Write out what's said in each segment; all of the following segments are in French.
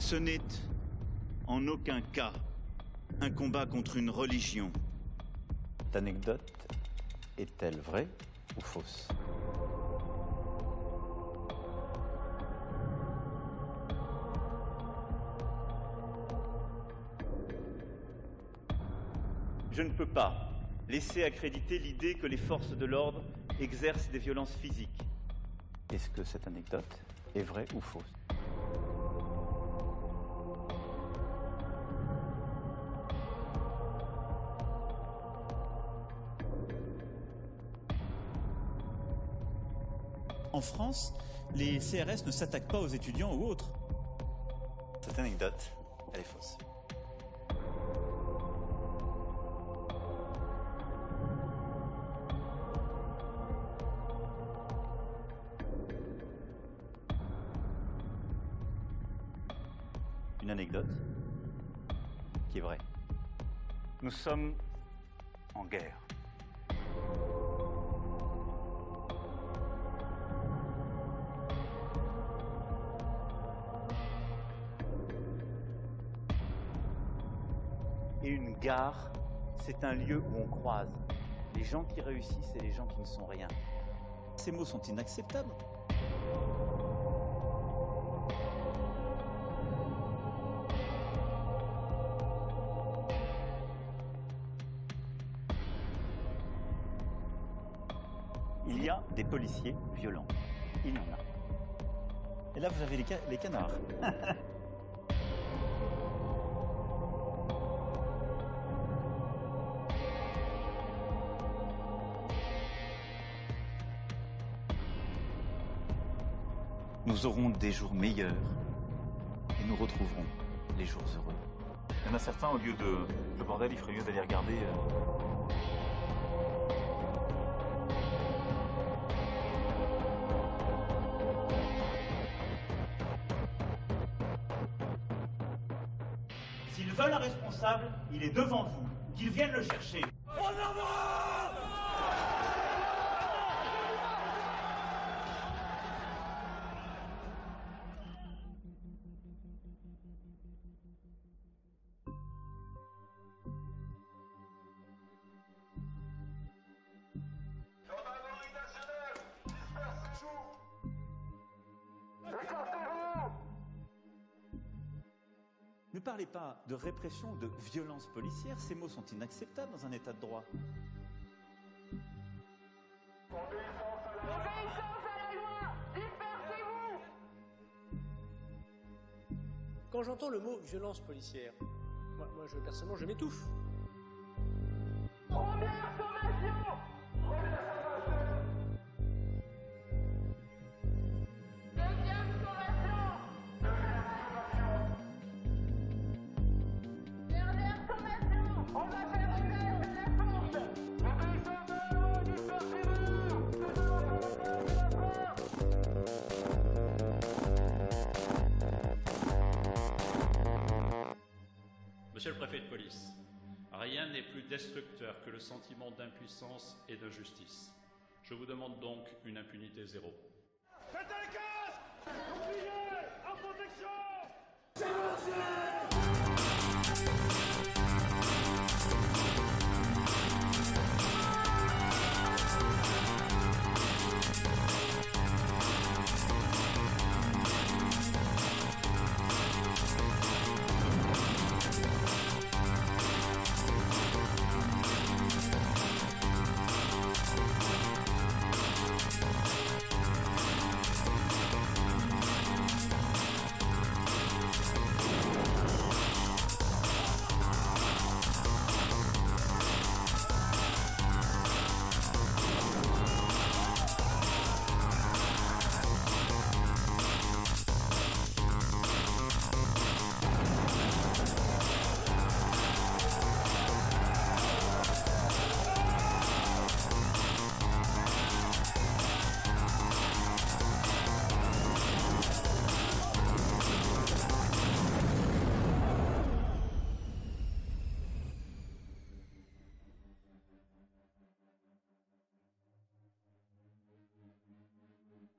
Ce n'est en aucun cas un combat contre une religion. Cette anecdote est-elle vraie ou fausse? Je ne peux pas laisser accréditer l'idée que les forces de l'ordre exercent des violences physiques. Est-ce que cette anecdote est vraie ou fausse? En France, les CRS ne s'attaquent pas aux étudiants ou autres. Cette anecdote, elle est fausse. Une anecdote qui est vraie. Nous sommes en guerre. C'est un lieu où on croise les gens qui réussissent et les gens qui ne sont rien. Ces mots sont inacceptables. Il y a des policiers violents. Il y en a. Et là, vous avez les, ca- les canards. Nous aurons des jours meilleurs et nous retrouverons les jours heureux. Il y en a certains, au lieu de le bordel, il ferait mieux d'aller regarder. euh, S'ils veulent un responsable, il est devant vous. Qu'ils viennent le chercher. De répression ou de violence policière. Ces mots sont inacceptables dans un état de droit. Obéissance à la Obéissance à la loi Dispersez-vous Quand j'entends le mot violence policière, moi, moi je, personnellement, je m'étouffe.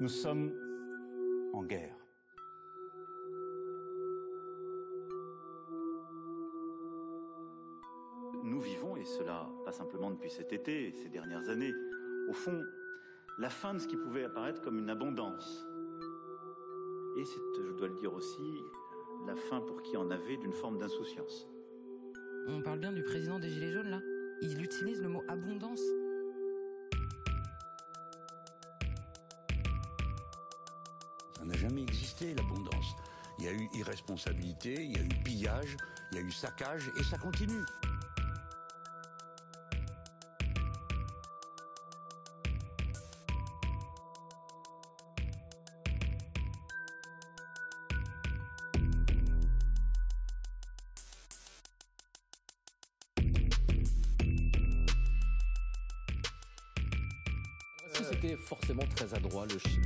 Nous sommes en guerre. Nous vivons, et cela pas simplement depuis cet été et ces dernières années, au fond, la fin de ce qui pouvait apparaître comme une abondance. Et c'est, je dois le dire aussi, la fin pour qui en avait d'une forme d'insouciance. On parle bien du président des Gilets jaunes là Il utilise le mot abondance. Irresponsabilité, il y a eu pillage, il y a eu saccage et ça continue. C'était forcément très adroit le, ch-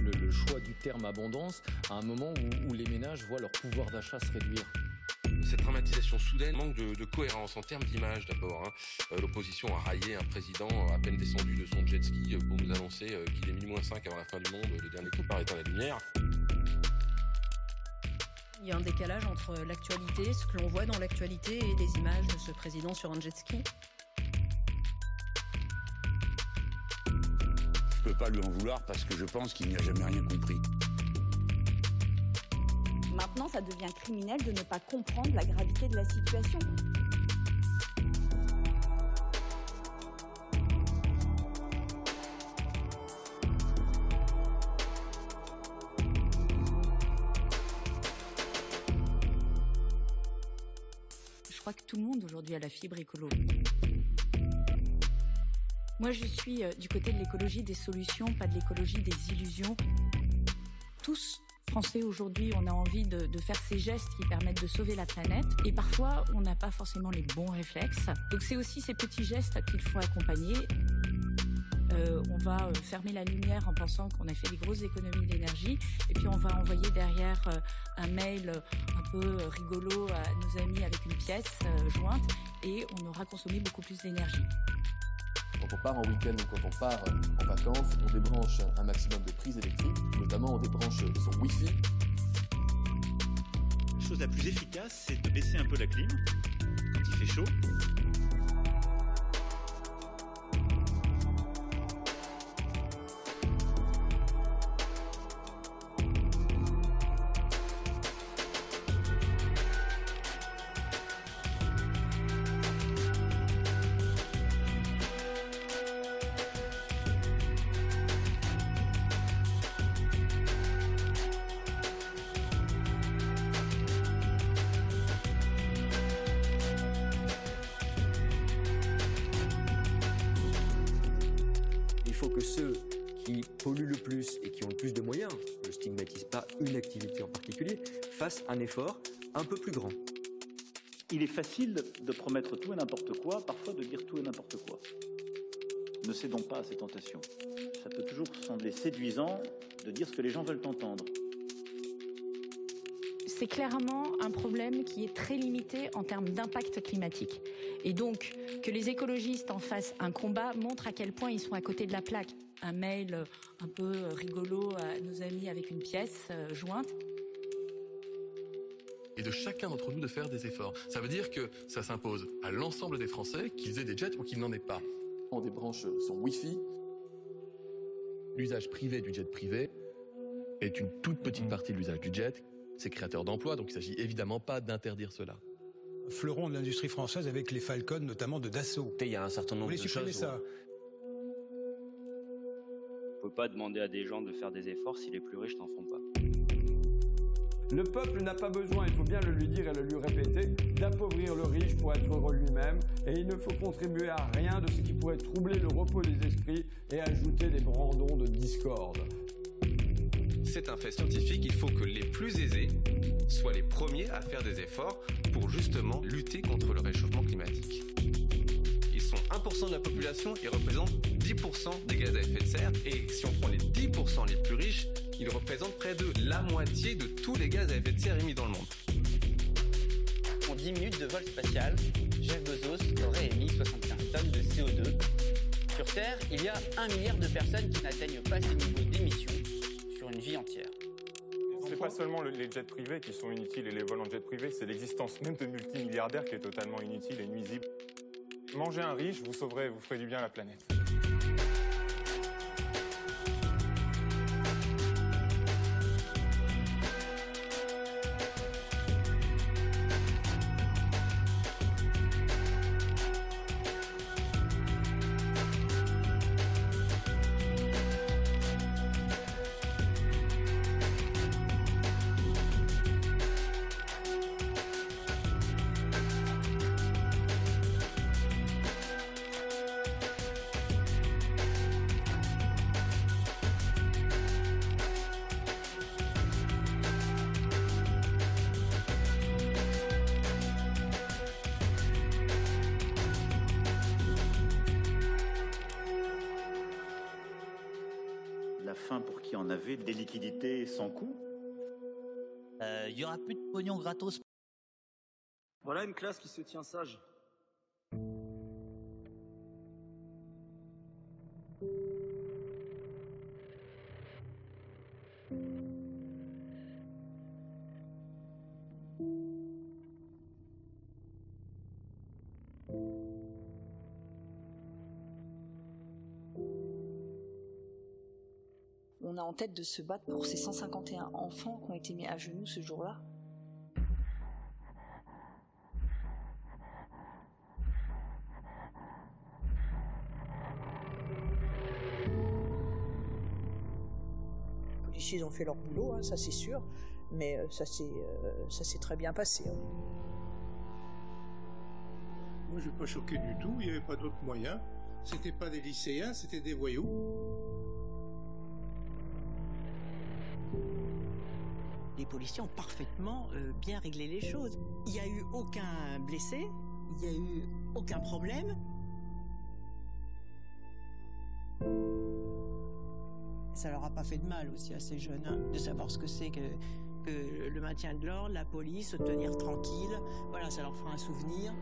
terme abondance à un moment où, où les ménages voient leur pouvoir d'achat se réduire. Cette dramatisation soudaine manque de, de cohérence en termes d'image d'abord. hein. Euh, L'opposition a raillé un président à peine descendu de son jet ski pour nous annoncer euh, qu'il est minuit moins 5 avant la fin du monde, le dernier coup par éteint la lumière. Il y a un décalage entre l'actualité, ce que l'on voit dans l'actualité et les images de ce président sur un jet ski. Je peux pas lui en vouloir parce que je pense qu'il n'y a jamais rien compris. Maintenant, ça devient criminel de ne pas comprendre la gravité de la situation. Je crois que tout le monde aujourd'hui a la fibre écolo. Moi, je suis euh, du côté de l'écologie des solutions, pas de l'écologie des illusions. Tous, Français aujourd'hui, on a envie de, faire ces gestes qui permettent de sauver la planète. Et parfois, on n'a pas forcément les bons réflexes. Donc c'est aussi ces petits gestes qu'il faut accompagner. Euh, on va euh, fermer la lumière en pensant qu'on a fait des grosses économies d'énergie. Et puis on va envoyer derrière un mail un peu rigolo à nos amis avec une pièce jointe. Et on aura consommé beaucoup plus d'énergie. Quand on part en week-end ou quand on part euh, en vacances, on débranche un maximum de prises électriques, notamment on débranche son Wi-Fi. La chose la plus efficace, c'est de baisser un peu la clim quand il fait chaud. Facile de promettre tout et n'importe quoi, parfois de dire tout et n'importe quoi. Ne cédons pas à ces tentations. Ça peut toujours sembler séduisant de dire ce que les gens veulent entendre. c'est clairement un problème qui est très limité en termes d'impact climatique. Et donc, que les écologistes en fassent un combat montre à quel point ils sont à côté de la plaque. Un mail un peu rigolo à nos amis avec une pièce euh, jointe. Et de chacun d'entre nous de faire des efforts. Ça veut dire que ça s'impose à l'ensemble des Français, qu'ils aient des jets ou qu'ils n'en aient pas. On débranche son Wi-Fi. L'usage privé du jet privé est une toute petite partie de l'usage du jet. C'est créateur d'emplois, donc il s'agit évidemment pas d'interdire cela. Fleuron de l'industrie française avec les Falcon, notamment de Dassault. Il y a un certain Vous nombre voulez de supprimer choses. ça On peut pas demander à des gens de faire des efforts si les plus riches n'en font pas. Le peuple n'a pas besoin, il faut bien le lui dire et le lui répéter, d'appauvrir le riche pour être heureux lui-même, et il ne faut contribuer à rien de ce qui pourrait troubler le repos des esprits et ajouter des brandons de discorde. C'est un fait scientifique, il faut que les plus aisés soient les premiers à faire des efforts pour justement lutter contre le réchauffement climatique. Ils sont 1% de la population et représentent 10% des gaz à effet de serre. Et si on prend les 10% les plus riches, ils représentent près de la moitié de tous les gaz à effet de serre émis dans le monde. En 10 minutes de vol spatial, Jeff Bezos aurait émis 75 tonnes de CO2. Sur Terre, il y a un milliard de personnes qui n'atteignent pas ces niveaux d'émissions sur une vie entière. C'est pas seulement le- les jets privés qui sont inutiles et les vols en jet privé, c'est l'existence même de multimilliardaires qui est totalement inutile et nuisible. Mangez un riche, vous sauverez, vous ferez du bien à la planète. Classe qui se tient sage. On a en tête de se battre pour ces 151 enfants qui ont été mis à genoux ce jour-là. Ils ont fait leur boulot, hein, ça c'est sûr, mais euh, ça s'est euh, ça s'est très bien passé. hein. Moi, je n'ai pas choqué du tout, il n'y avait pas d'autre moyen. C'était pas des lycéens, c'était des voyous. Les policiers ont parfaitement euh, bien réglé les choses. Il n'y a eu aucun blessé, il n'y a eu aucun problème. Ça leur a pas fait de mal aussi à ces jeunes hein, de savoir ce que c'est que, que le maintien de l'ordre, la police, se tenir tranquille. Voilà, ça leur fera un souvenir.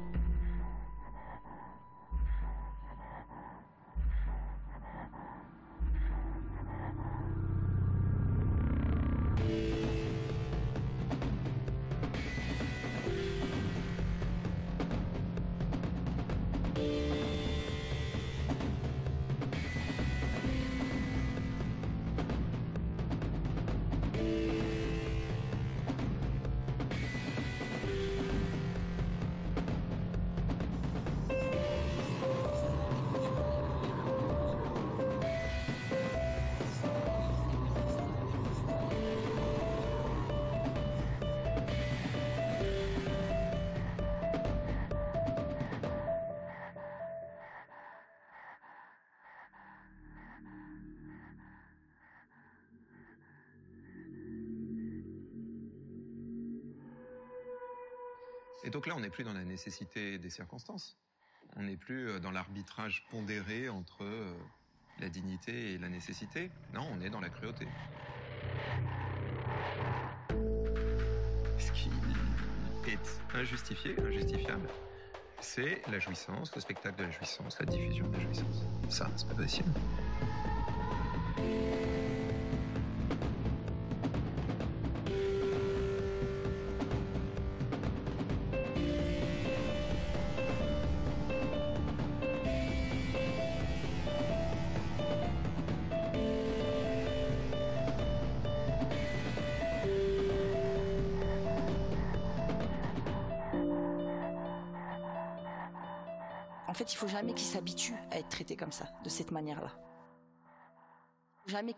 On n'est plus dans la nécessité des circonstances. On n'est plus euh, dans l'arbitrage pondéré entre euh, la dignité et la nécessité. Non, on est dans la cruauté. Ce qui est injustifié, injustifiable, c'est la jouissance, le spectacle de la jouissance, la diffusion de la jouissance. Ça, c'est pas possible. Comme ça, de cette manière-là. Jamais.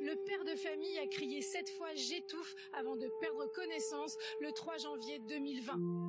Le père de famille a crié sept fois J'étouffe avant de perdre connaissance le 3 janvier 2020.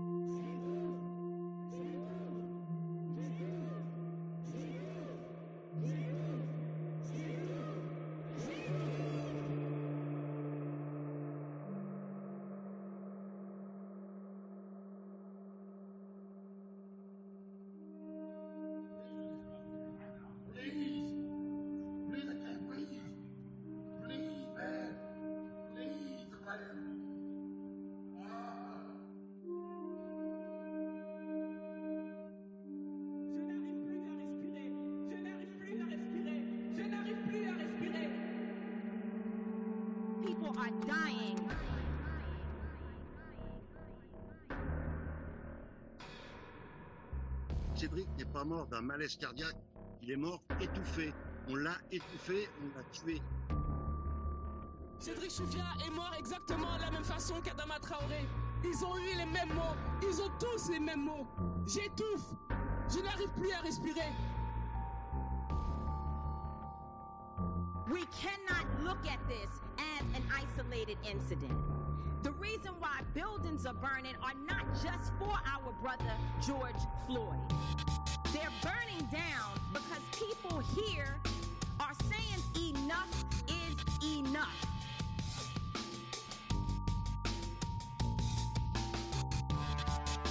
D'un malaise cardiaque, il est mort étouffé. On l'a étouffé, on l'a tué. Cédric Chufia est mort exactement de la même façon qu'Adama Traoré. Ils ont eu les mêmes mots. Ils ont tous les mêmes mots. J'étouffe. Je n'arrive plus à respirer. We cannot look at this as an isolated incident. The reason why buildings are burning are not just for our brother George Floyd. They're burning down because people here are saying enough is enough.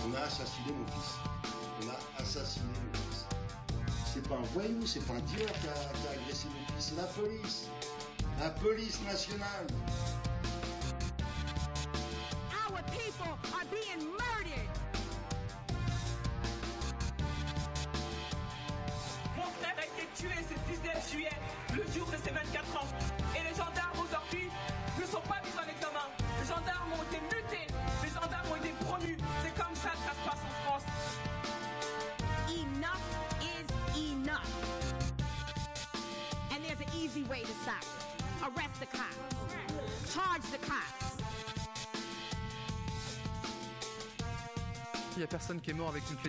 On a assassiné mon fils. On a assassiné mon fils. C'est pas un voyou, c'est pas un dealer qui a, qui a agressé mon fils, c'est la police. La police nationale.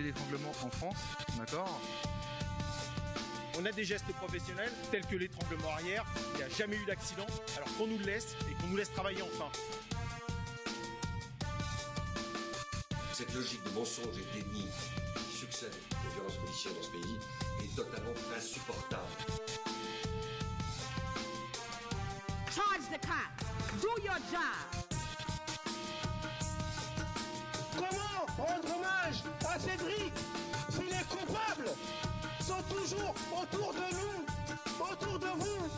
Clé d'étranglement en France, d'accord On a des gestes professionnels tels que l'étranglement arrière. Il n'y a jamais eu d'accident. Alors qu'on nous le laisse et qu'on nous laisse travailler enfin. Cette logique de mensonge et de déni qui succède aux violences policières dans ce pays est totalement insupportable. Charge the cops. Do your job. Comment rendre hommage autour de nous, autour de vous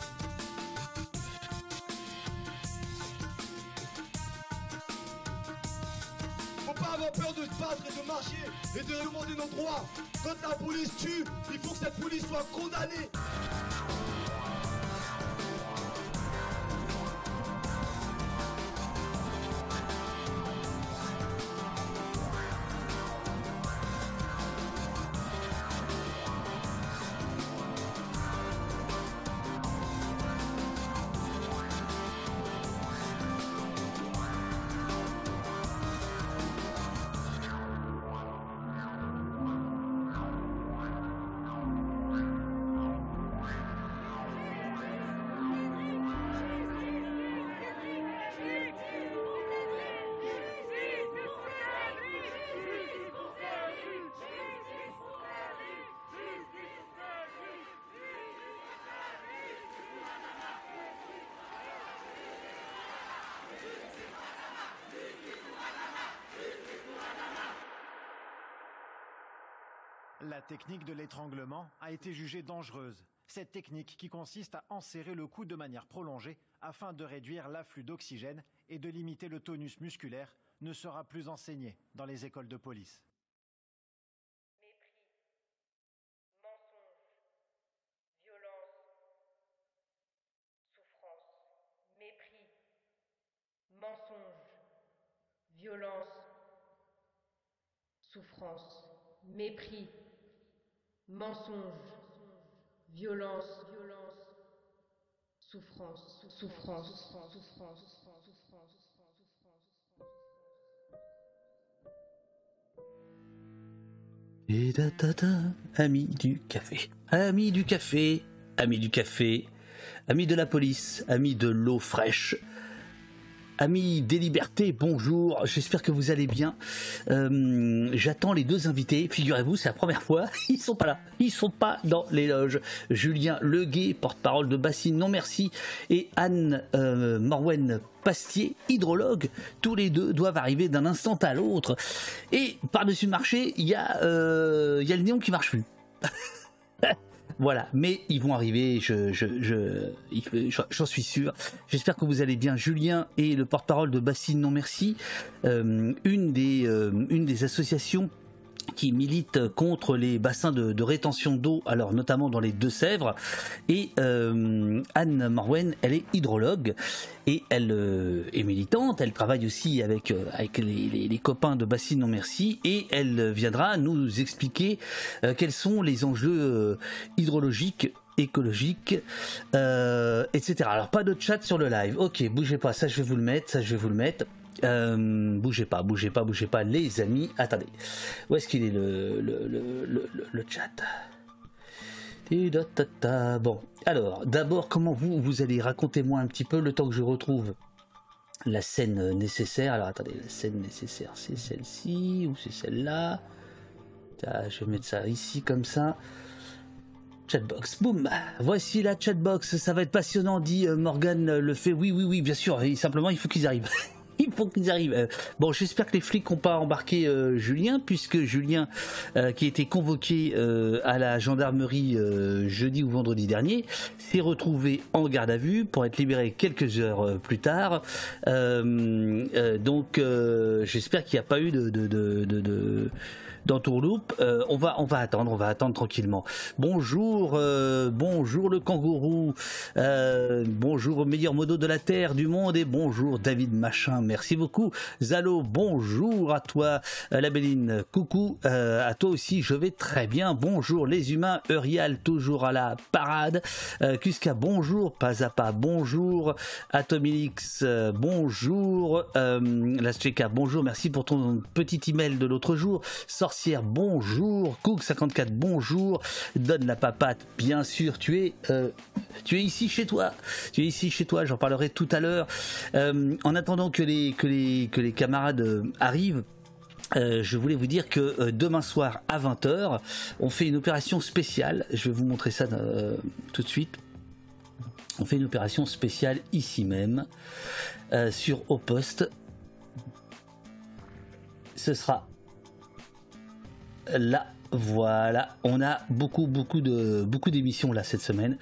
Faut pas avoir peur de se battre et de marcher et de demander nos droits. Quand la police tue, il faut que cette police soit condamnée. Technique de l'étranglement a été jugée dangereuse. Cette technique qui consiste à enserrer le cou de manière prolongée afin de réduire l'afflux d'oxygène et de limiter le tonus musculaire ne sera plus enseignée dans les écoles de police. Mépris, mensonge, violence, souffrance, mépris, mensonge, violence, violence, souffrance, souffrance, souffrance, souffrance, souffrance. Et ta ta ta, amis du café, amis du café, amis du café, amis de la police, amis de l'eau fraîche, amis des libertés, bonjour, j'espère que vous allez bien. Euh, J'attends les deux invités, figurez-vous, c'est la première fois, ils sont pas là, ils sont pas dans les loges. Julien Leguet, porte-parole de Bassine, non merci, et Anne euh, Morwen Pastier, hydrologue, tous les deux doivent arriver d'un instant à l'autre. Et par-dessus le marché, il y, a, euh, y a le néon qui marche plus. Voilà, mais ils vont arriver, je, je, je, je- j'en suis sûr. J'espère que vous allez bien. Julien est le porte-parole de Bassine Non Merci, euh, euh, une des associations qui milite contre les bassins de, rétention d'eau, alors notamment dans les Deux-Sèvres. Et euh, Anne Marwen, elle est hydrologue et elle euh, est militante. Elle travaille aussi avec, euh, avec les, copains de Bassine Non Merci et elle viendra nous expliquer quels sont les enjeux hydrologiques écologiques, euh, etc. Alors pas de chat sur le live. Ok, bougez pas, ça je vais vous le mettre, ça je vais vous le mettre. Euh, bougez pas, bougez pas, bougez pas, les amis. Attendez, où est-ce qu'il est le, le, le, le, chat? Bon, alors, d'abord, comment vous, vous allez? Raconter-moi un petit peu le temps que je retrouve la scène nécessaire. Alors, attendez, la scène nécessaire, c'est celle-ci ou c'est celle-là? Je vais mettre ça ici comme ça. Chatbox, boum. Voici la chatbox. Ça va être passionnant, dit euh, Morgan le fait. Oui, oui, oui, bien sûr. Simplement, il faut qu'ils arrivent. il faut qu'ils arrivent. Euh, Bon, j'espère que les flics n'ont pas embarqué euh, Julien, puisque Julien, euh, qui été convoqué euh, à la gendarmerie jeudi ou vendredi dernier, s'est retrouvé en garde à vue pour être libéré quelques heures plus tard. Donc, j'espère qu'il n'y a pas eu de, de, de, de- de- d'entourloupe. Euh, on va, on va attendre, on va attendre tranquillement. Bonjour, euh, bonjour le kangourou, euh, bonjour au meilleur modo de la terre, du monde et bonjour David Machin. Merci beaucoup. Zalo, bonjour à toi, euh, la. Coucou à toi aussi. Je vais très bien. Bonjour les humains. Eurial toujours à la parade. Kuska, bonjour. Pas à pas, bonjour. Atomilix, bonjour. La bonjour. Merci pour ton petit email de l'autre jour. Bonjour. Cook54, bonjour. Donne la papate, bien sûr. Tu es, euh, tu es ici chez toi. Tu es ici chez toi. J'en parlerai tout à l'heure. Euh, en attendant que les, camarades euh, arrivent. je voulais vous dire que demain soir à 20h, on fait une opération spéciale. Je vais vous montrer ça tout de suite. On fait une opération spéciale ici même, sur Au Poste. Ce sera là, voilà. On a beaucoup, beaucoup de beaucoup d'émissions là cette semaine.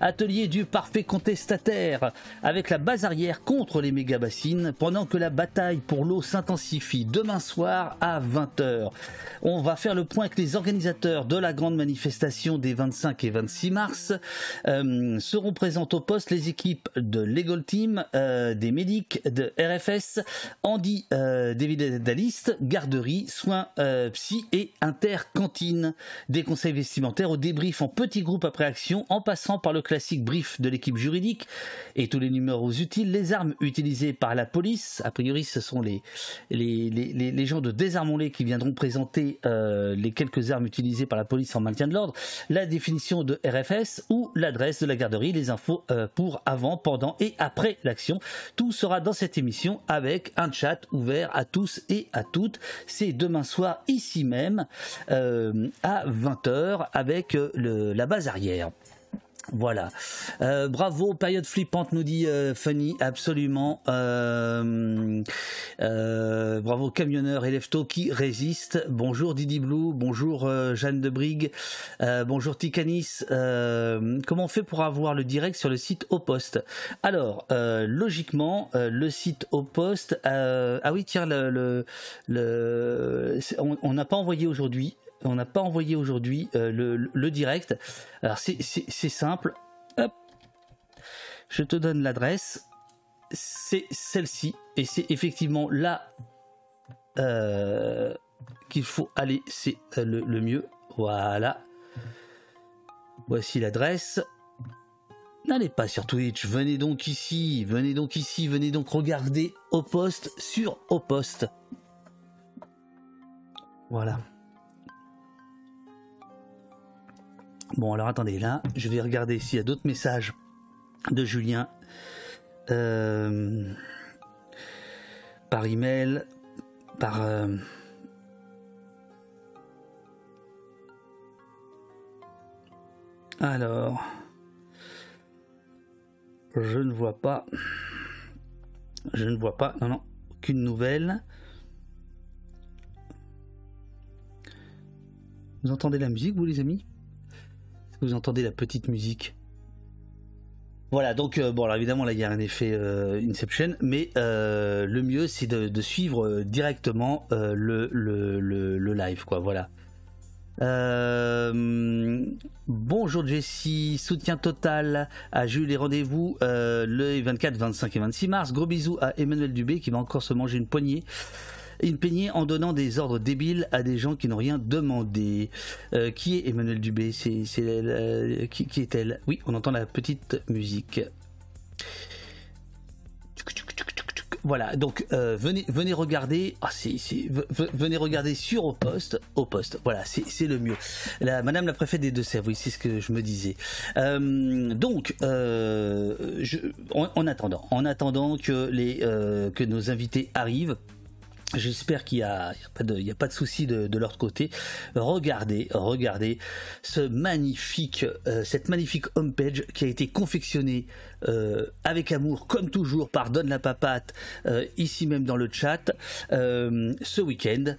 Atelier du parfait contestataire avec la base arrière contre les méga bassines pendant que la bataille pour l'eau s'intensifie demain soir à 20h. On va faire le point avec les organisateurs de la grande manifestation des 25 et 26 mars. Euh, seront présentes au poste les équipes de Legal Team, euh, des médics, de RFS, Andy euh, David Daliste, garderie, soins euh, psy et intercantine. Des conseils vestimentaires au débrief en petits groupes après action en passant par le classique brief de l'équipe juridique et tous les numéros utiles, les armes utilisées par la police. A priori, ce sont les, les, gens de Désarmons-les qui viendront présenter euh, les quelques armes utilisées par la police en maintien de l'ordre, la définition de RFS ou l'adresse de la garderie, les infos euh, pour avant, pendant et après l'action. Tout sera dans cette émission avec un chat ouvert à tous et à toutes. C'est demain soir ici même euh, à 20h avec la base arrière. Voilà. Euh, bravo, période flippante, nous dit euh, Funny, absolument. Euh, bravo, camionneur et lefto qui résiste. Bonjour Didi Blue, bonjour Jeanne de Brigue, bonjour Tikanis. Euh, comment on fait pour avoir le direct sur le site au poste? Alors, logiquement, le site au poste. ah oui, tiens, on n'a pas envoyé aujourd'hui on n'a pas envoyé aujourd'hui euh, le, direct. Alors c'est- simple. Je te donne l'adresse. C'est celle-ci. Et c'est effectivement là euh, qu'il faut aller. C'est euh, le, le mieux. Voilà. Voici l'adresse. N'allez pas sur Twitch, venez donc ici, venez donc ici, venez donc regarder au poste sur au poste. Voilà. Bon, alors attendez, là, je vais regarder s'il y a d'autres messages de Julien euh, par email, par. euh, alors, je ne vois pas. Je ne vois pas. Non, non, aucune nouvelle. Vous entendez la musique, vous, les amis? Vous entendez la petite musique Voilà, donc euh, bon, alors évidemment là il y a un effet euh, Inception, mais euh, le mieux c'est de, suivre euh, directement le, le, live, quoi. Voilà. Bonjour Jessie, soutien total à Jules et rendez-vous le 24, 25 et 26 mars. Gros bisous à Emmanuel Dubé qui va encore se manger une poignée. Une peignée en donnant des ordres débiles à des gens qui n'ont rien demandé. Euh, qui est Emmanuel Dubé? C'est qui, est-elle? Oui, on entend la petite musique. Voilà, donc euh, venez, venez regarder. Ah, venez regarder sur au poste, au poste. Voilà, c'est, le mieux. Madame la préfète des Deux-Sèvres, oui, c'est ce que je me disais. Euh, donc, en, en attendant, en attendant que les que nos invités arrivent. J'espère qu'il n'y a, pas de, souci de, de leur côté. Regardez, regardez ce magnifique, euh, cette magnifique homepage qui a été confectionnée euh, avec amour, comme toujours, par Donne la Papate, euh, ici même dans le chat, euh, ce week-end,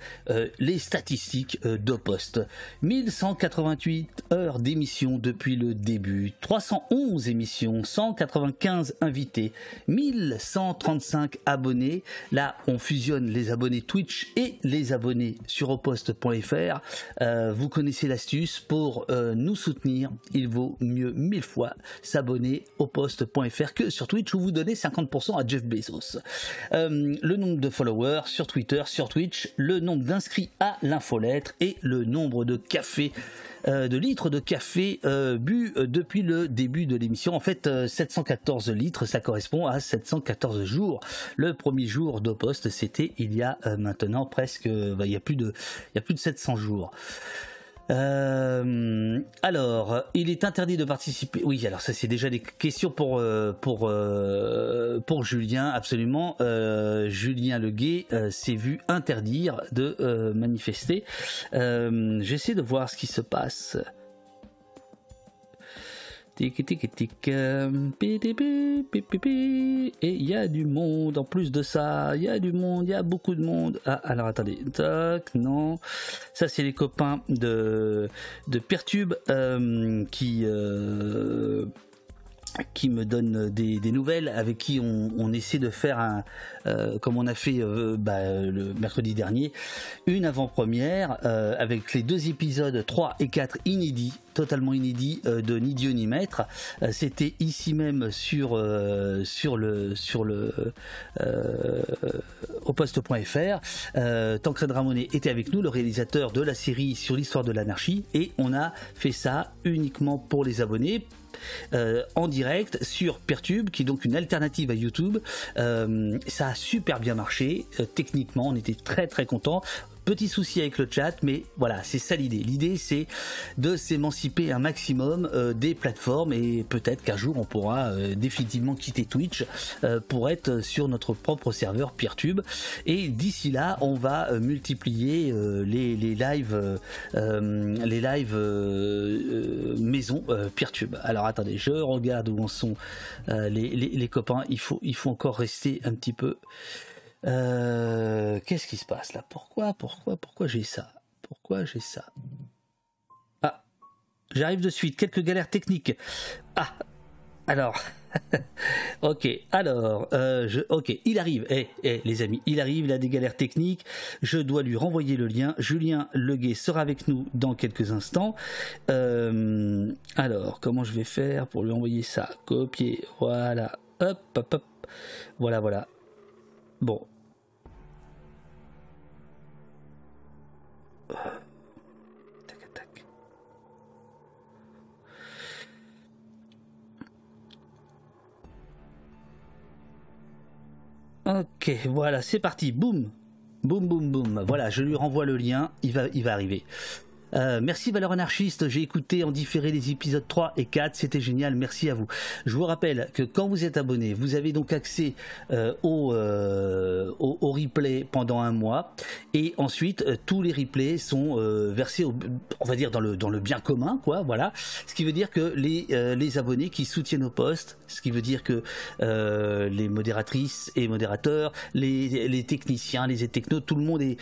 les statistiques euh, d'Opost. 1188 heures d'émission depuis le début, 311 émissions, 195 invités, 1135 abonnés. Là, on fusionne les abonnés Twitch et les abonnés sur opost.fr. Euh, vous connaissez l'astuce pour nous soutenir. Il vaut mieux mille fois s'abonner au que sur Twitch où vous donnez 50% à Jeff Bezos. Euh, le nombre de followers sur Twitter, sur Twitch, le nombre d'inscrits à l'infolettre et le nombre de cafés euh, de litres de café euh, bu euh, depuis le début de l'émission. En fait, euh, 714 litres, ça correspond à 714 jours. Le premier jour d'Opost, c'était il y a euh, maintenant presque, euh, bah, il y a plus de, il y a plus de 700 jours. Euh, alors, il est interdit de participer. Oui, alors ça c'est déjà des questions pour euh, pour euh, pour Julien, absolument. Euh, Julien Leguet s'est vu interdire de manifester. J'essaie de voir ce qui se passe. Et il y a du monde en plus de ça. Il y a du monde, il y a beaucoup de monde. Ah, alors attendez. Non. Ça, c'est les copains de, de Pertube euh, qui. euh, qui me donne des, des nouvelles, avec qui on, essaie de faire un, euh, comme on a fait euh, bah, le mercredi dernier, une avant-première euh, avec les deux épisodes 3 et 4 inédits, totalement inédits euh, de Ni Dieu ni Maître. Euh, C'était ici même sur euh, sur le sur le euh, au poste.fr. Euh, Tancred Ramonet était avec nous, le réalisateur de la série sur l'histoire de l'anarchie, et on a fait ça uniquement pour les abonnés euh, en direct sur Pertube, qui est donc une alternative à YouTube. Euh, ça a super bien marché. Euh, techniquement, on était très très contents. Petit souci avec le chat, mais voilà, c'est ça l'idée. L'idée, c'est de s'émanciper un maximum euh, des plateformes et peut-être qu'un jour on pourra euh, définitivement quitter Twitch euh, pour être sur notre propre serveur Peertube. Et d'ici là, on va multiplier les, les lives, les lives maison Peertube. Alors attendez, je regarde où en sont les, copains. Il faut encore rester un petit peu. Euh, Qu'est-ce qui se passe là? Pourquoi, pourquoi, pourquoi j'ai ça? Pourquoi j'ai ça? Ah, j'arrive de suite. Quelques galères techniques. Ah, alors, ok, alors, euh, ok, il arrive, eh, eh, les amis, il arrive, il a des galères techniques, je dois lui renvoyer le lien, Julien Leguet sera avec nous dans quelques instants. Euh, alors, comment je vais faire pour lui envoyer ça? Copier, voilà, hop, hop, hop, voilà, voilà. Bon. Tac, tac. Ok, voilà, c'est parti. Boum, boum, boum, boum. Voilà, je lui renvoie le lien. Il va, il va arriver. Euh, merci Valeur Anarchiste, j'ai écouté en différé les épisodes 3 et 4, c'était génial, merci à vous. Je vous rappelle que quand vous êtes abonné, vous avez donc accès euh, au, euh, au, au replay pendant un mois. Et ensuite tous les replays sont versés, au- on va dire dans le, bien commun, quoi, voilà. Ce qui veut dire que les, abonnés qui soutiennent nos postes, ce qui veut dire que les modératrices et modérateurs, les, techniciens, les technos, tout le monde est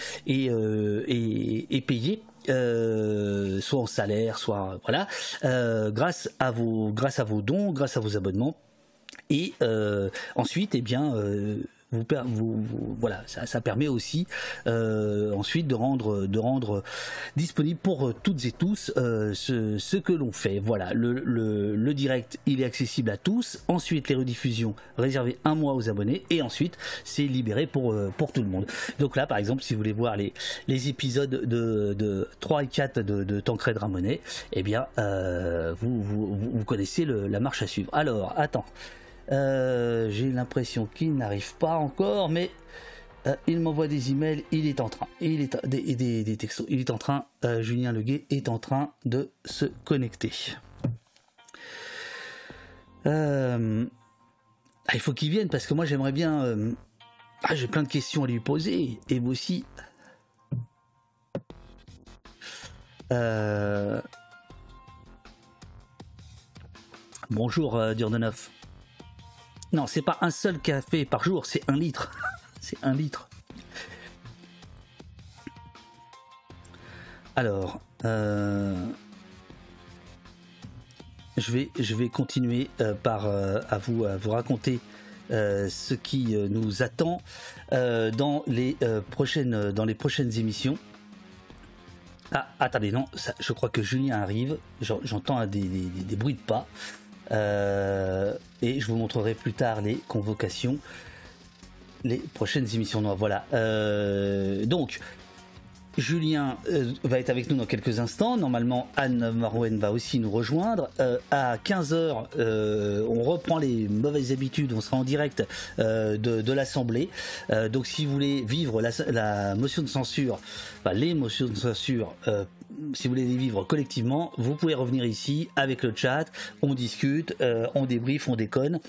payé euh, soit en salaire, soit voilà, euh, grâce à vos grâce à vos dons, grâce à vos abonnements. Et euh, ensuite, eh bien, voilà, ça, ça permet aussi euh, ensuite de rendre, de rendre disponible pour toutes et tous euh, ce, que l'on fait. Voilà, le, le, direct, il est accessible à tous. Ensuite, les rediffusions réservées un mois aux abonnés, et ensuite, c'est libéré pour, euh, pour tout le monde. Donc là, par exemple, si vous voulez voir les, les épisodes de, de 3 et 4 de, de Tancred Ramonet, eh bien, vous, vous, vous- connaissez la marche à suivre. Alors, attends. Euh, J'ai l'impression qu'il n'arrive pas encore, mais euh, il m'envoie des emails, il est en train, il est des, des, des textos, il est en train, euh, Julien Leguet est en train de se connecter. Ah, il faut qu'il vienne parce que moi j'aimerais bien. ah, j'ai plein de questions à lui poser et vous aussi. Bonjour Durdenoff. Non, c'est pas un seul café par jour, c'est un litre. c'est un litre. Alors, euh, je vais, je vais continuer euh, par euh, à vous à vous raconter ce qui nous attend dans les prochaines dans les prochaines émissions. Ah, attendez, non, ça- je crois que Julien arrive. J'en- J'entends des bruits de pas. Euh, et je vous montrerai plus tard les convocations, les prochaines émissions noires. Voilà. Euh, donc, Julien euh, va être avec nous dans quelques instants. Normalement, Anne Marouen va aussi nous rejoindre. Euh, à 15h, on reprend les mauvaises habitudes. On sera en direct euh, de, de l'Assemblée. Euh, donc, si vous voulez vivre la, la motion de censure, enfin, les motions de censure, euh, si vous voulez les vivre collectivement, vous pouvez revenir ici avec le chat. On discute, euh, on débriefe, on déconne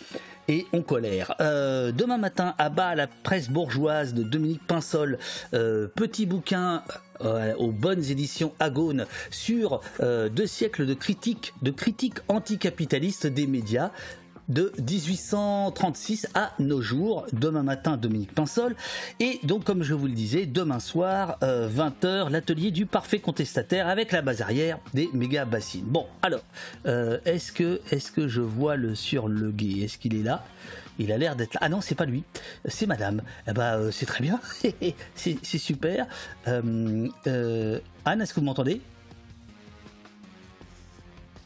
et on colère. Euh, demain matin, à bas la presse bourgeoise de Dominique Pinsol, euh, petit bouquin euh, aux bonnes éditions Agone sur deux siècles de critique, de critique anticapitaliste des médias de 1836 à nos jours. Demain matin, Dominique Pinsol. Et donc, comme je vous le disais, demain soir, euh, 20h, l'atelier du parfait contestataire avec la base arrière des méga bassines. Bon, alors, euh, est-ce que, est-ce que je vois le sur le Est-ce qu'il est là? Il a l'air d'être là. Ah non, c'est pas lui, c'est madame. Eh ben, euh, c'est très bien, c'est super. Euh, euh, Anne, est-ce que vous m'entendez?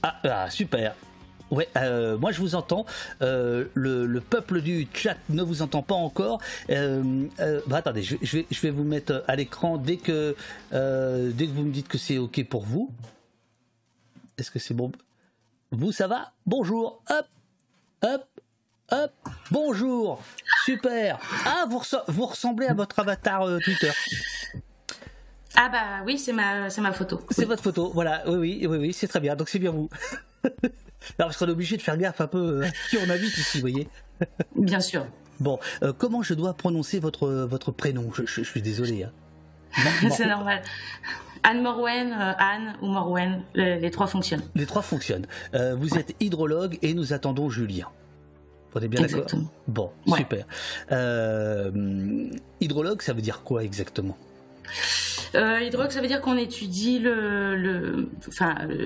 Ah, ah, super. Ouais, euh, moi je vous entends. Euh, le, le peuple du chat ne vous entend pas encore. Euh, bah, attendez, je, je vais, je vais vous mettre à l'écran dès que, dès que vous me dites que c'est ok pour vous. Est-ce que c'est bon? Vous, ça va? Bonjour. Hop, hop, hop. Bonjour. Super. Ah, vous, vous ressemblez à votre avatar Twitter. Ah bah oui, c'est ma, c'est ma photo. C'est votre photo, voilà, oui, oui, oui, oui, c'est très bien, donc c'est bien vous. Alors, parce qu'on est obligé de faire gaffe un peu euh, à qui on invite ici, vous voyez. Bien sûr. Bon, euh, comment je dois prononcer votre, votre prénom? Je, je- je suis désolé. hein. C'est normal. Anne Morwen, euh, Anne ou Morwen, le- les trois fonctionnent. Les trois fonctionnent. Euh, vous êtes hydrologue et nous attendons Julien. On est bien d'accord? Bon, super. Euh, hydrologue, ça veut dire quoi exactement? Euh, ça veut dire qu'on étudie le,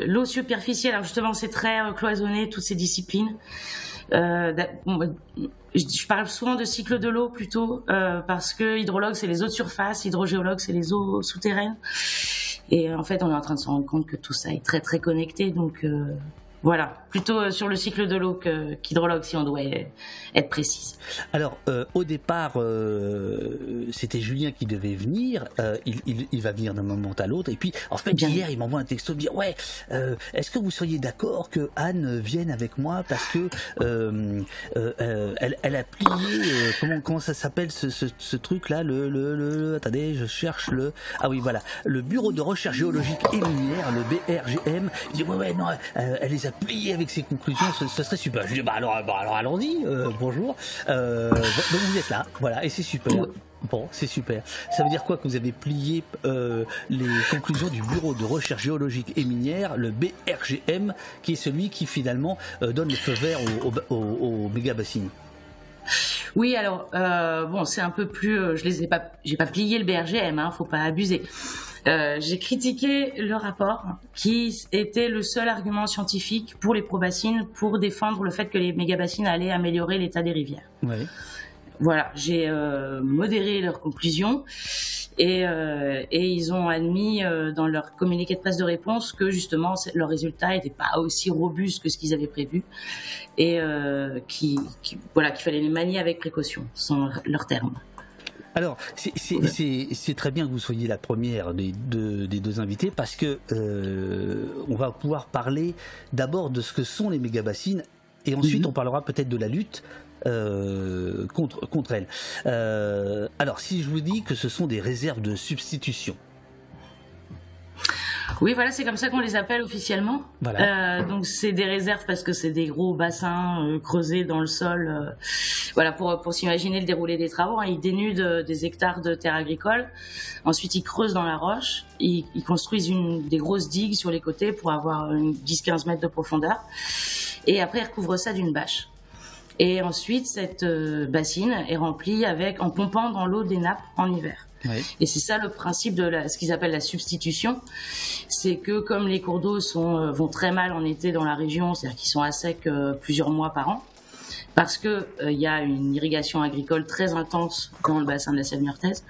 l'eau superficielle. Alors justement, c'est très euh, cloisonné toutes ces disciplines. Euh, bah, je, parle souvent de cycle de l'eau plutôt euh, parce que hydrologue c'est les eaux de surface, hydrogéologue c'est les eaux souterraines. Et en fait, on est en train de se rendre compte que tout ça est très très connecté. Donc voilà, plutôt euh, sur le cycle de l'eau qu'hydrologue si on doit euh, être précise. Alors, euh, au départ, euh, c'était Julien qui devait venir. Euh, il, il- il va venir d'un moment à l'autre. Et puis, en fait, hier, il m'envoie un texto me dire Ouais, est-ce que vous seriez d'accord que Anne vienne avec moi Parce que elle, elle a plié. comment, comment ça s'appelle ce, ce- ce truc-là le, le, le- Attendez, je cherche le. Ah oui, voilà. Le Bureau de recherche géologique et minière, le BRGM. Il dit Ouais, ouais, non, elle les a pliés avec ses conclusions. Ce, ce serait super. Je dis Bah alors, bah, alors allons-y. euh, bonjour. Euh, donc vous êtes là, voilà, et c'est super. Bon, c'est super. Ça veut dire quoi que vous avez plié euh, les conclusions du Bureau de recherche géologique et minière, le BRGM, qui est celui qui finalement donne le feu vert au, au, au- au méga bassines Oui, alors euh, bon, c'est un peu plus. euh, je les ai pas, j'ai pas plié le BRGM, hein, faut pas abuser. Euh, j'ai critiqué le rapport qui était le seul argument scientifique pour les probassines pour défendre le fait que les mégabassines allaient améliorer l'état des rivières. Ouais. Voilà, j'ai euh, modéré leurs conclusions et, euh, et ils ont admis dans leur communiqué de presse de réponse que justement leurs résultats n'étaient pas aussi robustes que ce qu'ils avaient prévu et qui, qui- voilà qu'il fallait les manier avec précaution, sont leurs termes. Alors, c'est- très bien que vous soyez la première des deux, des deux invités parce que euh, on va pouvoir parler d'abord de ce que sont les méga-bassines et ensuite on parlera peut-être de la lutte euh, contre, contre elles. Euh, alors, si je vous dis que ce sont des réserves de substitution, Oui, voilà, c'est comme ça qu'on les appelle officiellement. Voilà. Euh, donc c'est des réserves parce que c'est des gros bassins euh, creusés dans le sol. euh, voilà, pour pour s'imaginer le déroulé des travaux, hein. ils dénudent euh, des hectares de terres agricoles. Ensuite, ils creusent dans la roche. Ils, ils construisent une, des grosses digues sur les côtés pour avoir une 10-15 mètres de profondeur. Et après, ils recouvrent ça d'une bâche. Et ensuite, cette euh, bassine est remplie avec en pompant dans l'eau des nappes en hiver. Et c'est ça le principe de la, ce qu'ils appellent la substitution, c'est que comme les cours d'eau sont euh, vont très mal en été dans la région, c'est-à-dire qu'ils sont à sec euh, plusieurs mois par an, parce que euh, il y a une irrigation agricole très intense dans le bassin de la Seine-Meurthaise.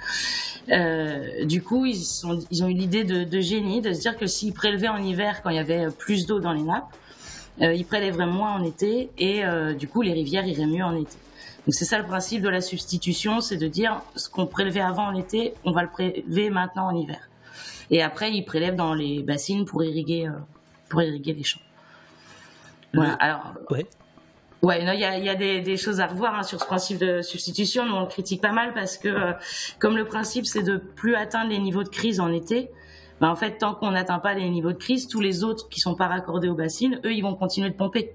Euh, du coup, ils, sont, ils ont eu l'idée de, de génie de se dire que s'ils prélevaient en hiver quand il y avait plus d'eau dans les nappes, ils prélèveraient moins en été et euh, du coup les rivières iraient mieux en été. Donc c'est ça le principe de la substitution, c'est de dire ce qu'on prélevait avant en été, on va le prélever maintenant en hiver. Et après ils prélèvent dans les bassines pour irriguer, euh, pour irriguer les champs. Voilà. Alors ouais. Ouais, il y a, y a des, des choses à revoir hein, sur ce principe de substitution, mais on le critique pas mal parce que euh, comme le principe c'est de plus atteindre les niveaux de crise en été, ben, en fait tant qu'on n'atteint pas les niveaux de crise, tous les autres qui sont pas raccordés aux bassines, eux ils vont continuer de pomper.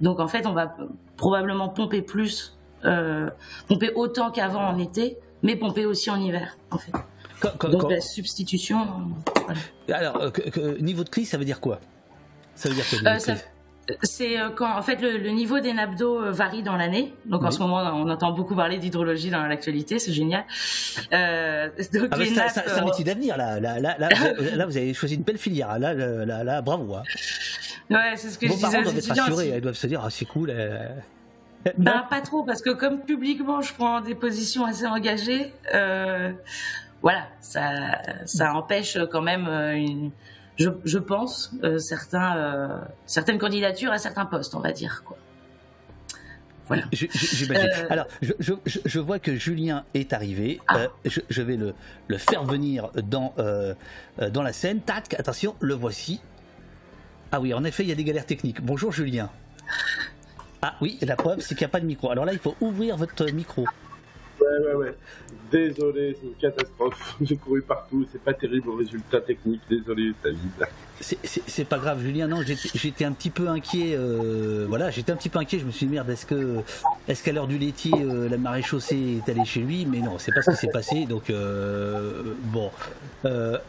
Donc en fait on va probablement pomper plus, euh, pomper autant qu'avant en été, mais pomper aussi en hiver en fait. quand- Donc quand- la substitution. euh, voilà. alors euh, que- que- niveau de crise, ça veut dire quoi? Ça veut dire quoi niveau Euh, de ça- crise? C'est euh, quand en fait le, le niveau des nappes d'eau euh, varie dans l'année. Donc en ce moment on entend beaucoup parler d'hydrologie dans l'actualité, c'est génial. Euh, donc Ah, les un- nappes, un euh, métier d'avenir là. Là, là, là, vous- là, vous avez choisi une belle filière. Là, là, bravo. Hein. ouais, c'est ce que Vos je parents disais doivent être rassurés. Ils doivent se dire, ah, c'est cool. euh. Ben pas trop parce que comme publiquement je prends des positions assez engagées, euh, voilà, ça ça empêche quand même une, je, je pense euh, certains euh, certaines candidatures à certains postes, on va dire quoi. Voilà. Je- je- j'imagine. Euh, Alors, je, je- je- je vois que Julien est arrivé. Ah. Euh, je, je vais le, le faire venir dans, euh, euh, dans la scène. Tac, attention, le voici. Ah oui, en effet, il y a des galères techniques. Bonjour Julien. Ah oui, la preuve, c'est qu'il n'y a pas de micro. Alors là, il faut ouvrir votre micro. Ouais, ouais, ouais. Désolé, c'est une catastrophe. J'ai couru partout, c'est pas terrible au résultat technique. Désolé, David. C'est- pas grave, Julien. Non, j'étais un petit peu inquiet. euh, voilà, j'étais un petit peu inquiet. Je me suis dit merde, est-ce que, est-ce qu'à l'heure du laitier, euh, la marée chaussée est allée chez lui? Mais non, c'est pas ce qui s'est passé. Donc euh, bon.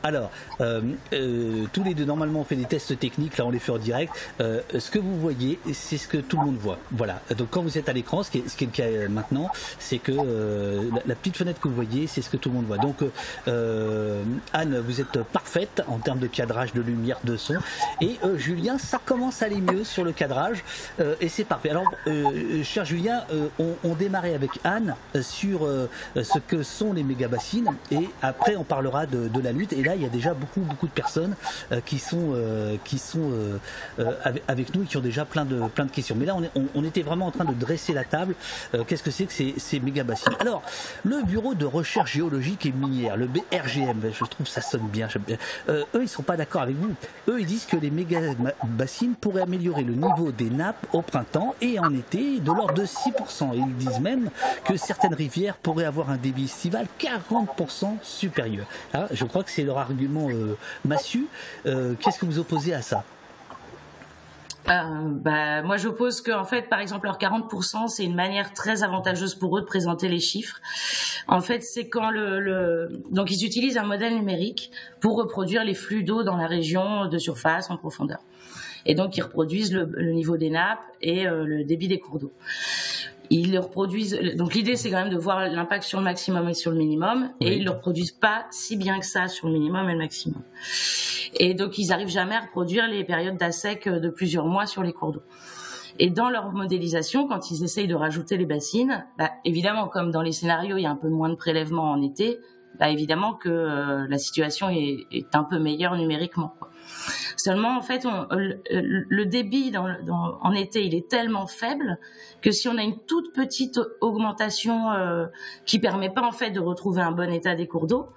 Alors, tous les deux normalement on fait des tests techniques. Là, on les fait en direct. Ce que vous voyez, c'est ce que tout le monde voit. Voilà. Donc quand vous êtes à l'écran, ce qui est, ce qui est le cas maintenant, c'est que la, petite fenêtre que vous voyez, c'est ce que tout le monde voit. Donc Anne, vous êtes parfaite en termes de cadrage, de lumière, de son. Et euh, Julien, ça commence à aller mieux sur le cadrage euh, et c'est parfait. Alors, euh, cher Julien, euh, on, on démarrait avec Anne euh, sur euh, ce que sont les méga bassines et après on parlera de, de la lutte. Et là, il y a déjà beaucoup beaucoup de personnes euh, qui sont euh, qui sont euh, euh, avec, avec nous et qui ont déjà plein de plein de questions. Mais là, on, on- était vraiment en train de dresser la table. Euh, Qu'est-ce que c'est que ces, ces méga bassines Alors, le Bureau de recherche géologique et minière, le BRGM, je trouve ça sonne bien. Euh, eux, ils sont pas d'accord avec vous. Eux, ils disent que les méga ma- bassines pourraient améliorer le niveau des nappes au printemps et en été de l'ordre de 6%. Et ils disent même que certaines rivières pourraient avoir un débit estival 40% supérieur. Ah, je crois que c'est leur argument euh, massu. Euh, Qu'est-ce que vous opposez à ça? Bah, moi, j'oppose que, en fait, par exemple, leur 40%, c'est une manière très avantageuse pour eux de présenter les chiffres. En fait, c'est quand le, le, donc ils utilisent un modèle numérique pour reproduire les flux d'eau dans la région de surface en profondeur. Et donc, ils reproduisent le, le niveau des nappes et euh, le débit des cours d'eau. Ils le reproduisent. Donc l'idée, c'est quand même de voir l'impact sur le maximum et sur le minimum, et ils le reproduisent pas si bien que ça sur le minimum et le maximum. Et donc ils arrivent jamais à reproduire les périodes d'assec de plusieurs mois sur les cours d'eau. Et dans leur modélisation, quand ils essayent de rajouter les bassines, bah, évidemment, comme dans les scénarios, il y a un peu moins de prélèvements en été, bah, évidemment que euh, la situation est, un peu meilleure numériquement. Seulement, en fait, le, débit en été, il est tellement faible que si on a une toute petite augmentation euh, qui permet pas en fait de retrouver un bon état des cours d'eau,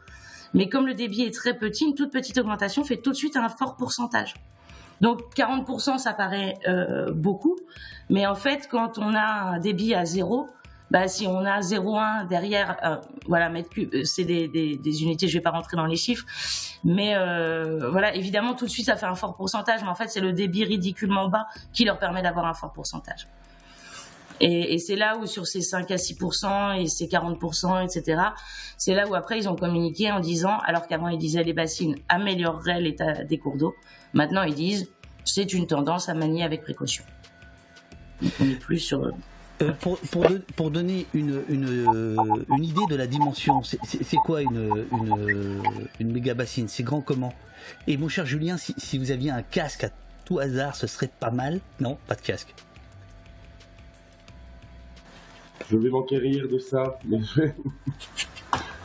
mais comme le débit est très petit, une toute petite augmentation fait tout de suite un fort pourcentage. Donc 40%, ça paraît euh, beaucoup, mais en fait, quand on a un débit à zéro, bah, si on a 0,1 derrière, euh, voilà, mètre cube, euh, c'est des, unités, je vais pas rentrer dans les chiffres, mais euh, voilà, évidemment, tout de suite, ça fait un fort pourcentage, mais en fait, c'est le débit ridiculement bas qui leur permet d'avoir un fort pourcentage. Et, et c'est là où sur ces 5 à 6% et ces 40%, etc., c'est là où après ils ont communiqué en disant, alors qu'avant ils disaient les bassines amélioreraient l'état des cours d'eau, maintenant ils disent c'est une tendance à manier avec précaution. on est plus sur... Euh, pour, pour, de, pour, donner une, une, une, idée de la dimension, c'est quoi une, une, une méga bassine C'est grand comment? Et mon cher Julien, si, si vous aviez un casque à tout hasard, ce serait pas mal? Non, pas de casque. Je vais m'enquérir de ça. Mais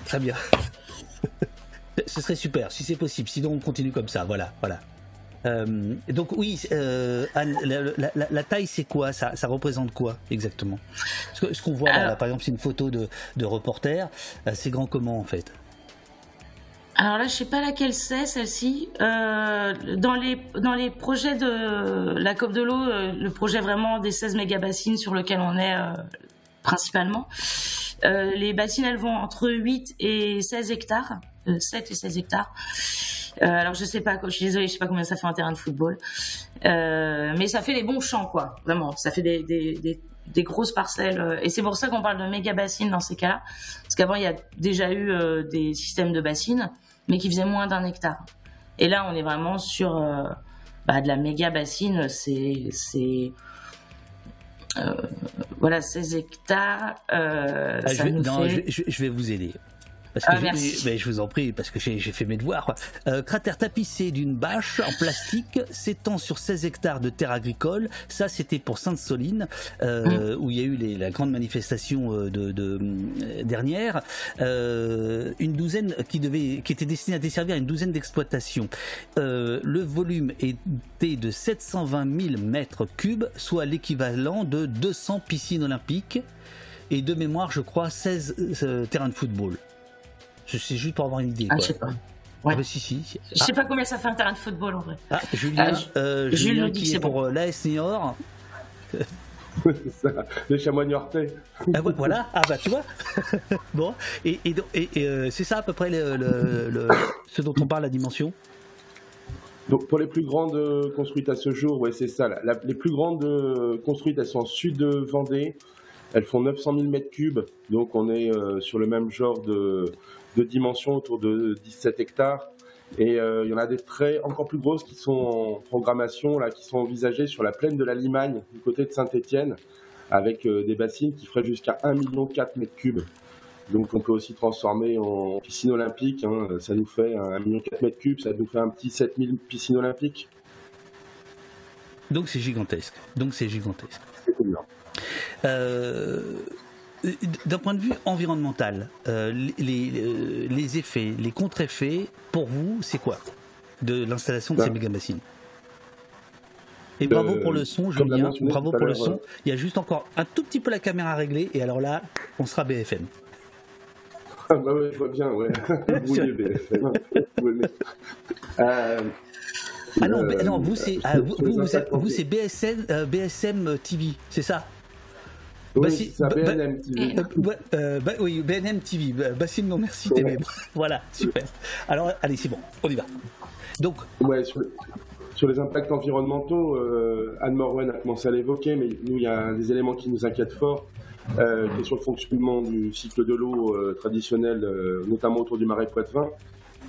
Très bien. Ce serait super, si c'est possible. Sinon, on continue comme ça. Voilà, voilà. Euh, donc oui, euh, Anne, la, la, la taille c'est quoi? Ça, ça, représente quoi exactement? Ce, ce qu'on voit là, là, par exemple, c'est une photo de, de reporter. Euh, c'est grand comment en fait? Alors là, je sais pas laquelle c'est celle-ci. Euh, dans les dans les projets de la COP de l'eau, le projet vraiment des 16 mégabassines sur lequel on est principalement, les bassines elles vont entre 8 et 16 hectares, 7 et 16 hectares. Euh, alors je sais pas, je suis désolée, je sais pas combien ça fait un terrain de football, euh, mais ça fait des bons champs quoi, vraiment. Ça fait des, des, des, des grosses parcelles, et c'est pour ça qu'on parle de méga bassines dans ces cas-là, parce qu'avant il y a déjà eu euh, des systèmes de bassines, mais qui faisaient moins d'un hectare. Et là on est vraiment sur euh, bah, de la méga bassine, c'est c'est euh, voilà 16 hectares. Ah, ça je, vais, nous non, fait... je, je, vais vous aider. Parce Ah, que merci. mais je vous en prie, parce que j'ai fait mes devoirs. Euh, cratère tapissé d'une bâche en plastique s'étend sur 16 hectares de terre agricole. Ça, c'était pour Sainte-Soline, euh, où il y a eu les, la grande manifestation euh, de, de dernière. Euh, une douzaine qui devait, qui était destinée à desservir une douzaine d'exploitations. Le volume était de 720 000 mètres cubes, soit l'équivalent de 200 piscines olympiques. Et de mémoire, je crois, 16 euh, terrains de football. Je sais juste pour avoir une idée. Ah, quoi. je sais pas. Ah bah si, si. si. Je sais pas combien ça fait un terrain de football en vrai. Ah, Julien, Ah, euh, Jules Julien qui est c'est pour euh, l'AS Niort. c'est ça, les chamois niortais. Ah, ouais, voilà, ah bah tu vois. bon, et, et, donc- et- et, euh, c'est ça à peu près le, le- le- ce dont on parle, la dimension? Donc pour les plus grandes euh, construites à ce jour, ouais, c'est ça. La- les plus grandes euh, construites, elles sont en sud de Vendée. Elles font 900 000 mètres cubes. Donc on est euh, sur le même genre de, de dimension, autour de 17 hectares. Et euh, il y en a des très encore plus grosses qui sont en programmation, là, qui sont envisagées sur la plaine de la Limagne, du côté de Saint-Étienne, avec euh, des bassines qui feraient jusqu'à 1,4 million de mètres cubes. Donc on peut aussi transformer en piscine olympique. hein. Ça nous fait 1,4 million de mètres cubes, ça nous fait un petit 7000 piscines olympiques. Donc c'est gigantesque. Donc c'est gigantesque. C'est énorme. Euh, D'un point de vue environnemental, euh, les, les- les effets, les contre-effets, pour vous, c'est quoi de l'installation de ces Ben, méga-bassines Et de- bravo pour le son, Julien. Bravo à pour le son. euh, Il y a juste encore un tout petit peu la caméra réglée, et alors là, on sera BFM. Ah bah ouais, je vois bien, ouais. BFM. Mais- Euh, Ah non, euh, mais- non, vous c'est ah, vous, vous, vous vous, BSN, euh, BSM TV, c'est ça? Oui, Bassi- ça, BNM TV. euh, bah, oui, BNM TV, bah, Bassim non merci Ouais. TV. voilà, super. Alors allez, c'est bon, on y va. Donc, Ouais, sur, le- sur les impacts environnementaux, euh, Anne Morwen a commencé à l'évoquer, mais nous, il y a des éléments qui nous inquiètent fort, euh, qui est sur le fonctionnement du cycle de l'eau euh, traditionnel, euh, notamment autour du marais Poitevin,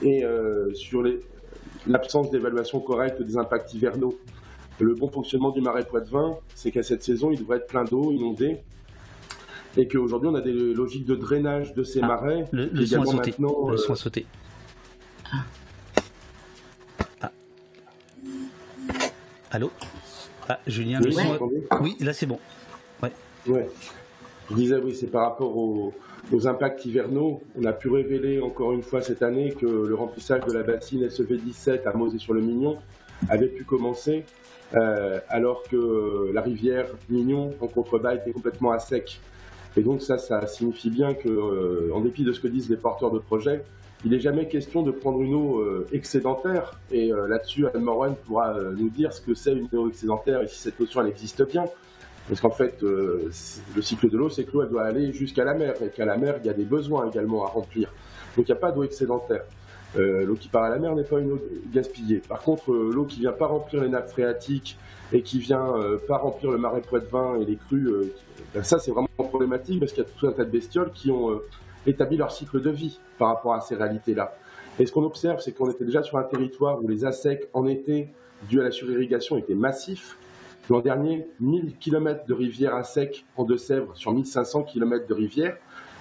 et sur l'absence d'évaluation correcte des impacts hivernaux. Le bon fonctionnement du marais Poitevin, c'est qu'à cette saison, il devrait être plein d'eau, inondé, et qu'aujourd'hui on a des logiques de drainage de ces marais. Ah, Le, qui le son a sauté. Le euh, son a sauté. Ah. Allô? Ah, Julien, le Oui, son. a- m'entendez Oui, là c'est bon. Ouais. Ouais. Je disais, oui, c'est par rapport aux, aux impacts hivernaux. On a pu révéler encore une fois cette année que le remplissage de la bassine SEV 17 à Mosée-sur-le-Mignon avait pu commencer, euh, alors que la rivière Mignon, en contrebas, était complètement à sec. Et donc ça, ça signifie bien que, euh, en dépit de ce que disent les porteurs de projets, il n'est jamais question de prendre une eau euh, excédentaire. Et euh, là-dessus, Anne Morwen pourra euh, nous dire ce que c'est une eau excédentaire et si cette notion elle existe bien. Parce qu'en fait, le cycle de l'eau, c'est que l'eau doit aller jusqu'à la mer, et qu'à la mer, il y a des besoins également à remplir. Donc il n'y a pas d'eau excédentaire. Euh, l'eau qui part à la mer n'est pas une eau gaspillée. Par contre, euh, l'eau qui vient pas remplir les nappes phréatiques et qui vient euh, pas remplir le marais Poitevin et les crues, ben ça c'est vraiment problématique parce qu'il y a tout un tas de bestioles qui ont établi leur cycle de vie par rapport à ces réalités-là. Et ce qu'on observe, c'est qu'on était déjà sur un territoire où les assecs en été, dû à la surirrigation, étaient massifs. L'an dernier, 1000 km de rivières à sec en Deux-Sèvres sur 1500 km de rivières.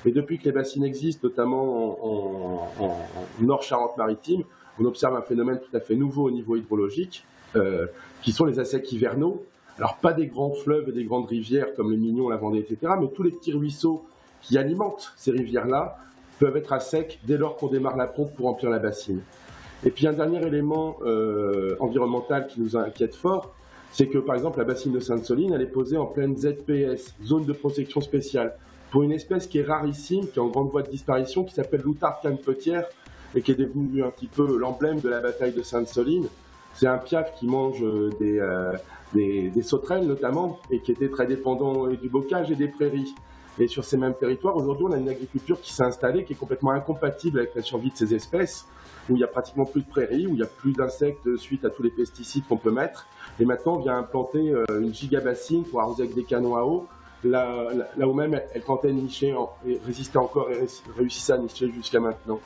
Et depuis que les bassines existent, notamment en, en- en Nord Charente-Maritime, on observe un phénomène tout à fait nouveau au niveau hydrologique, euh, qui sont les assecs hivernaux. Alors pas des grands fleuves et des grandes rivières comme le Mignon, la Vendée, etc., mais tous les petits ruisseaux qui alimentent ces rivières-là peuvent être à sec dès lors qu'on démarre la pompe pour remplir la bassine. Et puis un dernier élément euh, environnemental qui nous inquiète fort, c'est que par exemple la bassine de Sainte-Soline, elle est posée en pleine ZPS, zone de protection spéciale, pour une espèce qui est rarissime, qui est en grande voie de disparition, qui s'appelle l'outarde canepetière et qui est devenue un petit peu l'emblème de la bataille de Sainte-Soline. C'est un piaf qui mange euh, des, euh, des, des sauterelles notamment et qui était très dépendant et du bocage et des prairies. Et sur ces mêmes territoires, aujourd'hui, on a une agriculture qui s'est installée, qui est complètement incompatible avec la survie de ces espèces, où il n'y a pratiquement plus de prairies, où il n'y a plus d'insectes suite à tous les pesticides qu'on peut mettre. Et maintenant, on vient implanter euh, une gigabassine pour arroser avec des canons à eau, là, où même elle, tentait de nicher et résistait encore et ré- réussissait à nicher jusqu'à maintenant.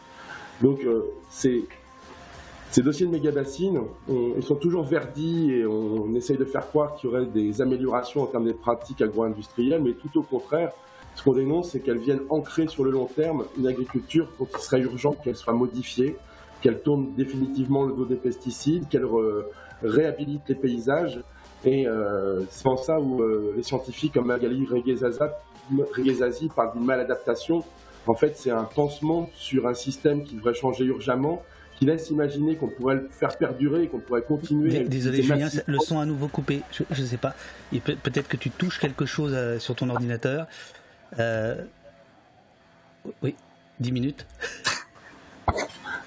Donc, euh, ces dossiers de méga-bassines, on- ils sont toujours verdis et on, on essaye de faire croire qu'il y aurait des améliorations en termes des pratiques agro-industrielles, mais tout au contraire, ce qu'on dénonce, c'est qu'elles viennent ancrer sur le long terme une agriculture dont il serait urgent qu'elle soit modifiée, qu'elle tourne définitivement le dos des pesticides, qu'elle re- réhabilite les paysages. Et euh, c'est en ça où euh, les scientifiques comme Magali Reguezazi parlent d'une maladaptation. En fait, c'est un pansement sur un système qui devrait changer urgemment, qui laisse imaginer qu'on pourrait le faire perdurer, qu'on pourrait continuer. Désolé Julien, le son à nouveau coupé. Je, je sais pas. Peut- Peut-être que tu touches quelque chose euh, sur ton ordinateur. Euh, Oui, 10 minutes.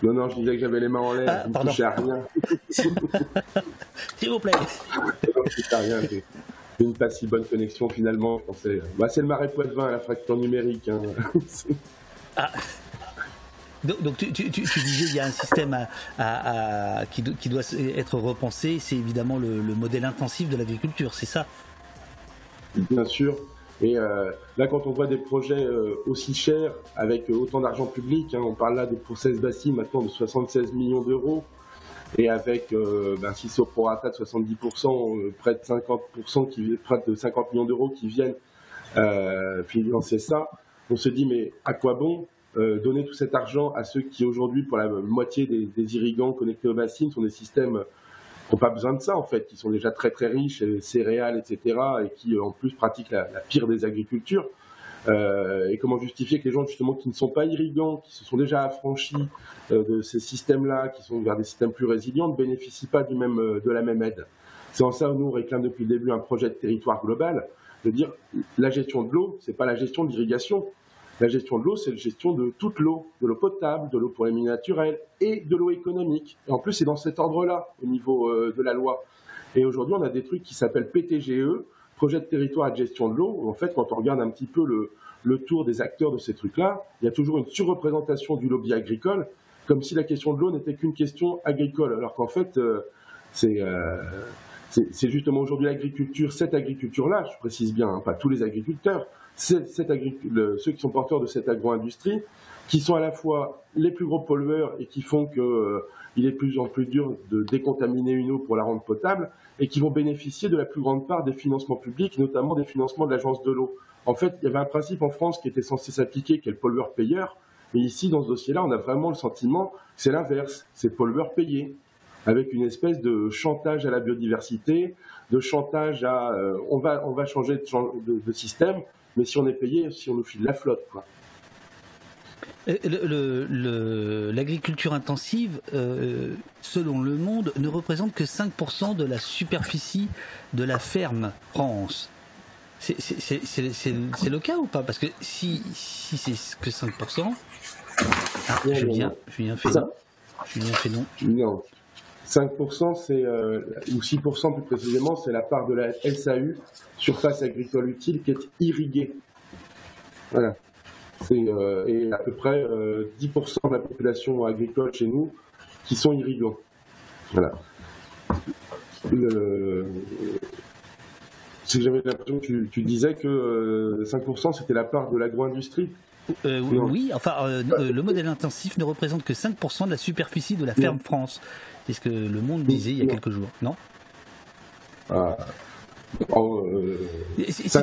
Non, non, je disais que j'avais les mains en l'air, Ah, je ne pardon. touchais à rien. S'il vous plaît. Je touchais à rien. J'ai une pas si bonne connexion finalement. Pensais. Bah, c'est le marais Poitevin, la fracture numérique. hein. C'est- Donc, donc tu, tu- tu- tu disais il y a un système à- à- à- qui, do- qui doit être repensé. C'est évidemment le, le modèle intensif de l'agriculture, c'est ça? Bien sûr. Et euh, là, quand on voit des projets euh, aussi chers, avec euh, autant d'argent public, hein, on parle là de pour 16 bassines maintenant de 76 millions d'euros, et avec euh, ben, si au prorata de 70%, euh, près de 50%, qui, près de 50 millions d'euros qui viennent financer ça, on se dit mais à quoi bon donner tout cet argent à ceux qui aujourd'hui, pour la moitié des, irrigants connectés aux bassines, sont des systèmes n'ont pas besoin de ça en fait, qui sont déjà très très riches, céréales, etc., et qui euh, en plus pratiquent la, pire des agricultures. Euh, et comment justifier que les gens justement qui ne sont pas irrigants, qui se sont déjà affranchis euh, de ces systèmes-là, qui sont vers des systèmes plus résilients, ne bénéficient pas de la même aide? C'est en ça que nous réclame depuis le début un projet de territoire global, de dire la gestion de l'eau, c'est pas la gestion de l'irrigation. La gestion de l'eau, c'est la gestion de toute l'eau, de l'eau potable, de l'eau pour les milieux naturels et de l'eau économique. Et en plus, c'est dans cet ordre-là au niveau euh, de la loi. Et aujourd'hui, on a des trucs qui s'appellent PTGE, projet de territoire et de gestion de l'eau. En fait, quand on regarde un petit peu le, tour des acteurs de ces trucs-là, il y a toujours une surreprésentation du lobby agricole, comme si la question de l'eau n'était qu'une question agricole, alors qu'en fait, euh, c'est euh, c'est justement aujourd'hui l'agriculture, cette agriculture-là, je précise bien, hein, pas tous les agriculteurs, cette le- ceux qui sont porteurs de cette agro-industrie, qui sont à la fois les plus gros pollueurs et qui font que euh, est de plus en plus dur de décontaminer une eau pour la rendre potable, et qui vont bénéficier de la plus grande part des financements publics, notamment des financements de l'agence de l'eau. En fait, il y avait un principe en France qui était censé s'appliquer, qui est le pollueur-payeur. Mais ici, dans ce dossier-là, on a vraiment le sentiment que c'est l'inverse. C'est pollueur-payé, avec une espèce de chantage à la biodiversité, de chantage à euh, on, va, on va changer de, chan- de- de système, mais si on est payé, si on nous file la flotte. Quoi. Euh, L'agriculture intensive, euh, selon Le Monde, ne représente que 5% de la superficie de la ferme France. C'est le cas ou pas? Parce que si, si c'est que 5%, ah, Non, non, Julien, non. Julien Ça- Fénon, Julien Fénon, Non. 5%, c'est, euh, ou 6% plus précisément, c'est la part de la SAU, surface agricole utile, qui est irriguée. Voilà. C'est, euh, et à peu près euh, 10% de la population agricole chez nous qui sont irrigants. Voilà. Le... Que j'avais l'impression que tu, tu disais que euh, 5% c'était la part de l'agro-industrie. Euh, oui, enfin, euh, euh, le modèle intensif ne représente que 5% de la superficie de la ferme France. C'est ce que Le Monde disait il y a quelques jours, non Ah. Oh, euh, C'est- enfin,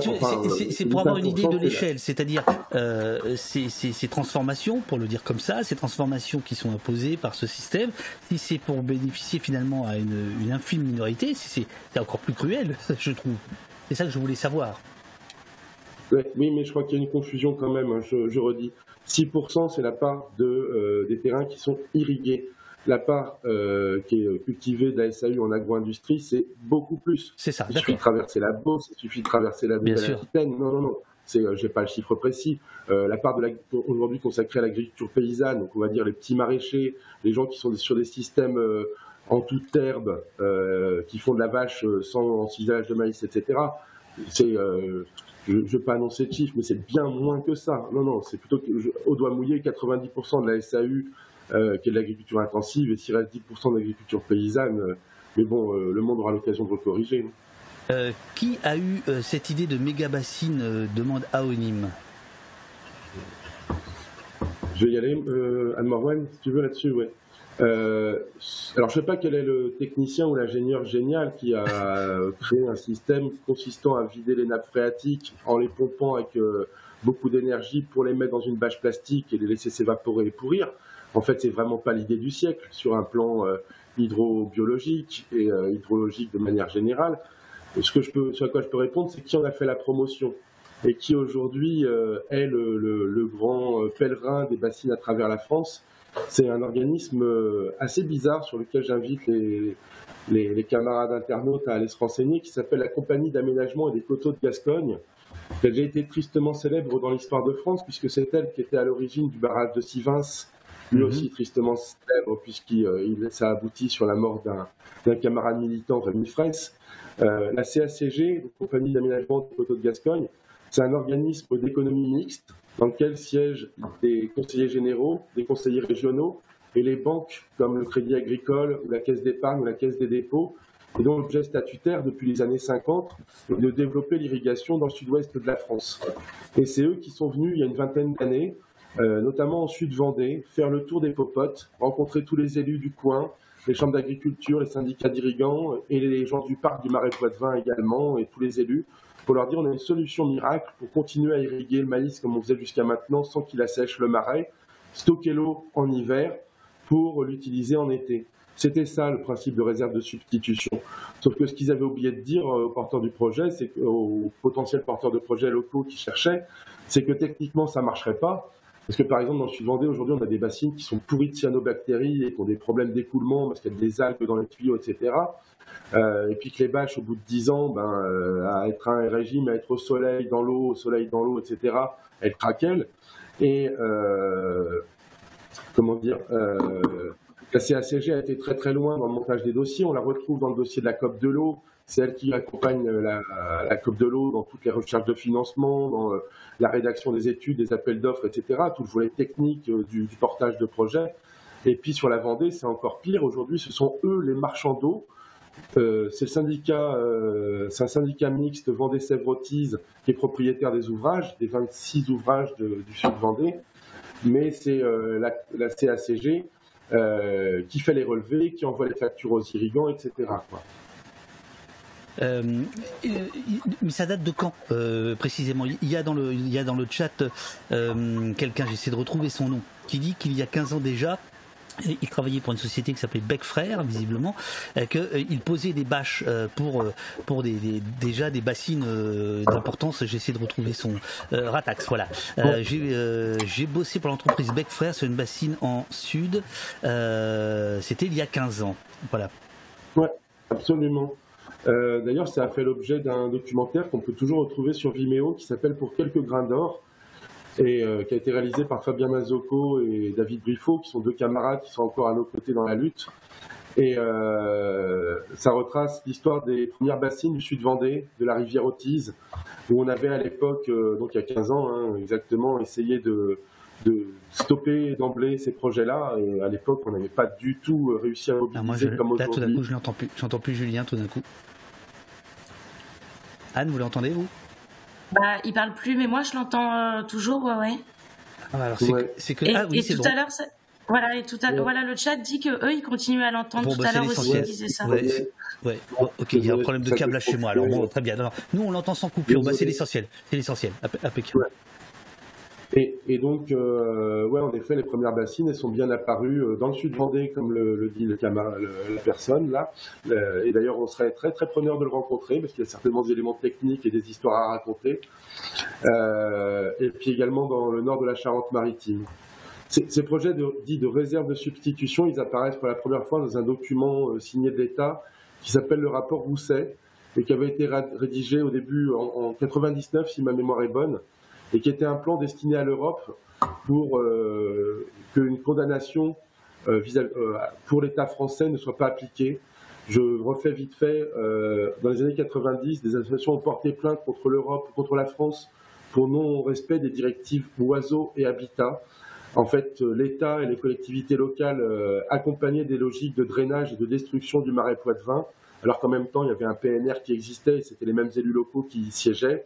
pour avoir une idée 5%, de l'échelle, c'est-à-dire euh, ces, ces- ces transformations, pour le dire comme ça, ces transformations qui sont imposées par ce système, si c'est pour bénéficier finalement à une, une infime minorité, c'est c'est encore plus cruel, je trouve. C'est ça que je voulais savoir. Ouais, oui, mais je crois qu'il y a une confusion quand même, hein, je, je redis. 6% c'est la part de, euh, des terrains qui sont irrigués. La part euh, qui est cultivée de la SAU en agro-industrie, c'est beaucoup plus. C'est ça, Il suffit de traverser la Beauce, il suffit de traverser la Bien sûr. Nouvelle-Aquitaine. Non, non, non. C'est, euh, j'ai pas le chiffre précis. Euh, la part de aujourd'hui consacrée à l'agriculture paysanne, donc on va dire les petits maraîchers, les gens qui sont sur des systèmes euh, en toute herbe, euh, qui font de la vache euh, sans ciselage de maïs, etc. C'est, euh, je ne vais pas annoncer de chiffres, mais c'est bien moins que ça. Non, non, c'est plutôt que, je- au doigt mouillé, 90% de la SAU euh, qui est de l'agriculture intensive, et s'il reste 10% d'agriculture paysanne, euh, mais bon, euh, le monde aura l'occasion de le corriger. Euh, qui a eu cette idée de méga bassine demande Aonim Je vais y aller, Anne Morwan, si tu veux là-dessus, ouais. Euh, alors, je sais pas quel est le technicien ou l'ingénieur génial qui a créé un système consistant à vider les nappes phréatiques en les pompant avec euh, beaucoup d'énergie pour les mettre dans une bâche plastique et les laisser s'évaporer et pourrir. En fait, c'est vraiment pas l'idée du siècle sur un plan euh, hydrobiologique et euh, hydrologique de manière générale. Ce que je peux, sur quoi je peux répondre, c'est qui en a fait la promotion et qui aujourd'hui euh, est le, grand pèlerin des bassines à travers la France. C'est un organisme assez bizarre sur lequel j'invite les, camarades internautes à aller se renseigner, qui s'appelle la Compagnie d'aménagement et des coteaux de Gascogne, qui a été tristement célèbre dans l'histoire de France, puisque c'est elle qui était à l'origine du barrage de Sivins, lui Mhm. aussi tristement célèbre, puisqu'il euh, ça aboutit sur la mort d'un camarade militant, Rémi Fraisse. Euh, la CACG, la Compagnie d'aménagement des coteaux de Gascogne, c'est un organisme d'économie mixte dans lequel siègent des conseillers généraux, des conseillers régionaux et les banques comme le Crédit Agricole ou la Caisse d'épargne ou la Caisse des dépôts, et dont l'objet statutaire depuis les années 50 est de développer l'irrigation dans le sud-ouest de la France. Et c'est eux qui sont venus il y a une vingtaine d'années, euh, notamment en Sud-Vendée, faire le tour des popotes, rencontrer tous les élus du coin, les chambres d'agriculture, les syndicats d'irrigants et les gens du parc du Marais Poitevin également, et tous les élus, pour leur dire on a une solution miracle pour continuer à irriguer le maïs comme on faisait jusqu'à maintenant sans qu'il assèche le marais, stocker l'eau en hiver pour l'utiliser en été. C'était ça le principe de réserve de substitution. Sauf que ce qu'ils avaient oublié de dire aux porteurs du projet, c'est aux potentiels porteurs de projets locaux qui cherchaient, c'est que techniquement ça marcherait pas. Parce que par exemple dans le sud-Vendée, aujourd'hui on a des bassines qui sont pourries de cyanobactéries et qui ont des problèmes d'écoulement parce qu'il y a des algues dans les tuyaux, etc. Euh, et puis que les bâches, au bout de 10 ans, ben, euh, à être à un régime, à être au soleil, dans l'eau, au soleil, dans l'eau, etc., elles craquellent. Et euh, comment dire, la CACG a été très très loin dans le montage des dossiers. On la retrouve dans le dossier de la COP de l'eau. C'est elle qui accompagne la, COP de l'eau dans toutes les recherches de financement, dans euh, la rédaction des études, des appels d'offres, etc. Tout le volet technique euh, du, portage de projet. Et puis sur la Vendée, c'est encore pire. Aujourd'hui, ce sont eux les marchands d'eau. Euh, c'est un syndicat mixte Vendée Sèvres-Otise qui est propriétaire des ouvrages, des 26 ouvrages du sud Vendée, mais c'est la, CACG qui fait les relevés, qui envoie les factures aux irrigants, etc. Euh, mais ça date de quand euh, précisément? Il y a dans le, il y a dans le chat euh, quelqu'un, j'essaie de retrouver son nom, qui dit qu'il y a 15 ans déjà, il travaillait pour une société qui s'appelait Beck Frères, visiblement, qu'il posait des bâches pour, pour des, des- déjà des bassines d'importance. J'essaie de retrouver son euh, Ratax. Voilà. Euh, J'ai euh, bossé pour l'entreprise Beck Frères sur une bassine en sud. C'était il y a 15 ans. Voilà. Ouais, absolument. Euh, D'ailleurs, ça a fait l'objet d'un documentaire qu'on peut toujours retrouver sur Vimeo qui s'appelle Pour quelques grains d'or et euh, qui a été réalisé par Fabien Mazzocco et David Briffaut, qui sont deux camarades qui sont encore à nos côtés dans la lutte. Et euh, ça retrace l'histoire des premières bassines du sud Vendée, de la rivière Autise, où on avait à l'époque, donc il y a 15 ans hein, exactement, essayé de, de stopper d'emblée ces projets-là. Et à l'époque, on n'avait pas du tout euh, réussi à mobiliser Ah, moi, je, comme là, tout d'un aujourd'hui. coup, je n'entends plus. J'entends plus Julien tout d'un coup. Anne, vous l'entendez vous? Bah, il parle plus, mais moi je l'entends euh, toujours, ouais, ouais. Ah, bah, alors, c'est que- c'est que Et, ah oui, et c'est tout drôle. à l'heure, voilà, et tout à Ouais. voilà, le chat dit que eux, ils continuent à l'entendre. Bon, tout bah, à l'heure aussi, ils disaient ça. Ouais, c'est- ouais. Bon, ok, il y a un problème de câblage chez moi. Alors bon, très bien. Non, non. Nous, on l'entend sans coupure. Bah, c'est l'essentiel. C'est l'essentiel. Impe- Impeccable. Et, donc, euh, ouais, en effet, les premières bassines, sont bien apparues euh, dans le sud Vendée, comme le, dit la personne là. Euh, et d'ailleurs, on serait très très preneur de le rencontrer parce qu'il y a certainement des éléments techniques et des histoires à raconter. Et puis également dans le nord de la Charente-Maritime. Ces, projets dits de réserve de substitution, ils apparaissent pour la première fois dans un document signé de l'État qui s'appelle le rapport Rousset et qui avait été rédigé au début en, en 99, si ma mémoire est bonne, et qui était un plan destiné à l'Europe pour euh, qu'une condamnation euh, euh, pour l'État français ne soit pas appliquée. Je refais vite fait, dans les années 90, des associations ont porté plainte contre l'Europe, contre la France, pour non-respect des directives oiseaux et habitat. En fait, l'État et les collectivités locales accompagnaient des logiques de drainage et de destruction du marais Poitevin, alors qu'en même temps, il y avait un PNR qui existait et c'était les mêmes élus locaux qui y siégeaient.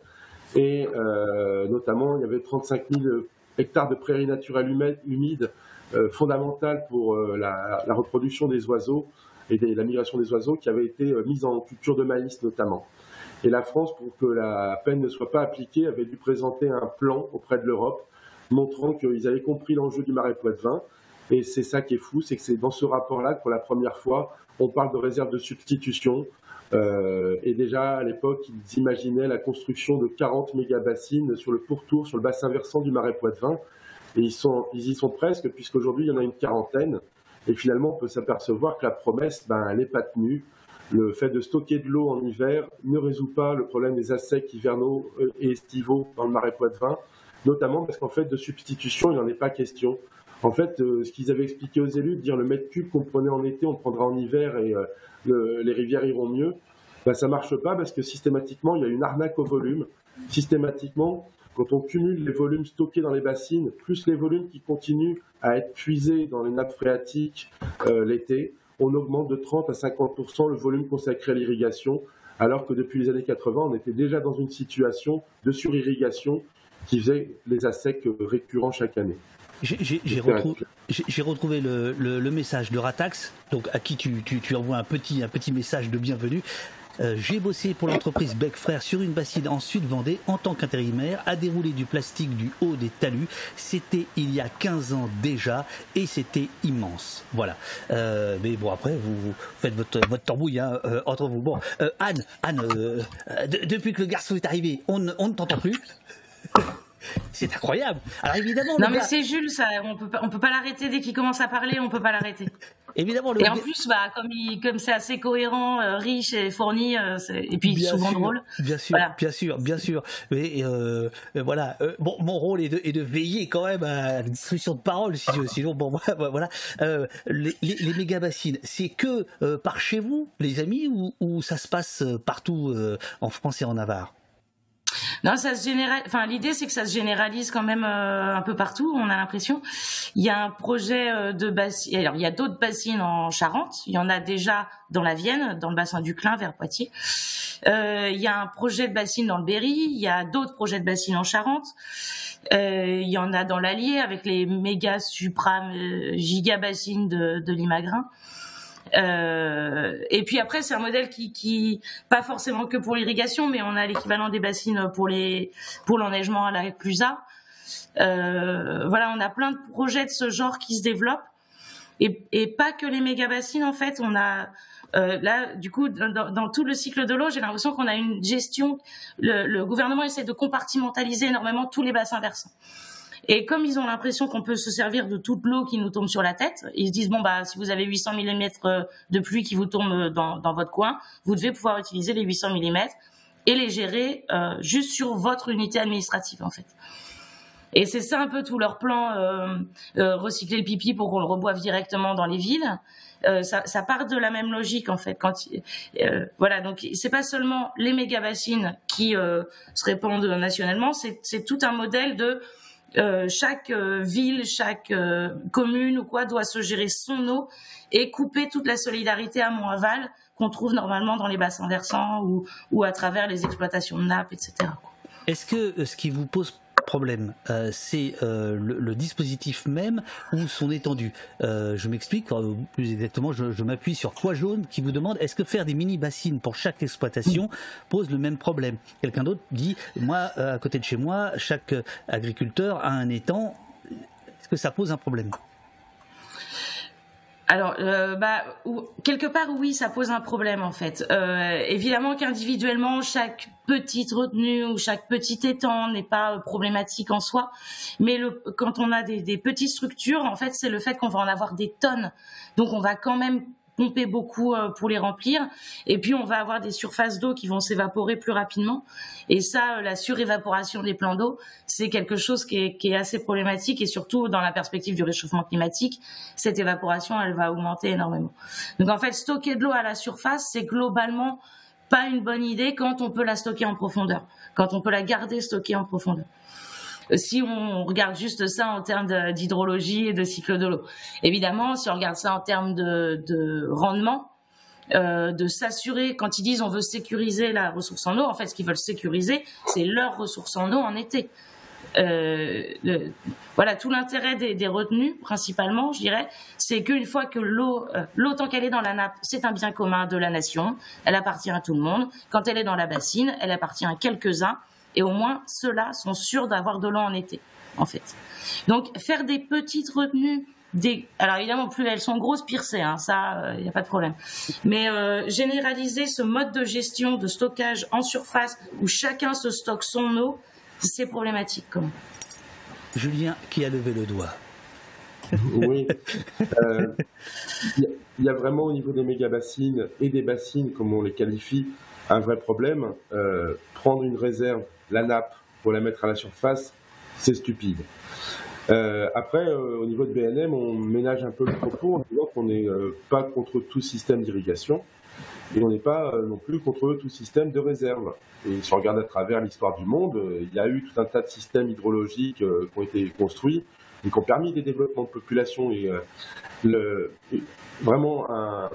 Et euh, notamment, il y avait 35 000 hectares de prairies naturelles humides euh, fondamentales pour euh, la, reproduction des oiseaux et la migration des oiseaux qui avaient été mises en culture de maïs notamment. Et la France, pour que la peine ne soit pas appliquée, avait dû présenter un plan auprès de l'Europe montrant qu'ils avaient compris l'enjeu du marais Poitevin. Et c'est ça qui est fou, c'est que c'est dans ce rapport-là que pour la première fois, on parle de réserve de substitution. Euh, et déjà à l'époque, ils imaginaient la construction de 40 méga-bassines sur le pourtour, sur le bassin versant du marais Poitevin. Et ils, sont, ils y sont presque, puisqu'aujourd'hui, il y en a une quarantaine. Et finalement, on peut s'apercevoir que la promesse, ben, elle n'est pas tenue. Le fait de stocker de l'eau en hiver ne résout pas le problème des assecs hivernaux euh, et estivaux dans le marais Poitevin, notamment parce qu'en fait, de substitution, il n'en est pas question. En fait, euh, ce qu'ils avaient expliqué aux élus, de dire le mètre cube qu'on prenait en été, on le prendra en hiver et euh, le- les rivières iront mieux, ben, ça marche pas parce que systématiquement, il y a une arnaque au volume. Systématiquement, quand on cumule les volumes stockés dans les bassines, plus les volumes qui continuent à être puisés dans les nappes phréatiques euh, l'été, on augmente de 30 à 50 le volume consacré à l'irrigation, alors que depuis les années 80, on était déjà dans une situation de surirrigation qui faisait les assecs récurrents chaque année. J'ai- retrouvé le, le- le message de Ratax, donc à qui tu, tu- tu envoies un petit, un petit message de bienvenue. Euh, J'ai bossé pour l'entreprise Beck Frères sur une bassine en Sud-Vendée en tant qu'intérimaire à dérouler du plastique du haut des talus. C'était il y a 15 ans déjà et c'était immense. Voilà. Euh, mais bon, après, vous, vous faites votre, votre tambouille hein, euh, entre vous. Bon, Anne, Anne de- depuis que le garçon est arrivé, on ne t'entend plus. C'est incroyable. Alors évidemment, Non, mais gars- c'est Jules, ça. On peut pas, on peut pas l'arrêter dès qu'il commence à parler. On peut pas l'arrêter. Évidemment, le Et en plus, bah, comme il, comme c'est assez cohérent, euh, riche et fourni, euh, et puis Bien souvent sûr, drôle. Bien sûr, bien sûr, bien sûr. Mais euh, voilà, bon, mon rôle est de, est de veiller quand même à la distribution de parole, si je- sinon, bon, voilà. les, les, les méga bassines, c'est que par chez vous, les amis, ou, ou ça se passe partout en France et en Navarre? Non, ça se généralise. Enfin, l'idée, c'est que ça se généralise quand même euh, un peu partout. On a l'impression. Il y a un projet euh, de bassine. Alors, il y a d'autres bassines en Charente. Il y en a déjà dans la Vienne, dans le bassin du Clin, vers Poitiers. Euh, il y a un projet de bassine dans le Berry. Il y a d'autres projets de bassine en Charente. Euh, il y en a dans l'Allier avec les méga supra euh, giga bassines de, de Limagrin. Euh, et puis après, c'est un modèle qui, qui, pas forcément que pour l'irrigation, mais on a l'équivalent des bassines pour les, pour l'enneigement à la Clusa. Euh, voilà, on a plein de projets de ce genre qui se développent. Et, et pas que les méga bassines, en fait, on a, euh, là, du coup, dans, dans, tout le cycle de l'eau, j'ai l'impression qu'on a une gestion. Le, le, gouvernement essaie de compartimentaliser énormément tous les bassins versants. Et comme ils ont l'impression qu'on peut se servir de toute l'eau qui nous tombe sur la tête, ils se disent bon bah si vous avez 800 mm de pluie qui vous tombe dans, dans votre coin, vous devez pouvoir utiliser les 800 mm et les gérer euh, juste sur votre unité administrative en fait. Et c'est ça un peu tout leur plan, euh, euh, recycler le pipi pour qu'on le reboive directement dans les villes. Euh, ça, ça, part de la même logique en fait. Quand euh, voilà, donc c'est pas seulement les méga bassines qui euh, se répandent nationalement, c'est tout un modèle de euh, chaque euh, ville, chaque euh, commune ou quoi doit se gérer son eau et couper toute la solidarité à mon aval qu'on trouve normalement dans les bassins versants ou, ou à travers les exploitations de nappes, etc. Est-ce que ce qui vous pose problème, euh, c'est euh, le, dispositif même ou son étendue. Euh, je m'explique, plus exactement, je, m'appuie sur Toit Jaune qui vous demande est-ce que faire des mini-bassines pour chaque exploitation pose le même problème? Quelqu'un d'autre dit, moi, à côté de chez moi, chaque agriculteur a un étang. Est-ce que ça pose un problème? Alors, euh, bah, quelque part, oui, ça pose un problème en fait. Euh, évidemment qu'individuellement, chaque petite retenue ou chaque petit étang n'est pas problématique en soi, mais le, quand on a des, des petites structures, en fait, c'est le fait qu'on va en avoir des tonnes. Donc, on va quand même pomper beaucoup euh, pour les remplir. Et puis, on va avoir des surfaces d'eau qui vont s'évaporer plus rapidement. Et ça, euh, la surévaporation des plans d'eau, c'est quelque chose qui est, qui est, assez problématique. Et surtout, dans la perspective du réchauffement climatique, cette évaporation, elle va augmenter énormément. Donc, en fait, stocker de l'eau à la surface, c'est globalement pas une bonne idée quand on peut la stocker en profondeur, quand on peut la garder stockée en profondeur si on regarde juste ça en termes d'hydrologie et de cycle de l'eau. Évidemment, si on regarde ça en termes de, de rendement, euh, de s'assurer, quand ils disent on veut sécuriser la ressource en eau, en fait, ce qu'ils veulent sécuriser, c'est leur ressource en eau en été. Euh, voilà, tout l'intérêt des, des, retenues, principalement, je dirais, c'est qu'une fois que l'eau, euh, l'eau tant qu'elle est dans la nappe, c'est un bien commun de la nation, elle appartient à tout le monde. Quand elle est dans la bassine, elle appartient à quelques-uns et au moins ceux-là sont sûrs d'avoir de l'eau en été, en fait. Donc faire des petites retenues, des... alors évidemment plus elles sont grosses, pire c'est, hein, ça il euh, n'y a pas de problème. Mais euh, généraliser ce mode de gestion de stockage en surface où chacun se stocke son eau, c'est problématique quand même. Julien qui a levé le doigt? oui. Il euh, y, a vraiment au niveau des méga bassines et des bassines, comme on les qualifie, un vrai problème. Euh, prendre une réserve la nappe pour la mettre à la surface, c'est stupide. Euh, après, euh, au niveau de BNM, on ménage un peu le propos en disant qu'on n'est euh, pas contre tout système d'irrigation et on n'est pas non plus contre tout système de réserve. Et si on regarde à travers l'histoire du monde, il y a eu tout un tas de systèmes hydrologiques qui ont été construits et qui ont permis des développements de population. Et le, vraiment un,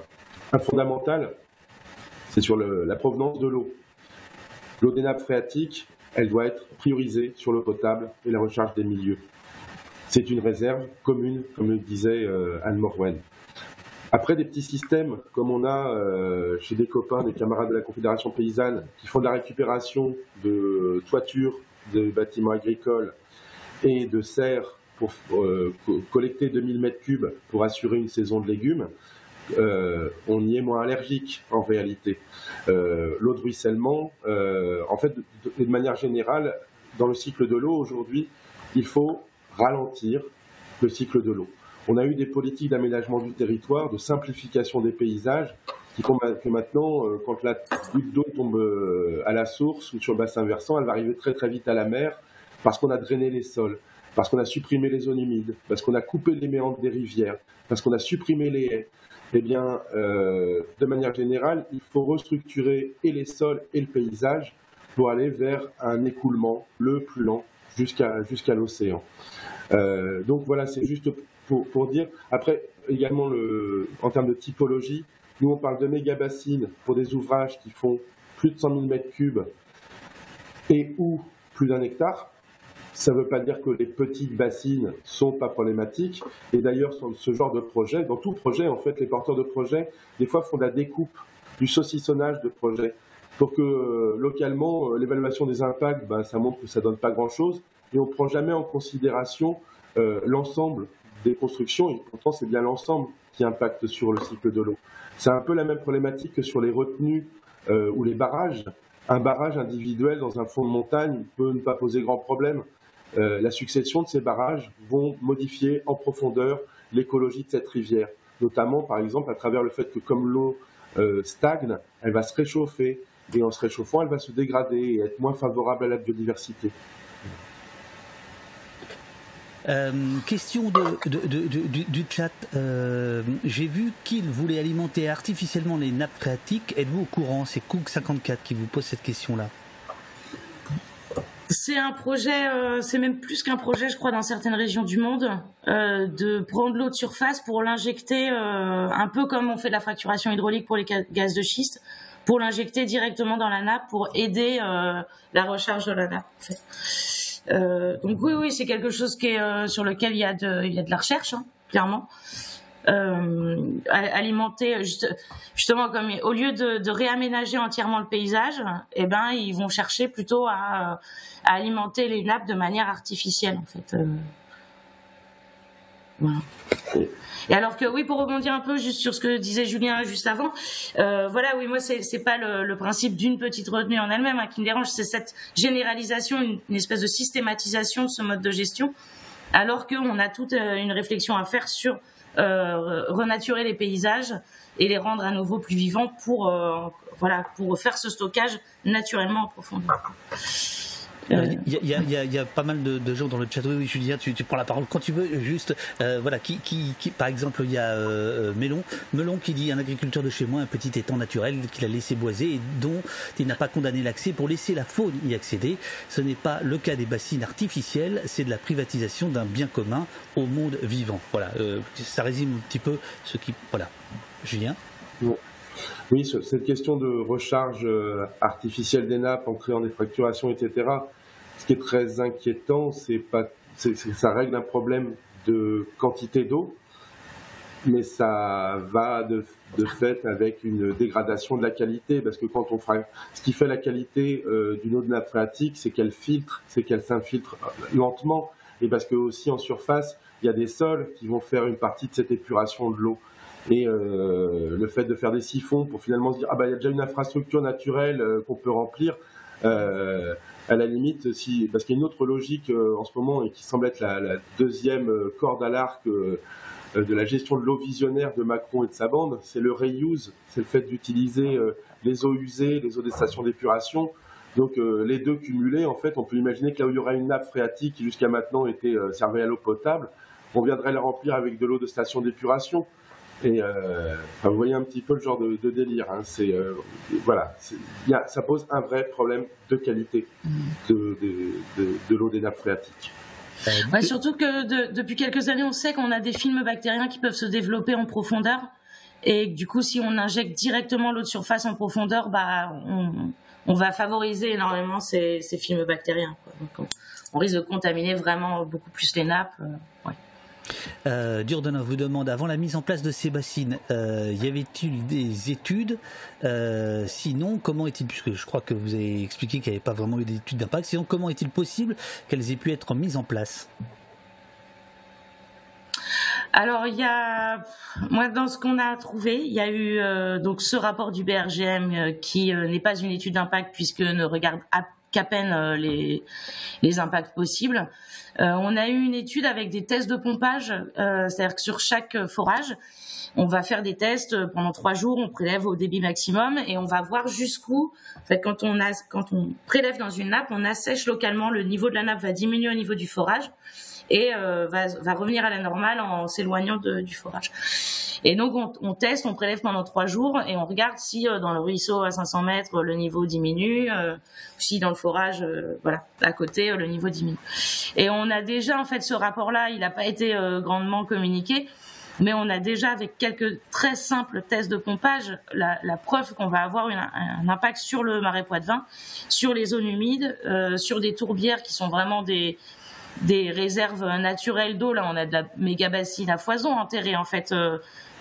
fondamental, c'est sur la provenance de l'eau. L'eau des nappes phréatiques, elle doit être priorisée sur l'eau potable et la recharge des milieux. C'est une réserve commune, comme le disait euh, Anne Morwen. Après, des petits systèmes, comme on a euh, chez des copains, des camarades de la Confédération paysanne, qui font de la récupération de toitures de bâtiments agricoles et de serres pour euh, collecter 2000 mètres cubes pour assurer une saison de légumes, euh, on y est moins allergique en réalité. Euh, l'eau de ruissellement, euh, en fait, de, de, manière générale, dans le cycle de l'eau aujourd'hui, il faut ralentir le cycle de l'eau. On a eu des politiques d'aménagement du territoire, de simplification des paysages, qui font que maintenant, quand la goutte d'eau tombe à la source ou sur le bassin versant, elle va arriver très très vite à la mer parce qu'on a drainé les sols, parce qu'on a supprimé les zones humides, parce qu'on a coupé les méandres des rivières, parce qu'on a supprimé les haies eh bien, euh, de manière générale, il faut restructurer et les sols et le paysage pour aller vers un écoulement le plus lent jusqu'à l'océan. Euh, donc voilà, c'est juste pour, dire. Après, également, le, en termes de typologie, nous on parle de méga bassines pour des ouvrages qui font plus de 100 000 mètres cubes et ou plus d'un hectare. Ça ne veut pas dire que les petites bassines sont pas problématiques. Et d'ailleurs, sur ce genre de projet, dans tout projet, en fait, les porteurs de projet, des fois, font de la découpe, du saucissonnage de projet. Pour que euh, localement, euh, l'évaluation des impacts, ben, ça montre que ça donne pas grand-chose. Et on ne prend jamais en considération euh, l'ensemble des constructions. Et pourtant, c'est bien l'ensemble qui impacte sur le cycle de l'eau. C'est un peu la même problématique que sur les retenues ou les barrages. Un barrage individuel dans un fond de montagne peut ne pas poser grand problème. Euh, la succession de ces barrages vont modifier en profondeur l'écologie de cette rivière, notamment par exemple à travers le fait que comme l'eau euh, stagne, elle va se réchauffer et en se réchauffant, elle va se dégrader et être moins favorable à la biodiversité. Euh, question du, chat. J'ai vu qu'il voulait alimenter artificiellement les nappes phréatiques. Êtes-vous au courant? C'est Cook54 qui vous pose cette question-là. C'est un projet, euh, c'est même plus qu'un projet, je crois, dans certaines régions du monde, euh, de prendre l'eau de surface pour l'injecter, euh, un peu comme on fait de la fracturation hydraulique pour les gaz de schiste, pour l'injecter directement dans la nappe pour aider la recharge de la nappe. donc oui, oui, c'est quelque chose qui est, sur lequel il y a de, il y a de la recherche, hein, clairement. Euh, alimenter justement comme au lieu de, réaménager entièrement le paysage, eh ben ils vont chercher plutôt à, alimenter les nappes de manière artificielle en fait. Euh. Et alors que oui, pour rebondir un peu juste sur ce que disait Julien juste avant, euh, voilà, oui, moi c'est c'est pas le, principe d'une petite retenue en elle-même hein, qui me dérange, c'est cette généralisation, une, espèce de systématisation de ce mode de gestion, alors qu'on a toute une réflexion à faire sur euh, renaturer les paysages et les rendre à nouveau plus vivants pour, euh, voilà, pour faire ce stockage naturellement en profondeur. Il y, a, pas mal de, gens dans le chat. Oui, Julien, tu, prends la parole quand tu veux. Juste, euh, voilà, qui, qui, par exemple, il y a euh, Melon, Melon qui dit un agriculteur de chez moi, un petit étang naturel qu'il a laissé boiser et dont il n'a pas condamné l'accès pour laisser la faune y accéder. Ce n'est pas le cas des bassines artificielles, c'est de la privatisation d'un bien commun au monde vivant. Voilà, euh, ça résume un petit peu ce qui, voilà, Julien? Oui, cette question de recharge artificielle des nappes en créant des fracturations, etc ce qui est très inquiétant, c'est pas, ça règle un problème de quantité d'eau, mais ça va de, fait avec une dégradation de la qualité, parce que quand on fera, ce qui fait la qualité euh, d'une eau de nappe phréatique, c'est qu'elle filtre, c'est qu'elle s'infiltre lentement, et parce que aussi en surface, il y a des sols qui vont faire une partie de cette épuration de l'eau. Et euh, le fait de faire des siphons pour finalement se dire ah bah il y a déjà une infrastructure naturelle euh, qu'on peut remplir, à la limite, si, parce qu'il y a une autre logique euh, en ce moment et qui semble être la, deuxième euh, corde à l'arc euh, de la gestion de l'eau visionnaire de Macron et de sa bande, c'est le reuse, c'est le fait d'utiliser les eaux usées, les eaux des stations d'épuration. Donc les deux cumulés, en fait, on peut imaginer que là où il y aura une nappe phréatique qui jusqu'à maintenant était servée à l'eau potable, on viendrait la remplir avec de l'eau de station d'épuration. Et euh, vous voyez un petit peu le genre de, délire. Hein. C'est euh, voilà, ça pose un vrai problème de qualité de, l'eau des nappes phréatiques. Surtout que depuis quelques années, on sait qu'on a des films bactériens qui peuvent se développer en profondeur. Et du coup, si on injecte directement l'eau de surface en profondeur, bah, on, va favoriser énormément ces, films bactériens. on, risque de contaminer vraiment beaucoup plus les nappes. Euh. Euh, vous demande avant la mise en place de ces bassines, euh, y avait-il des études? Euh, Sinon, comment est-il, puisque je crois que vous avez expliqué qu'il n'y avait pas vraiment eu d'études d'impact, sinon comment est-il possible qu'elles aient pu être mises en place? Alors il y a, moi dans ce qu'on a trouvé, il y a eu euh, donc ce rapport du BRGM qui n'est pas une étude d'impact puisque ne regarde qu'à peine les, les impacts possibles. Euh, on a eu une étude avec des tests de pompage, euh, c'est-à-dire que sur chaque forage, on va faire des tests pendant trois jours, on prélève au débit maximum et on va voir jusqu'où, en fait, quand on, a, quand on prélève dans une nappe, on assèche localement, le niveau de la nappe va diminuer au niveau du forage et euh, va, revenir à la normale en s'éloignant du forage. Et donc on, teste, on prélève pendant trois jours et on regarde si euh, dans le ruisseau à 500 mètres le niveau diminue, euh, si dans le forage, voilà, à côté le niveau diminue. Et on a déjà en fait ce rapport-là, il n'a pas été grandement communiqué, mais on a déjà avec quelques très simples tests de pompage la, preuve qu'on va avoir un impact sur le marais Poitevin, sur les zones humides, sur des tourbières qui sont vraiment des des réserves naturelles d'eau. Là, on a de la méga bassine à foison enterrée en fait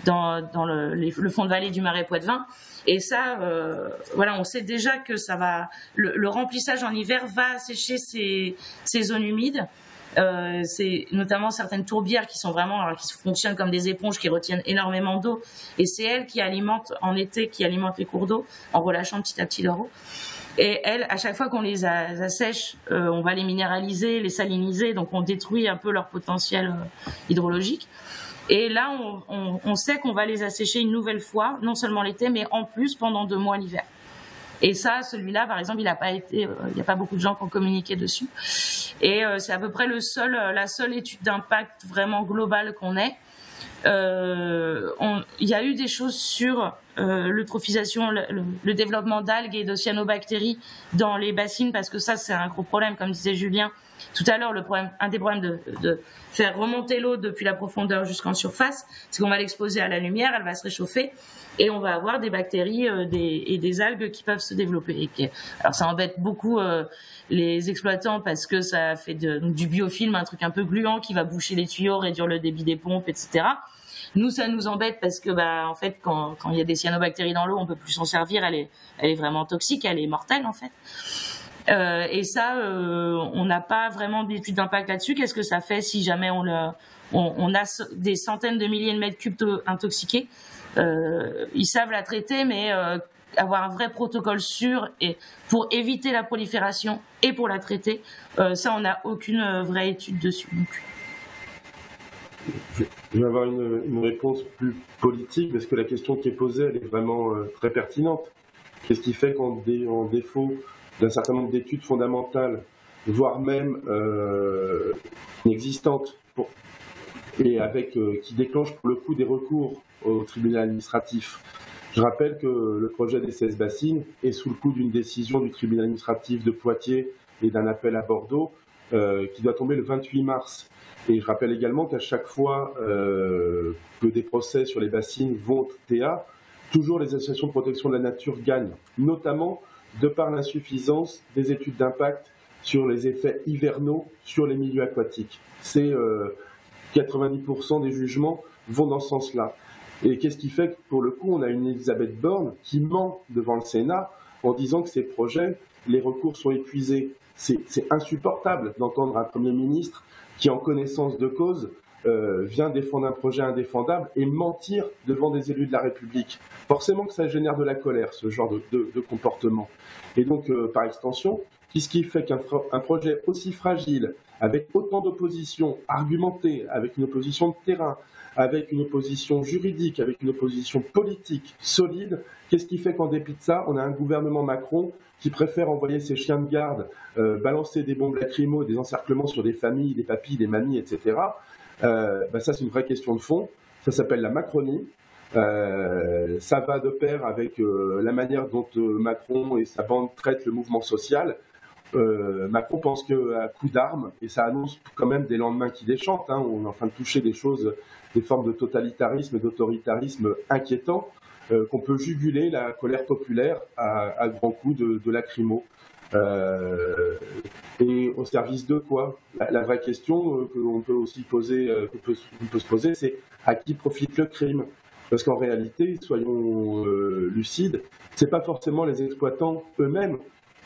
dans, dans le, fond de vallée du Marais Poitevin. Et ça, euh, voilà, on sait déjà que ça va, le, remplissage en hiver va assécher ces, ces zones humides. Euh, c'est notamment certaines tourbières qui sont vraiment, alors, qui fonctionnent comme des éponges qui retiennent énormément d'eau. Et c'est elles qui alimentent en été, qui alimentent les cours d'eau en relâchant petit à petit leur eau. Et elles, à chaque fois qu'on les assèche, euh, on va les minéraliser, les saliniser, donc on détruit un peu leur potentiel euh, hydrologique. Et là, on, sait qu'on va les assécher une nouvelle fois, non seulement l'été, mais en plus pendant deux mois l'hiver. Et ça, celui-là, par exemple, il été, euh, n'y a pas beaucoup de gens qui ont communiqué dessus. Et c'est à peu près le seul, la seule étude d'impact vraiment globale qu'on ait. il y a eu des choses sur l'eutrophisation, le, le, développement d'algues et de cyanobactéries dans les bassines, parce que ça, c'est un gros problème, comme disait Julien. Tout à l'heure, le problème, un des problèmes de, de faire remonter l'eau depuis la profondeur jusqu'en surface, c'est qu'on va l'exposer à la lumière, elle va se réchauffer et on va avoir des bactéries euh, des, et des algues qui peuvent se développer. alors ça embête beaucoup euh, les exploitants parce que ça fait de, du biofilm, un truc un peu gluant qui va boucher les tuyaux, réduire le débit des pompes, etc. Nous, ça nous embête parce que, bah, en fait, quand, il y a des cyanobactéries dans l'eau, on peut plus s'en servir. Elle est, elle est vraiment toxique, elle est mortelle, en fait. Euh, et ça, euh, on n'a pas vraiment d'études d'impact là-dessus. Qu'est-ce que ça fait si jamais on, a des centaines de milliers de mètres cubes intoxiqués? Euh, Ils savent la traiter, mais avoir un vrai protocole sûr et pour éviter la prolifération et pour la traiter, ça, on n'a aucune vraie étude dessus. Je vais avoir une, réponse plus politique parce que la question qui est posée, elle est vraiment très pertinente. Qu'est-ce qui fait qu'en dé, défaut d'un certain nombre d'études fondamentales, voire même euh, inexistantes, et avec euh, qui déclenchent pour le coup des recours au tribunal administratif? Je rappelle que le projet des 16 bassines est sous le coup d'une décision du tribunal administratif de Poitiers et d'un appel à Bordeaux euh, qui doit tomber le 28 mars. Et je rappelle également qu'à chaque fois euh, que des procès sur les bassines vont au TA, toujours les associations de protection de la nature gagnent, notamment de par l'insuffisance des études d'impact sur les effets hivernaux sur les milieux aquatiques. C'est 90% euh, des jugements vont dans ce sens-là. Et qu'est-ce qui fait que pour le coup, on a une Elisabeth Borne qui ment devant le Sénat en disant que ces projets, les recours sont épuisés. C'est insupportable d'entendre un Premier ministre qui, en connaissance de cause, euh, vient défendre un projet indéfendable et mentir devant des élus de la République. Forcément que ça génère de la colère, ce genre de, comportement. Et donc, euh, par extension, qu'est-ce qui fait qu'un projet aussi fragile, avec autant d'opposition argumentée, avec une opposition de terrain, avec une opposition juridique, avec une opposition politique solide, qu'est-ce qui fait qu'en dépit de ça, on a un gouvernement Macron qui préfère envoyer ses chiens de garde, euh, balancer des bombes lacrymo, des encerclements sur des familles, des papilles, des mamies, etc., euh, ben ça c'est une vraie question de fond. Ça s'appelle la Macronie. Euh, ça va de pair avec la manière dont Macron et sa bande traitent le mouvement social. Macron pense qu'à coup d'armes, et ça annonce quand même des lendemains qui déchantent, hein, on est en train de toucher des choses, des formes de totalitarisme et d'autoritarisme inquiétants, qu'on peut juguler la colère populaire à, grands coups de, de. Euh, et au service de quoi? La, vraie question euh, que l'on peut aussi poser, euh, que peut, peut, se poser, c'est à qui profite le crime? Parce qu'en réalité, soyons lucides, c'est pas forcément les exploitants eux-mêmes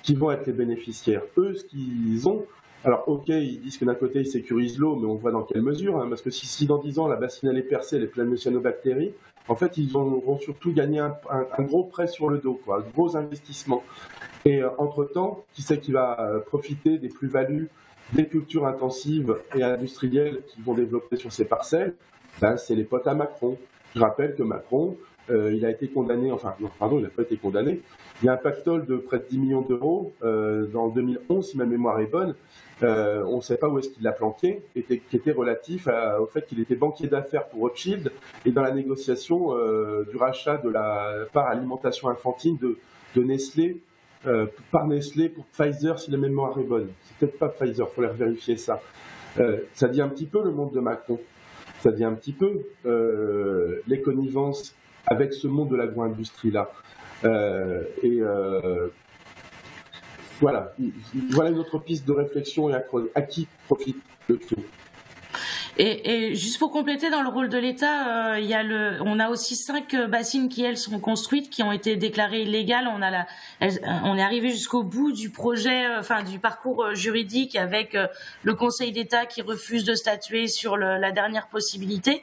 qui vont être les bénéficiaires. Eux, ce qu'ils ont, alors ok, ils disent que d'un côté ils sécurisent l'eau, mais on voit dans quelle mesure, hein, parce que si, si, dans 10 ans la bassine elle est percée, elle est pleine de cyanobactéries, en fait ils vont surtout gagner un, gros prêt sur le dos, quoi, gros investissement. Et euh, entre-temps, qui c'est qui va euh, profiter des plus-values des cultures intensives et industrielles qui vont développer sur ces parcelles? Ben, C'est les potes à Macron. Je rappelle que Macron, euh, il a été condamné, enfin, non, pardon, il n'a pas été condamné. Il y a un pactole de près de 10 millions d'euros euh, dans 2011, si ma mémoire est bonne. Euh, on ne sait pas où est-ce qu'il l'a planqué, était, qui était relatif au fait qu'il était banquier d'affaires pour Rothschild et dans la négociation du rachat de la part alimentation infantile de, de Nestlé euh, par Nestlé pour Pfizer si la mémoire est bonne. C'est peut-être pas Pfizer, il faut vérifier ça. Euh, ça dit un petit peu le monde de Macron. Ça dit un petit peu euh, les connivences avec ce monde de l'agro-industrie là. et voilà, voilà une autre piste de réflexion et à, à qui profite le crime. Et, juste pour compléter, dans le rôle de l'État, euh, on a aussi cinq euh, bassines qui elles sont construites, qui ont été déclarées illégales. On on est arrivé jusqu'au bout du projet, euh, enfin du parcours juridique avec le Conseil d'État qui refuse de statuer sur la dernière possibilité.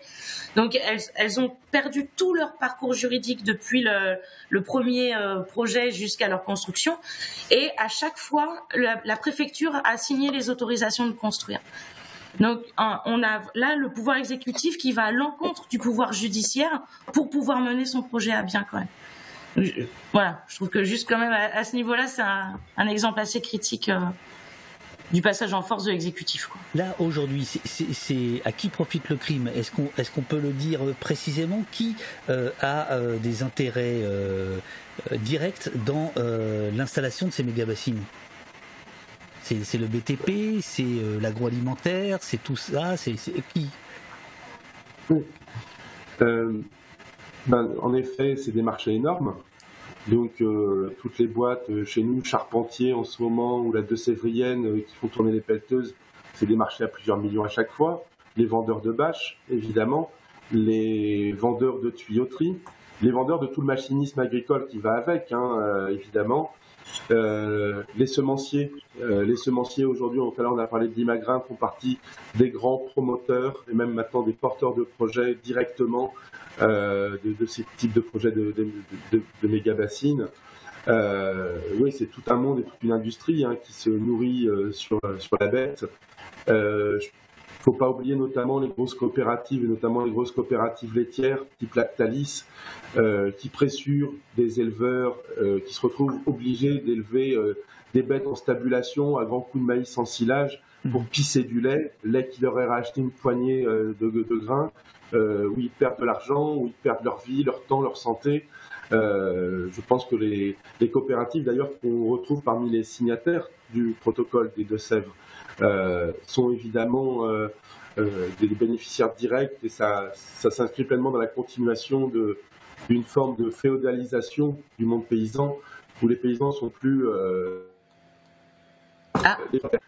Donc elles, ont perdu tout leur parcours juridique depuis le, premier projet jusqu'à leur construction. Et à chaque fois, la préfecture a signé les autorisations de construire. Donc, on a là le pouvoir exécutif qui va à l'encontre du pouvoir judiciaire pour pouvoir mener son projet à bien quand même. voilà, je trouve que juste quand même à, ce niveau-là, c'est un, exemple assez critique euh, du passage en force de l'exécutif. Là, aujourd'hui, c'est à qui profite le crime? Est-ce qu'on est peut le dire précisément? Qui euh, a euh, des intérêts directs dans l'installation de ces méga-bassines? C'est le BTP, c'est euh, l'agroalimentaire, c'est tout ça, c'est qui? Euh, ben, En effet, c'est des marchés énormes. Donc, euh, toutes les boîtes chez nous, Charpentier en ce moment, ou la De Sévrienne, qui font tourner les pelleteuses, c'est des marchés à plusieurs millions à chaque fois. Les vendeurs de bâches, évidemment. Les vendeurs de tuyauterie. Les vendeurs de tout le machinisme agricole qui va avec, hein, évidemment. Euh, les semenciers, euh, les semenciers aujourd'hui, tout à l'heure on a parlé de l'Imagrin, font partie des grands promoteurs et même maintenant des porteurs de projets directement euh, de, ces types de projets de, méga bassines. oui, c'est tout un monde et toute une industrie hein, qui se nourrit sur, la bête. Faut pas oublier notamment les grosses coopératives, et notamment les grosses coopératives laitières, type Lactalis, euh, qui pressurent des éleveurs euh, qui se retrouvent obligés d'élever euh, des bêtes en stabulation à grands coups de maïs en silage pour pisser du lait, lait qui leur est racheté une poignée de, de, grains, où ils perdent de l'argent, où ils perdent leur vie, leur temps, leur santé. je pense que les, les coopératives, d'ailleurs, qu'on retrouve parmi les signataires du protocole des Deux-Sèvres, euh, sont évidemment euh, euh, des bénéficiaires directs et ça, ça s'inscrit pleinement dans la continuation d'une forme de féodalisation du monde paysan où les paysans sont plus ah.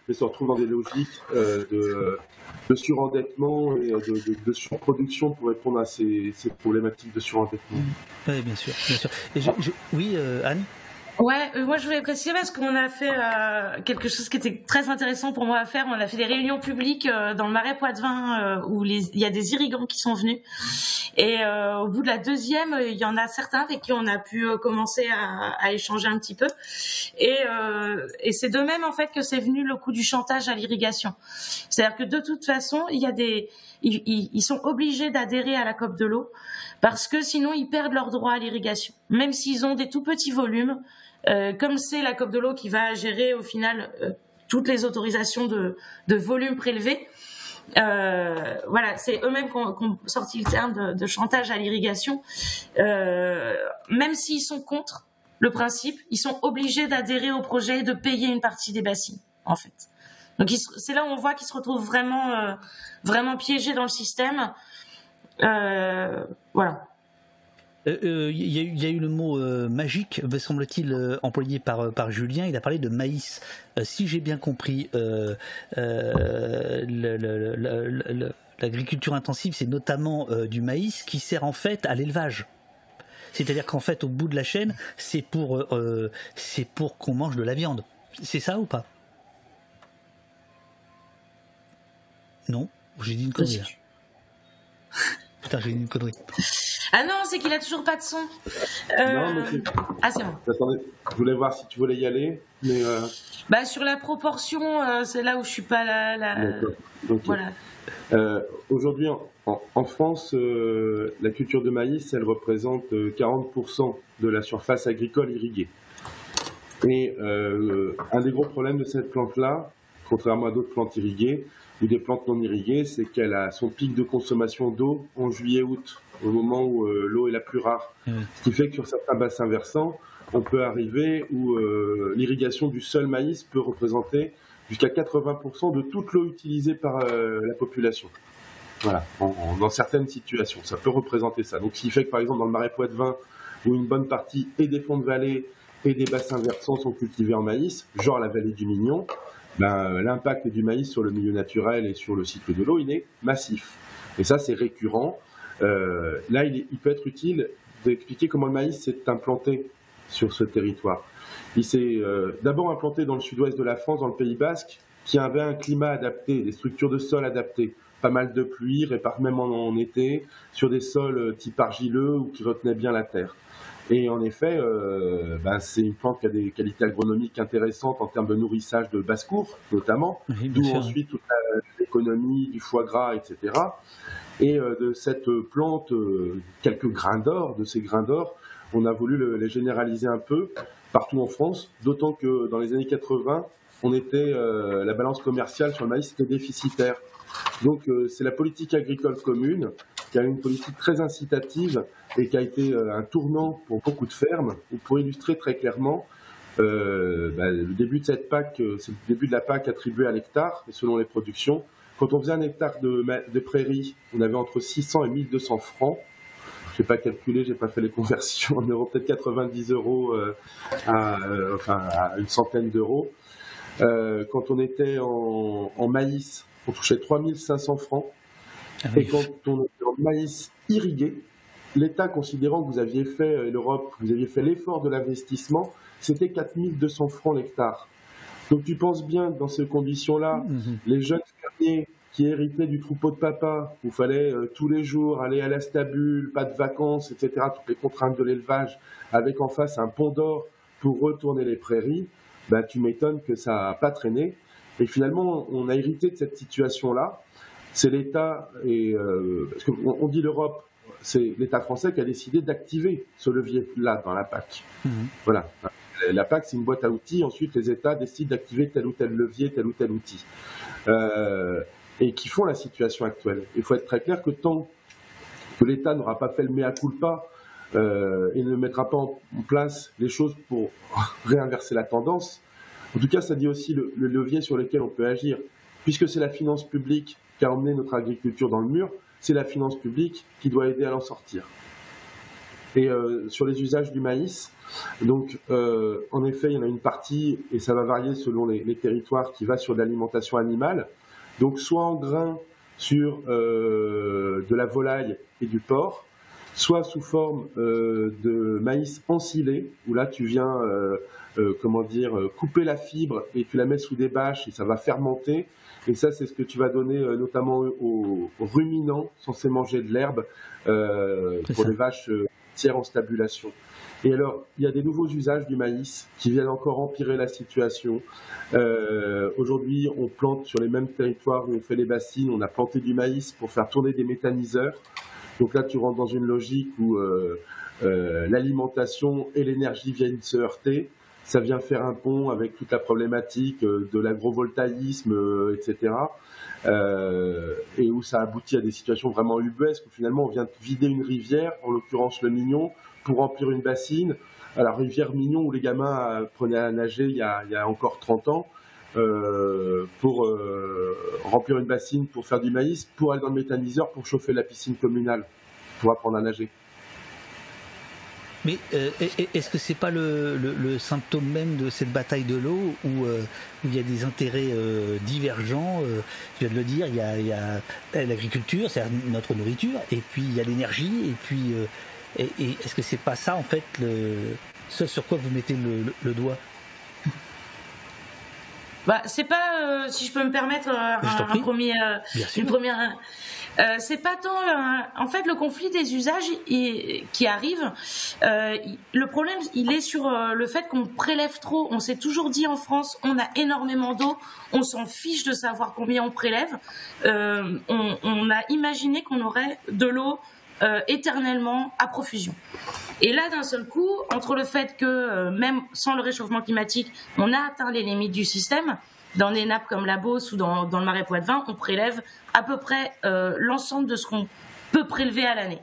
mais se retrouvent dans des logiques de, de, surendettement et de, de, surproduction pour répondre à ces, ces problématiques de surendettement. Oui, bien sûr. Bien sûr. Et oui, Anne? Ouais, euh, moi je voulais préciser parce qu'on a fait euh, quelque chose qui était très intéressant pour moi à faire. On a fait des réunions publiques euh, dans le Marais Poitevin où il y a des irrigants qui sont venus. Et au bout de la deuxième, il y en a certains avec qui on a pu commencer à, échanger un petit peu. Et, c'est de même en fait que c'est venu le coup du chantage à l'irrigation. C'est-à-dire que de toute façon, ils sont obligés d'adhérer à la COP de l'eau parce que sinon ils perdent leur droit à l'irrigation, même s'ils ont des tout petits volumes. Euh, comme c'est la COP de l'eau qui va gérer au final euh, toutes les autorisations de, de volume prélevé, euh, voilà, c'est eux-mêmes qui ont, sorti le terme de, de chantage à l'irrigation. Euh, même s'ils sont contre le principe, ils sont obligés d'adhérer au projet et de payer une partie des bassines, en fait. Donc c'est là où on voit qu'ils se retrouvent vraiment, euh, vraiment piégés dans le système. voilà. Il euh, euh, y, y, a eu le mot euh, magique, me semble-t-il, euh, employé par, par Julien. Il a parlé de maïs. si j'ai bien compris, l'agriculture intensive, c'est notamment du maïs qui sert en fait à l'élevage. C'est-à-dire qu'en fait, au bout de la chaîne, c'est pour, c'est pour qu'on mange de la viande. C'est ça ou pas? Non? J'ai dit une connerie. Putain, j'ai une connerie. Ah non, c'est qu'il a toujours pas de son. Euh... ah, c'est bon. Attendez, je voulais voir si tu voulais y aller, mais. Euh... Bah, sur la proportion, euh, c'est là où je suis pas là. La... Voilà. Euh, aujourd'hui, en, en, France, euh, la culture de maïs, elle représente 40% de la surface agricole irriguée. Et un des gros problèmes de cette plante-là, contrairement à d'autres plantes irriguées ou des plantes non irriguées, c'est qu'elle a son pic de consommation d'eau en juillet-août au moment où euh, l'eau est la plus rare. Ce qui fait que sur certains bassins versants, on peut arriver où euh, l'irrigation du seul maïs peut représenter jusqu'à 80% de toute l'eau utilisée par euh, la population. Voilà, dans certaines situations, ça peut représenter ça. Donc, ce qui fait que par exemple dans le marais Poitevin, où une bonne partie est des fonds de vallée et des bassins versants sont cultivés en maïs, genre la vallée du Mignon, ben, l'impact du maïs sur le milieu naturel et sur le cycle de l'eau, il est massif. Et ça, c'est récurrent. Euh, là, il, peut être utile d'expliquer comment le maïs s'est implanté sur ce territoire. Il s'est euh, d'abord implanté dans le sud-ouest de la France, dans le Pays Basque, qui avait un climat adapté, des structures de sol adaptées, pas mal de pluie, réparties même en, en, été, sur des sols euh, type argileux ou qui retenaient bien la terre. Et en effet, euh, ben c'est une plante qui a des qualités agronomiques intéressantes en termes de nourrissage de basse-cour, notamment, oui, d'où ensuite toute l'économie du foie gras, etc. Et euh, de cette plante, euh, quelques grains d'or, de ces grains d'or, on a voulu le, les généraliser un peu partout en France, d'autant que dans les années 80, on était, la balance commerciale sur le maïs était déficitaire. Donc c'est la politique agricole commune qui a une politique très incitative et qui a été euh, un tournant pour beaucoup de fermes. Ou pour illustrer très clairement, euh, bah, le début de cette PAC, c'est le début de la PAC attribuée à l'hectare selon les productions. Quand on faisait un hectare de, de prairie, on avait entre 600 et 1200 francs. Je n'ai pas calculé, j'ai pas fait les conversions en euros, peut-être 90 euros euh, à, enfin, à une centaine d'euros. quand on était en, en maïs, on touchait 3500 francs. Ah oui. Et quand on maïs irrigué, l'État considérant que vous aviez fait, et l'Europe, vous aviez fait l'effort de l'investissement, c'était 4200 francs l'hectare. Donc tu penses bien que dans ces conditions-là, mmh. les jeunes fermiers qui héritaient du troupeau de papa, où il fallait euh, tous les jours aller à la stabule, pas de vacances, etc., toutes les contraintes de l'élevage, avec en face un pont d'or pour retourner les prairies, ben, tu m'étonnes que ça n'a pas traîné. Et finalement, on a hérité de cette situation-là. C'est l'État, et euh, parce qu'on on dit l'Europe, c'est l'État français qui a décidé d'activer ce levier-là dans la PAC. Mmh. Voilà. La PAC, c'est une boîte à outils. Ensuite, les États décident d'activer tel ou tel levier, tel ou tel outil. Euh, et qui font la situation actuelle. Il faut être très clair que tant que l'État n'aura pas fait le mea culpa euh, et ne mettra pas en place les choses pour réinverser la tendance, en tout cas, ça dit aussi le, le, levier sur lequel on peut agir. Puisque c'est la finance publique qui a emmené notre agriculture dans le mur, c'est la finance publique qui doit aider à l'en sortir. Et euh, sur les usages du maïs, donc euh, en effet, il y en a une partie, et ça va varier selon les, territoires, qui va sur l'alimentation animale. Donc soit en grains sur euh, de la volaille et du porc, soit sous forme de maïs ensilé, où là tu viens euh, euh, comment dire, couper la fibre et tu la mets sous des bâches et ça va fermenter. Et ça, c'est ce que tu vas donner euh, notamment aux, aux, ruminants censés manger de l'herbe euh, pour ça. les vaches tiers en stabulation. Et alors, il y a des nouveaux usages du maïs qui viennent encore empirer la situation. Euh, Aujourd'hui, on plante sur les mêmes territoires où on fait les bassines, on a planté du maïs pour faire tourner des méthaniseurs. Donc là, tu rentres dans une logique où euh, euh, l'alimentation et l'énergie viennent se heurter ça vient faire un pont avec toute la problématique de l'agrovoltaïsme, euh, etc. Euh, et où ça aboutit à des situations vraiment ubuesques, où finalement on vient vider une rivière, en l'occurrence le Mignon, pour remplir une bassine. Alors rivière Mignon où les gamins prenaient à nager il y a, encore 30 ans, euh, pour euh, remplir une bassine, pour faire du maïs, pour aller dans le méthaniseur, pour chauffer la piscine communale, pour apprendre à nager. Mais euh, est-ce que c'est pas le, le, le, symptôme même de cette bataille de l'eau où, euh, où, il y a des intérêts euh, divergents Je viens de le dire, il y a, a l'agriculture, c'est notre nourriture, et puis il y a l'énergie, et puis et, et est-ce que c'est pas ça en fait le, ce sur quoi vous mettez le, le doigt? Bah, c'est pas, si je peux me permettre, un, un premier, une première euh, c'est pas tant en fait le conflit des usages qui arrive. Euh, le problème, il est sur euh, le fait qu'on prélève trop. On s'est toujours dit en France, on a énormément d'eau, on s'en fiche de savoir combien on prélève. Euh, on, on, a imaginé qu'on aurait de l'eau éternellement à profusion. Et là, d'un seul coup, entre le fait que même sans le réchauffement climatique, on a atteint les limites du système dans des nappes comme la Beauce ou dans, dans le marais Poitevin, on prélève à peu près euh, l'ensemble de ce qu'on peut prélever à l'année.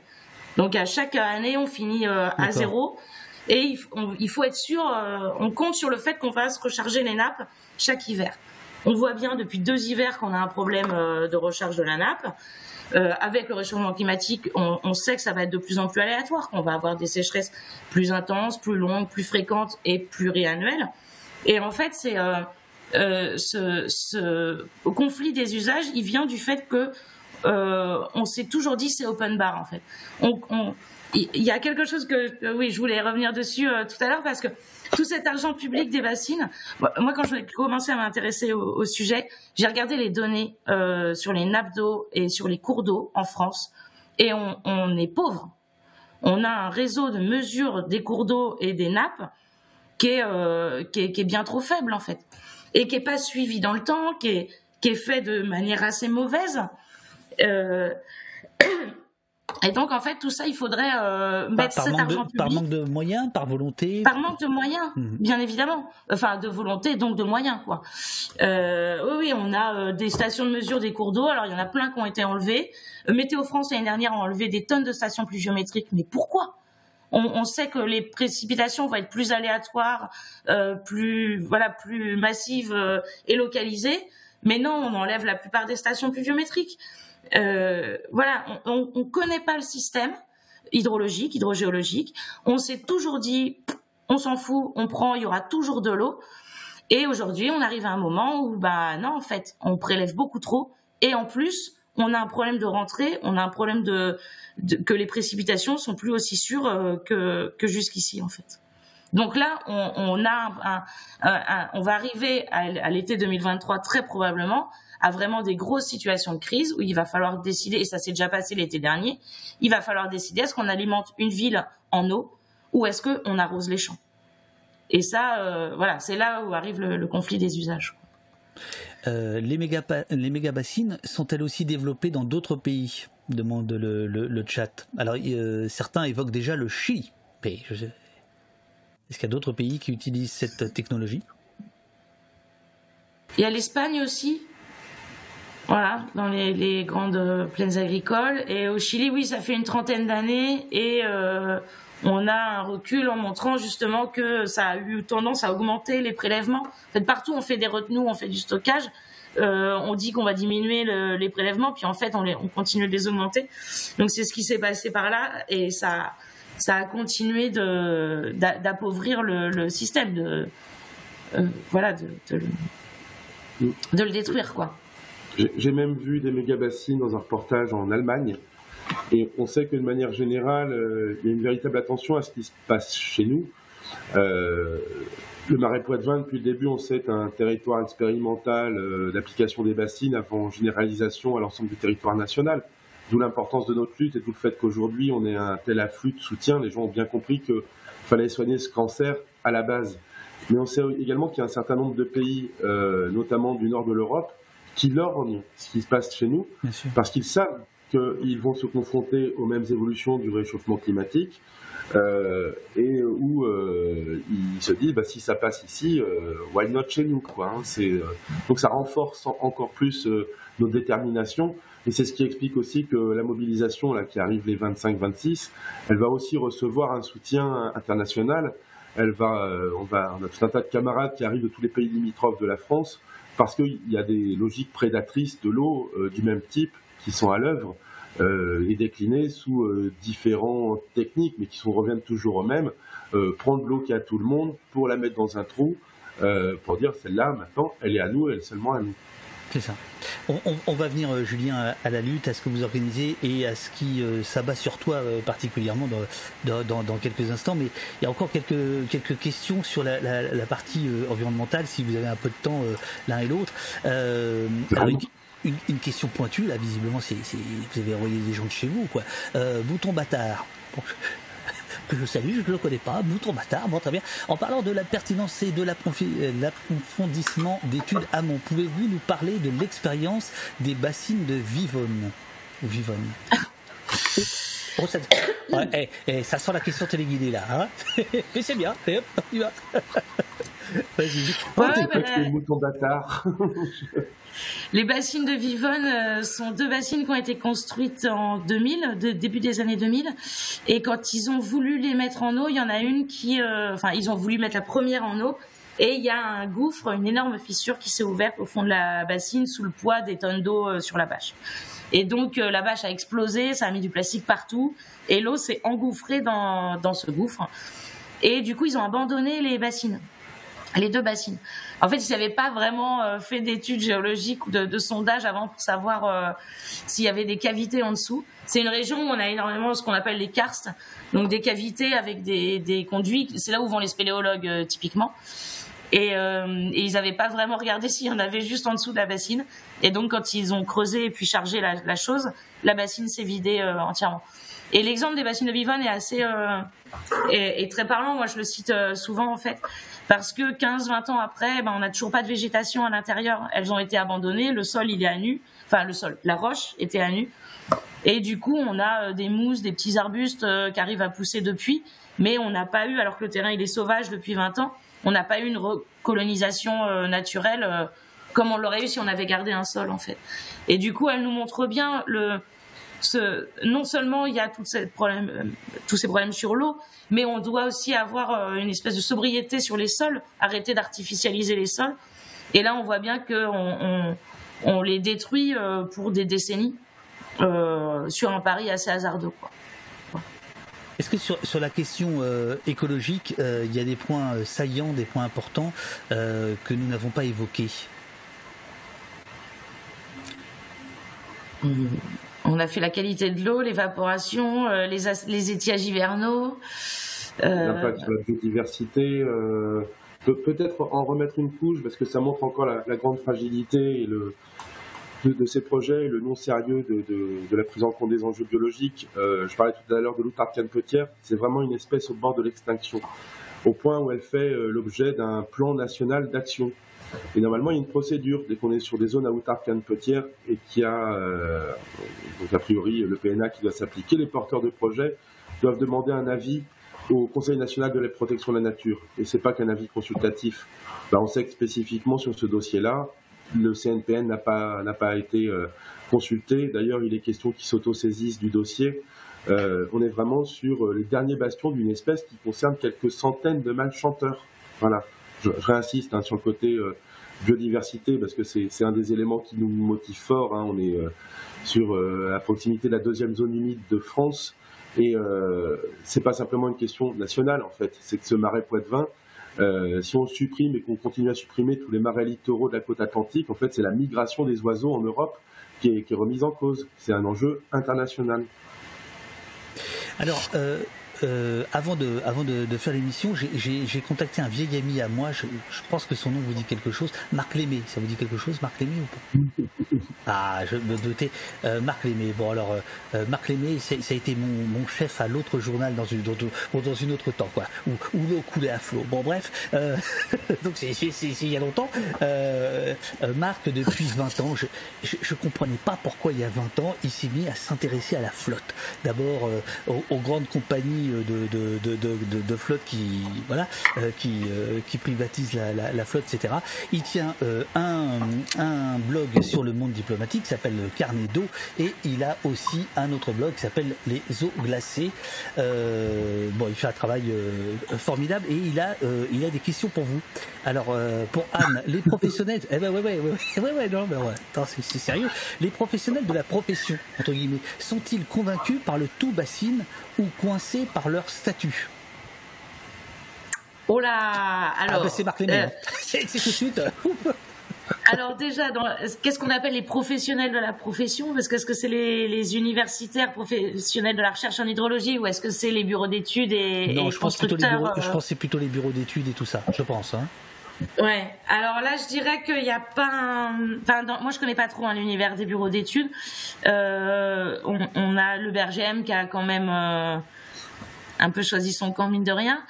Donc à chaque année, on finit euh, à zéro. Et il, on, il, faut être sûr, euh, on compte sur le fait qu'on fasse recharger les nappes chaque hiver. On voit bien depuis deux hivers qu'on a un problème de recharge de la nappe. euh, avec le réchauffement climatique, on, on, sait que ça va être de plus en plus aléatoire, qu'on va avoir des sécheresses plus intenses, plus longues, plus fréquentes et pluriannuelles. Et en fait, c'est euh, euh, ce, conflit des usages, il vient du fait que euh, on s'est toujours dit c'est open bar en fait. Il y a quelque chose que oui, je voulais revenir dessus euh, tout à l'heure parce que tout cet argent public des bassines, moi quand j'ai commencé à m'intéresser au, sujet, j'ai regardé les données sur les nappes d'eau et sur les cours d'eau en France et on, est pauvre. On a un réseau de mesure des cours d'eau et des nappes qui est bien trop faible en fait et qui est pas suivi dans le temps, qui est, qui est fait de manière assez mauvaise. Euh, et donc, en fait, tout ça, il faudrait euh, mettre par, cet argent de, public. par manque de moyens, par volonté Par manque de moyens, Mhm. bien évidemment. Enfin, de volonté, donc de moyens, quoi. Euh, oui, on a euh, des stations de mesure des cours d'eau. Alors, il y en a plein qui ont été enlevées. Euh, Météo France, l'année dernière, a enlevé des tonnes de stations pluviométriques. Mais pourquoi? On, on sait que les précipitations vont être plus aléatoires, euh, plus voilà, plus massives euh, et localisées. Mais non, on enlève la plupart des stations pluviométriques. Euh, voilà, on, on connaît pas le système hydrologique, hydrogéologique. On s'est toujours dit, on s'en fout, on prend, il y aura toujours de l'eau. Et aujourd'hui, on arrive à un moment où, bah non, en fait, on prélève beaucoup trop. Et en plus, on a un problème de rentrée, on a un problème de, que les précipitations sont plus aussi sûres euh, que, que jusqu'ici, en fait. Donc là, on, on va arriver à, l'été 2023 très probablement à vraiment des grosses situations de crise où il va falloir décider, et ça s'est déjà passé l'été dernier, il va falloir décider est-ce qu'on alimente une ville en eau ou est-ce qu'on arrose les champs? Et ça, euh, voilà, c'est là où arrive le conflit des usages. Euh, les, méga les méga-bassines sont-elles aussi développées dans d'autres pays demande le, chat. Alors, euh, certains évoquent déjà le Chili. Est-ce qu'il y a d'autres pays qui utilisent cette technologie? Il y a l'Espagne aussi, voilà, dans les, grandes euh, plaines agricoles. Et au Chili, oui, ça fait une trentaine d'années et on a un recul en montrant justement que ça a eu tendance à augmenter les prélèvements. En fait, partout, on fait des retenues, on fait du stockage. Euh, on dit qu'on va diminuer le- les prélèvements, puis en fait, on, continue de les augmenter. Donc, c'est ce qui s'est passé par là et ça, ça a continué d'appauvrir le, système, de, euh, voilà, de, de le- détruire, quoi. J'ai même vu des méga bassines dans un reportage en Allemagne. Et on sait que de manière générale, euh, il y a une véritable attention à ce qui se passe chez nous. Euh, le Marais Poitevin, depuis le début, on sait est un territoire expérimental euh, d'application des bassines avant généralisation à l'ensemble du territoire national. D'où l'importance de notre lutte et tout le fait qu'aujourd'hui on ait un tel afflux de soutien. Les gens ont bien compris qu'il fallait soigner ce cancer à la base. Mais on sait également qu'il y a un certain nombre de pays, notamment du nord de l'Europe, qui lorgnent ce qui se passe chez nous, parce qu'ils savent qu'ils vont se confronter aux mêmes évolutions du réchauffement climatique, euh, et où euh, ils se disent bah, si ça passe ici, euh, why not chez nous hein. Euh, donc ça renforce en- encore plus euh, notre détermination. Et c'est ce qui explique aussi que la mobilisation qui arrive les 25-26, elle va aussi recevoir un soutien international. On a tout un tas de camarades qui arrivent de tous les pays limitrophes de la France parce qu'il y a des logiques prédatrices de l'eau du même type qui sont à l'œuvre euh, et déclinées sous euh, différentes techniques, mais qui sont, reviennent toujours au même. Euh, prendre l'eau qui est à tout le monde pour la mettre dans un trou, euh, pour dire celle-là, maintenant, elle est à nous, elle est seulement à nous. C'est ça. On, on- on va venir, euh, Julien, à, à la lutte, à ce que vous organisez et à ce qui euh, s'abat sur toi euh, particulièrement dans, dans, dans- dans quelques instants. Mais il y a encore quelques, quelques questions sur la, la- la partie euh, environnementale, si vous avez un peu de temps euh, l'un et l'autre. Euh, une, question pointue, là, visiblement, c'est, vous avez envoyé des gens de chez vous, quoi. Euh, Bouton bâtard. Que je salue, je ne le connais pas, Bouton Bâtard, bon très bien. En parlant de la pertinence et de euh, l'approfondissement d'études amont, pouvez-vous nous parler de l'expérience des bassines de Vivonne? Ou Vivonne? Ça... Ouais, eh, eh, ça sent la question téléguidée là, hein Mais c'est bien, et hop, on y va. Vas-y. Ouais, t'es bah, pas que les moutons bâtards. Les bassines de Vivonne euh, sont deux bassines qui ont été construites en 2000, de- début des années 2000. Et quand ils ont voulu les mettre en eau, il y en a une qui, euh, enfin, ils ont voulu mettre la première en eau. Et il y a un gouffre, une énorme fissure qui s'est ouverte au fond de la bassine sous le poids des tonnes d'eau euh, sur la bâche. Et donc euh, la bâche a explosé, ça a mis du plastique partout, et l'eau s'est engouffrée dans, dans ce gouffre. Et du coup, ils ont abandonné les bassines, les deux bassines. En fait, ils n'avaient pas vraiment euh, fait d'études géologiques ou de, de sondage avant pour savoir euh, s'il y avait des cavités en dessous. C'est une région où on a énormément ce qu'on appelle les karstes, donc des cavités avec des, des conduits. C'est là où vont les spéléologues typiquement. Et, euh, et ils n'avaient pas vraiment regardé s'il y en avait juste en dessous de la bassine. Et donc, quand ils ont creusé et puis chargé la, chose, la bassine s'est vidée euh, entièrement. Et l'exemple des bassines de Bivonne est assez euh, est, très parlant. Moi, je le cite souvent en fait, parce que 15-20 ans après, ben, on n'a toujours pas de végétation à l'intérieur. Elles ont été abandonnées. Le sol, il est à nu. Enfin, le sol, la roche était à nu. Et du coup, on a des mousses, des petits arbustes qui arrivent à pousser depuis, mais on n'a pas eu, alors que le terrain il est sauvage depuis 20 ans, on n'a pas eu une recolonisation euh, naturelle euh, comme on l'aurait eu si on avait gardé un sol en fait. Et du coup, elle nous montre bien le, non seulement il y a euh, tous ces problèmes sur l'eau, mais on doit aussi avoir une espèce de sobriété sur les sols, arrêter d'artificialiser les sols. Et là, on voit bien qu'on on, les détruit pour des décennies sur un pari assez hasardeux. Quoi. Est-ce que sur, sur la question euh, écologique, euh, il y a des points euh, saillants, des points importants euh, que nous n'avons pas évoqués On a fait la qualité de l'eau, l'évaporation, euh, les, étiages hivernaux. euh, L'impact sur la biodiversité. euh, peut- Peut-être en remettre une couche, parce que ça montre encore la, la grande fragilité et le, de, ces projets et le non-sérieux de, la prise en compte des enjeux biologiques. Euh, je parlais tout à l'heure de l'outarde petière c'est vraiment une espèce au bord de l'extinction, au point où elle fait euh, l'objet d'un plan national d'action. Et normalement, il y a une procédure dès qu'on est sur des zones à outarde petière et qu'il y a, euh, donc a priori, le PNA qui doit s'appliquer. Les porteurs de projets doivent demander un avis au Conseil national de la protection de la nature. Et c'est pas qu'un avis consultatif. Ben, on sait que spécifiquement sur ce dossier-là, le CNPN n'a pas, n'a pas été euh, consulté. D'ailleurs, il est question qu'ils s'autosaisissent du dossier. Euh, on est vraiment sur euh, les derniers bastions d'une espèce qui concerne quelques centaines de mâles chanteurs. Voilà. Je, réinsiste hein, sur le côté biodiversité parce que c'est c'est un des éléments qui nous motive fort. hein. On est euh, sur à proximité de la deuxième zone humide de France et euh, c'est pas simplement une question nationale en fait. C'est que ce marais poitevin, euh, si on supprime et qu'on continue à supprimer tous les marais littoraux de la côte atlantique, en fait, c'est la migration des oiseaux en Europe qui est, remise en cause. C'est un enjeu international. Alors, euh, euh, avant de, avant de, de faire l'émission, j'ai- contacté un vieil ami à moi, je, je pense que son nom vous dit quelque chose, Marc Lémé. Ça vous dit quelque chose, Marc Lémé ou pas? Ah, je me doutais. Euh, Marc Lémé. Bon, alors, euh, euh, Marc Lémé, ça a été mon, mon chef à l'autre journal dans une, dans, dans- dans une autre temps, quoi, où, où l'eau coulait à flot. Bon, bref, donc c'est il y a longtemps. Marc, depuis 20 ans, je, je, je comprenais pas pourquoi il y a 20 ans, il s'est mis à s'intéresser à la flotte. D'abord aux, aux grandes compagnies de, de, flotte qui, voilà, euh, qui, euh, qui privatisent la, flotte, etc. Il tient euh, un, un blog sur le monde diplomatique qui s'appelle Carnet d'eau et il a aussi un autre blog qui s'appelle Les eaux glacées. Euh, bon, il fait un travail euh, formidable et il a, euh, il a des questions pour vous. Alors, euh, pour Anne, les professionnels, eh ben ouais, ouais, ouais, ouais, ouais, non, mais ouais, attends, c'est sérieux. Les professionnels de la profession, entre guillemets, sont-ils convaincus par le tout bassine ou coincés par leur statut Oh là Alors, Ah, bah, c'est Marc Lémé, euh, hein. c'est tout de suite. Alors déjà, qu'est-ce qu'on appelle les professionnels de la profession? Parce que est-ce que c'est les, les universitaires professionnels de la recherche en hydrologie ou est-ce que c'est les bureaux d'études et, non, et je pense les bureaux, je euh, pense que c'est plutôt les bureaux d'études et tout ça, je pense. Hein. Ouais. Alors là, je dirais qu'il n'y a pas un... Enfin, moi, je connais pas trop hein, l'univers des bureaux d'études. Euh, on, on a le BRGM qui a quand même euh, un peu choisi son camp, mine de rien.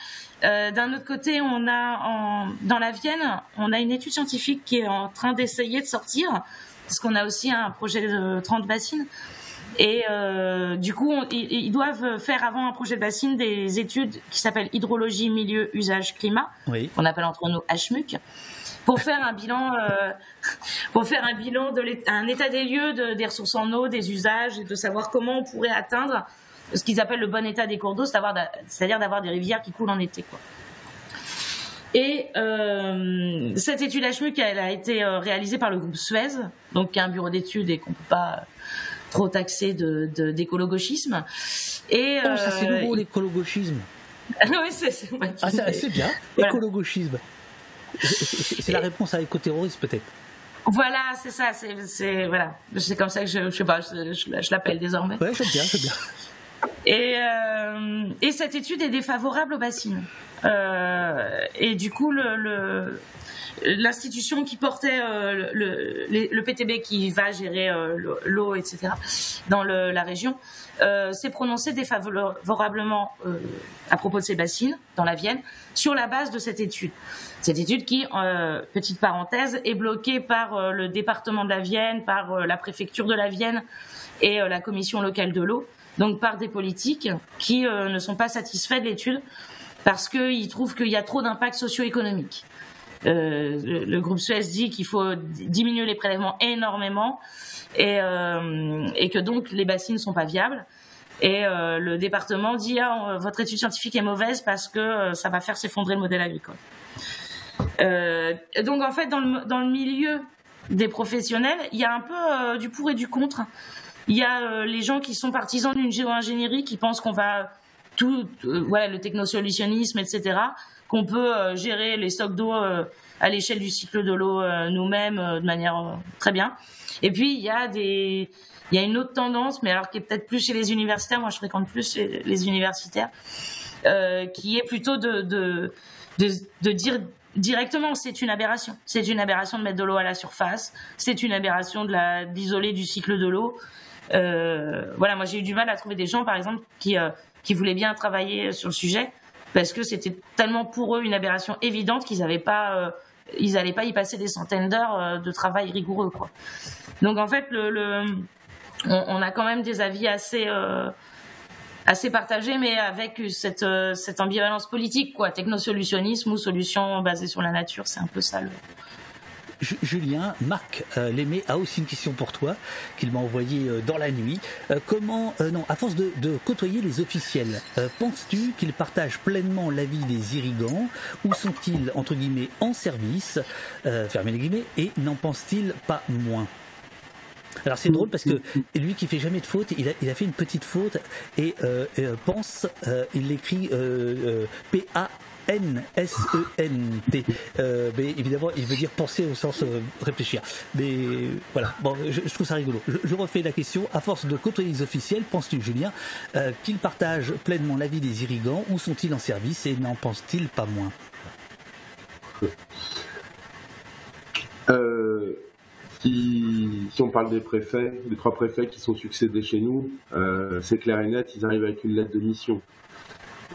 Euh, D'un autre côté, on a en, dans la Vienne, on a une étude scientifique qui est en train d'essayer de sortir, parce qu'on a aussi un projet de 30 bassines. Et euh, du coup, on- ils, ils doivent faire avant un projet de bassine des études qui s'appellent hydrologie, milieu, usage, climat Oui. qu'on appelle entre nous HMUC, pour faire un bilan, euh, pour faire un bilan de un état des lieux de- des ressources en eau, des usages, et de savoir comment on pourrait atteindre ce qu'ils appellent le bon état des cours d'eau, c'est-à-dire d'a- c'est-à-dire d'avoir des rivières qui coulent en été, quoi. Et euh, cette étude HMUC, elle a été réalisée par le groupe Suez, donc qui est un bureau d'études et qu'on peut pas trop taxé de d'écolo-gauchisme. Et Oh, ça c'est euh, nouveau l'écolo-gauchisme. oui, c'est c'est- ouais, Ah, c'est c'est bien, Voilà. écolo-gauchisme. C'est- C'est c'est la réponse à éco-terrorisme peut-être. Voilà, c'est ça, c'est c'est voilà, c'est comme ça que je, je sais pas, je, je- je l'appelle désormais. Ouais, j'aime bien, j'aime bien. Et, euh, et cette étude est défavorable aux bassines. Euh, et du coup, le, le- l'institution qui portait euh, le, PTB qui va gérer euh, l'eau, etc., dans la région, euh, s'est prononcé défavorablement à propos de ces bassines dans la Vienne sur la base de cette étude. Cette étude qui, petite parenthèse, est bloquée par le département de la Vienne, par la préfecture de la Vienne et la commission locale de l'eau, donc par des politiques qui ne sont pas satisfaits de l'étude parce qu'ils trouvent qu'il y a trop d'impact socio-économique. Euh, le, groupe Suez dit qu'il faut diminuer les prélèvements énormément et, euh, que donc les bassines ne sont pas viables. Et euh, le département dit ah, votre étude scientifique est mauvaise parce que ça va faire s'effondrer le modèle agricole. Donc en fait, dans le, dans le milieu des professionnels, il y a un peu du pour et du contre. Il y a les gens qui sont partisans d'une géo-ingénierie, qui pensent qu'on va tout, ouais, le technosolutionnisme, etc., qu'on peut euh, gérer les stocks d'eau euh, à l'échelle du cycle de l'eau euh, nous-mêmes de manière très bien. Et puis il y a des, il y a une autre tendance, mais alors qui est peut-être plus chez les universitaires. Moi, je fréquente plus les universitaires, euh, qui est plutôt de, de, de, de dire directement c'est une aberration. C'est une aberration de mettre de l'eau à la surface. C'est une aberration de la d'isoler du cycle de l'eau. Euh, voilà, moi j'ai eu du mal à trouver des gens, par exemple, qui euh, qui voulaient bien travailler sur le sujet parce que c'était tellement pour eux une aberration évidente qu'ils n'avaient pas, euh, ils n'allaient pas y passer des centaines d'heures euh, de travail rigoureux. Donc en fait, on, a quand même des avis assez euh, partagés, mais avec cette cette ambivalence politique, quoi. Technosolutionnisme ou solution basée sur la nature, c'est un peu ça le. Ju- Julien, Marc euh, a aussi une question pour toi qu'il m'a envoyée euh, dans la nuit. Euh, comment, euh, non, à force de, côtoyer les officiels, penses-tu qu'ils partagent pleinement l'avis des irrigants ou sont-ils entre guillemets en service, fermez les guillemets, et n'en pensent-ils pas moins? Alors c'est drôle parce que lui qui fait jamais de faute, il a, fait une petite faute et pense, il l'écrit euh, euh, P A N-S-E-N-T. Euh, mais évidemment, il veut dire penser au sens euh, réfléchir. Mais voilà, bon, je, trouve ça rigolo. Je, refais la question. À force de côtoyer les officiels, penses-tu, Julien, euh, qu'ils partagent pleinement l'avis des irrigants ou sont-ils en service et n'en pensent-ils pas moins? Si, si on parle des préfets, des trois préfets qui sont succédés chez nous, c'est clair et net, ils arrivent avec une lettre de mission.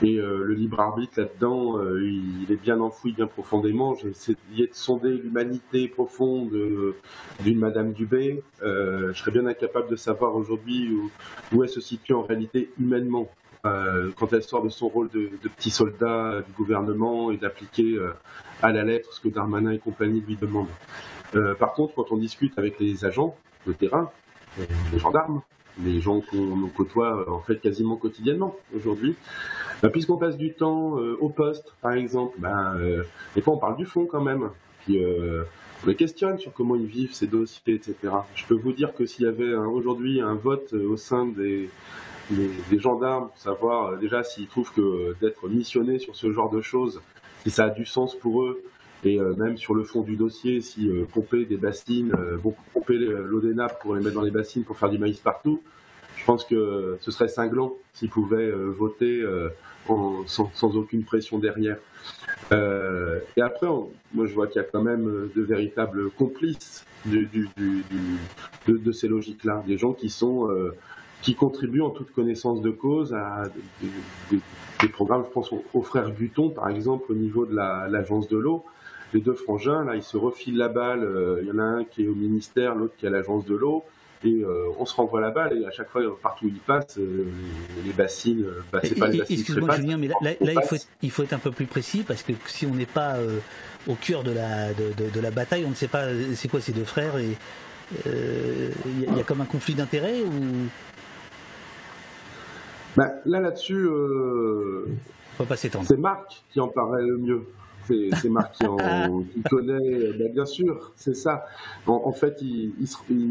Et euh, le libre arbitre là-dedans, euh, il, est bien enfoui, bien profondément. J'ai essayé de sonder l'humanité profonde euh, d'une Madame Dubé. Euh, je serais bien incapable de savoir aujourd'hui où, où elle se situe en réalité humainement. Euh, quand elle sort de son rôle de, de petit soldat du gouvernement et d'appliquer à la lettre ce que Darmanin et compagnie lui demandent. Par contre, quand on discute avec les agents de terrain, les gendarmes, les gens qu'on côtoie euh, en fait quasiment quotidiennement aujourd'hui, bah, puisqu'on passe du temps euh, au poste, par exemple, bah, euh, des fois on parle du fond quand même. Puis on les questionne sur comment ils vivent ces dossiers, etc. Je peux vous dire que s'il y avait un- aujourd'hui un vote au sein des, des, des gendarmes pour savoir déjà s'ils trouvent que d'être missionnés sur ce genre de choses, si ça a du sens pour eux, et euh, même sur le fond du dossier, si euh, pomper des bassines, euh, pomper l'eau des nappes pour les mettre dans les bassines pour faire du maïs partout, je pense que ce serait cinglant s'ils pouvaient voter sans, aucune pression derrière. Et après, moi je vois qu'il y a quand même de véritables complices de, ces logiques-là, des gens qui sont qui contribuent en toute connaissance de cause à des, programmes. Je pense aux, frères Guton, par exemple, au niveau de la- l'agence de l'eau. Les deux frangins, là, ils se refilent la balle. euh, Il y en a un qui est au ministère, l'autre qui est à l'agence de l'eau. Et euh, on se renvoie la balle. Et à chaque fois, partout où ils passent, euh, les bassines, bah, c'est pas les bassines Excuse-moi Julien, mais là, là- il, passe. faut être, il faut être un peu plus précis parce que si on n'est pas euh, au cœur de la, de, de- de la bataille, on ne sait pas c'est quoi ces deux frères et il y, a- il y a comme un conflit d'intérêts ou? Bah, là, là-dessus, faut pas s'étendre. c'est Marc qui en paraît le mieux. C'est marqué en. il connaît, ben, bien sûr, c'est ça. En, fait, il,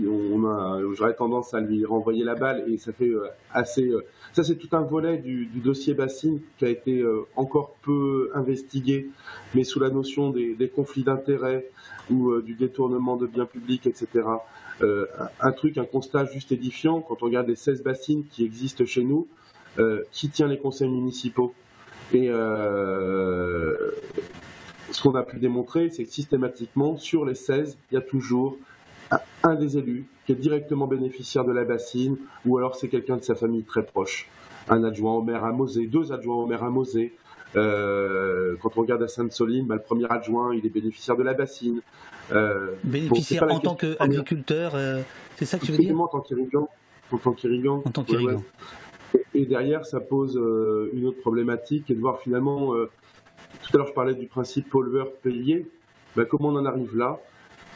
on a, j'aurais tendance à lui renvoyer la balle et ça fait euh, assez. Euh, ça, c'est tout un volet du, dossier Bassine qui a été euh, encore peu investigué, mais sous la notion des, conflits d'intérêts ou du détournement de biens publics, etc. un truc, un constat juste édifiant, quand on regarde les 16 bassines qui existent chez nous, qui tient les conseils municipaux et euh, ce qu'on a pu démontrer, c'est que systématiquement, sur les 16, il y a toujours un des élus qui est directement bénéficiaire de la bassine, ou alors c'est quelqu'un de sa famille très proche. Un adjoint au maire à Mosée, deux adjoints au maire à Mosée. Euh, quand on regarde à Sainte-Soline, bah, le premier adjoint, il est bénéficiaire de la bassine. Euh, bénéficiaire en tant qu'agriculteur, c'est ça que tu veux dire? En tant qu'irrigant. En tant qu'irrigant. En tant qu'irrigant. Et derrière, ça pose euh, une autre problématique, et de voir finalement, euh, tout à l'heure je parlais du principe pollueur-payé, ben, comment on en arrive là?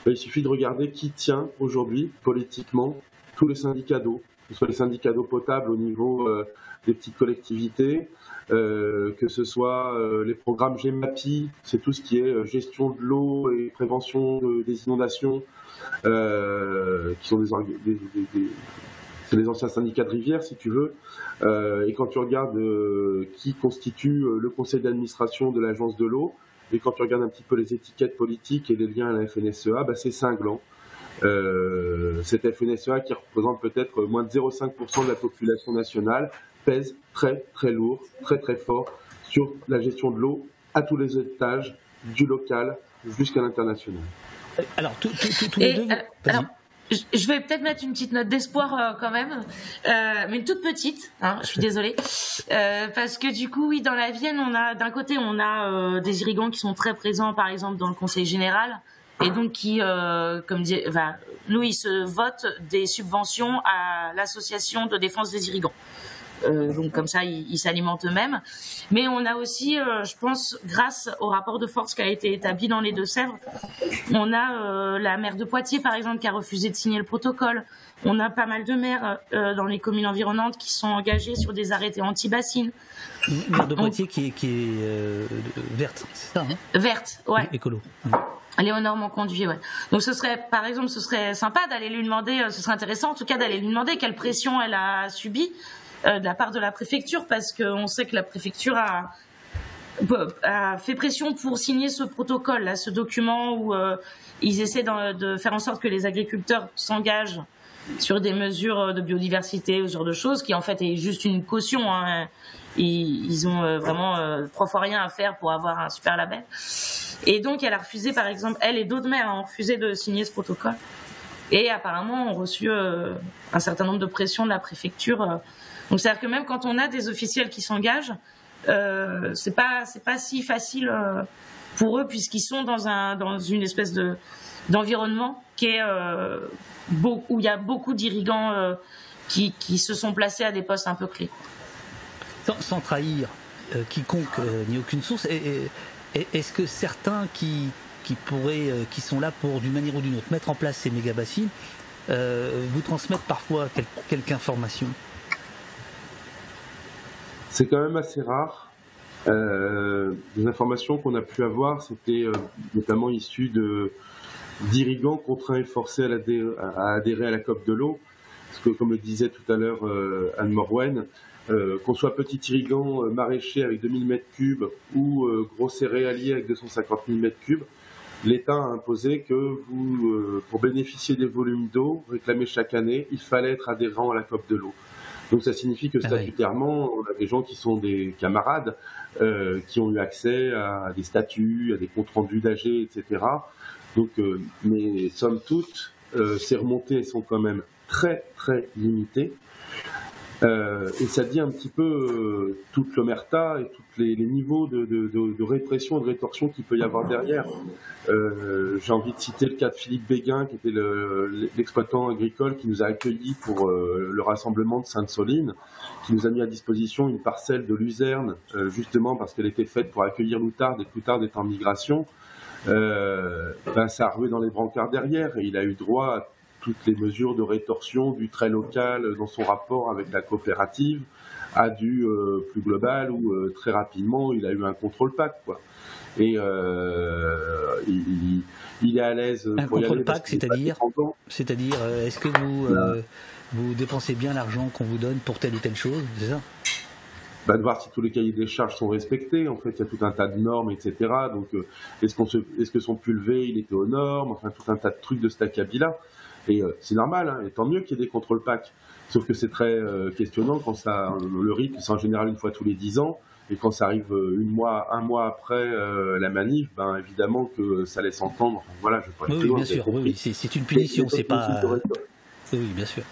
Ben, Il suffit de regarder qui tient aujourd'hui, politiquement, tous les syndicats d'eau, que ce soit les syndicats d'eau potable au niveau euh, des petites collectivités, que ce soit les programmes GEMAPI, c'est tout ce qui est gestion de l'eau et prévention des inondations, qui sont des, c'est les anciens syndicats de rivière, si tu veux. Euh, et quand tu regardes euh, qui constitue euh, le conseil d'administration de l'agence de l'eau, et quand tu regardes un petit peu les étiquettes politiques et les liens à la FNSEA, bah, c'est cinglant. cette FNSEA qui représente peut-être moins de 0,5% de la population nationale pèse très très lourd, très très fort sur la gestion de l'eau à tous les étages, du local jusqu'à l'international. Alors, tous les deux. Je vais peut-être mettre une petite note d'espoir euh, quand même, euh, mais une toute petite. Hein, je suis désolée, euh, parce que du coup, oui, dans la Vienne, on a d'un côté, on a euh, des irrigants qui sont très présents, par exemple, dans le Conseil général, et donc qui, euh, comme dit, nous, ils se votent des subventions à l'association de défense des irrigants. Euh, donc comme ça, ils s'alimentent eux-mêmes. Mais on a aussi, euh, je pense, grâce au rapport de force qui a été établi dans les Deux-Sèvres, on a euh, la maire de Poitiers, par exemple, qui a refusé de signer le protocole. On a pas mal de maires dans les communes environnantes qui sont engagés sur des arrêtés anti-bassines. Maire de Poitiers qui est, qui est verte, c'est ça hein? Verte, ouais. Écolo. Léonore conduit, ouais. Donc ce serait, par exemple, ce serait sympa d'aller lui demander, ce serait intéressant en tout cas d'aller lui demander quelle pression elle a subi euh, de la part de la préfecture parce qu'on sait que la préfecture a, fait pression pour signer ce protocole, là, ce document où euh, ils essaient de, faire en sorte que les agriculteurs s'engagent sur des mesures de biodiversité, ce genre de choses, qui en fait est juste une caution. Hein. Ils, ont euh, vraiment trois fois rien à faire pour avoir un super label. Et donc elle a refusé, par exemple, elle et d'autres maires ont refusé de signer ce protocole. Et apparemment ont reçu un certain nombre de pressions de la préfecture donc c'est-à-dire que même quand on a des officiels qui s'engagent, euh, c'est pas c'est pas si facile euh, pour eux puisqu'ils sont dans un dans une espèce de d'environnement qui est euh, où il y a beaucoup d'irrigants euh, qui, qui se sont placés à des postes un peu clés. Sans, trahir quiconque ni aucune source, est-ce que certains qui qui pourraient qui sont là pour d'une manière ou d'une autre mettre en place ces méga bassines vous transmettent parfois quelque information? C'est quand même assez rare. Euh, les informations qu'on a pu avoir, c'était euh, notamment issues de d'irrigants contraints et forcés à, adhérer à la COP de l'eau. Parce que, comme le disait tout à l'heure euh, Anne Morwen, qu'on soit petit irrigant maraîcher avec 2000 m3 ou gros céréalier avec 250 000 m3, l'État a imposé que vous, pour bénéficier des volumes d'eau réclamés chaque année, il fallait être adhérent à la COP de l'eau. Donc ça signifie que ah statutairement, on a des gens qui sont des camarades, euh, qui ont eu accès à des statuts, à des comptes rendus d'AG, etc. Donc, euh, mais somme toute, euh, ces remontées sont quand même très très limitées. Euh, et ça dit un petit peu euh, toute l'omerta et tous les, niveaux de, de, de, de, répression, rétorsion qu'il peut y avoir derrière. Euh, J'ai envie de citer le cas de Philippe Béguin, qui était l'exploitant agricole qui nous a accueillis pour le rassemblement de Sainte-Soline, qui nous a mis à disposition une parcelle de luzerne, justement parce qu'elle était faite pour accueillir l'outarde et l'outarde est en migration. ben, ça a rué dans les brancards derrière et il a eu droit à toutes les mesures de rétorsion du trait local dans son rapport avec la coopérative, à du plus global où très rapidement il a eu un contrôle PAC. Quoi. Et il, il, est à l'aise. Un contrôle PAC, c'est-à-dire C'est-à-dire, est-ce que vous, vous dépensez bien l'argent qu'on vous donne pour telle ou telle chose C'est ça? Bah, de voir si tous les cahiers des charges sont respectés. En fait, il y a tout un tas de normes, etc. Donc, est-ce, qu'on est-ce que son pulvé, il était aux normes? Enfin, tout un tas de trucs de cet acabit-là. Et c'est normal, hein, et tant mieux qu'il y ait des contrôles PAC. Sauf que c'est très questionnant quand ça, le rythme, c'est en général une fois tous les dix ans. Et quand ça arrive une mois, un mois après la manif, ben évidemment que ça laisse entendre. Voilà, je oui, bien sûr. Oui, c'est, une punition, c'est pas. Oui, bien sûr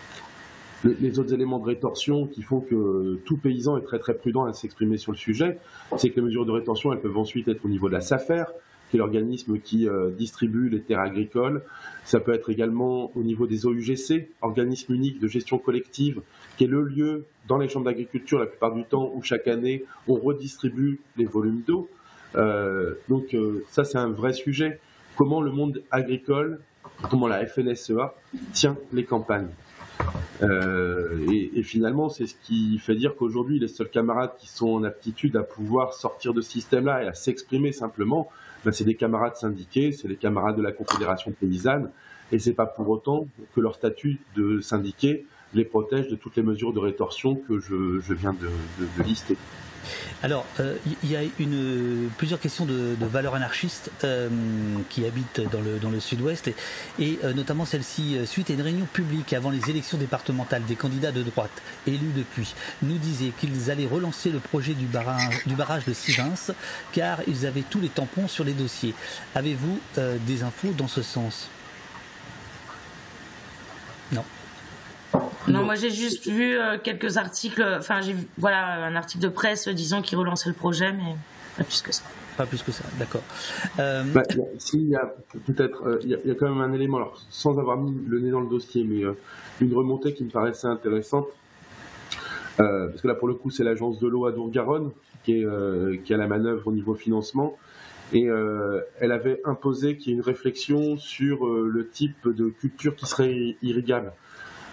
les, autres éléments de rétorsion qui font que tout paysan est très très prudent à s'exprimer sur le sujet, c'est que les mesures de rétorsion, elles peuvent ensuite être au niveau de la SAFER, qui est l'organisme qui euh, distribue les terres agricoles. Ça peut être également au niveau des OUGC, organisme unique de gestion collective, qui est le lieu dans les chambres d'agriculture la plupart du temps où chaque année on redistribue les volumes d'eau. Euh, donc euh, ça c'est un vrai sujet. Comment le monde agricole, comment la FNSEA tient les campagnes. Et, finalement, c'est ce qui fait dire qu'aujourd'hui, les seuls camarades qui sont en aptitude à pouvoir sortir de ce système-là et à s'exprimer simplement, ben, c'est des camarades syndiqués, c'est les camarades de la Confédération paysanne, et c'est pas pour autant que leur statut de syndiqué les protège de toutes les mesures de rétorsion que je, viens de lister. Alors, euh, il y a plusieurs questions de, valeurs anarchistes euh, qui habitent dans le, dans le sud-ouest, et, euh, notamment celle-ci, suite à une réunion publique avant les élections départementales des candidats de droite, élus depuis, nous disaient qu'ils allaient relancer le projet du barrage, du barrage de Sivins, car ils avaient tous les tampons sur les dossiers. Avez-vous des infos dans ce sens? Non. Non, moi j'ai juste vu euh, quelques articles, enfin j'ai vu voilà, un article de presse disant qu'il relançait le projet, mais pas plus que ça. Pas plus que ça, d'accord. Euh... Bah, S'il y a peut-être, euh, il y, a quand même un élément, alors sans avoir mis le nez dans le dossier, mais euh, une remontée qui me paraissait intéressante, parce que là pour le coup c'est l'agence de l'eau à Dour-Garonne qui est qui a la manœuvre au niveau financement. Et elle avait imposé qu'il y ait une réflexion sur le type de culture qui serait irrigable.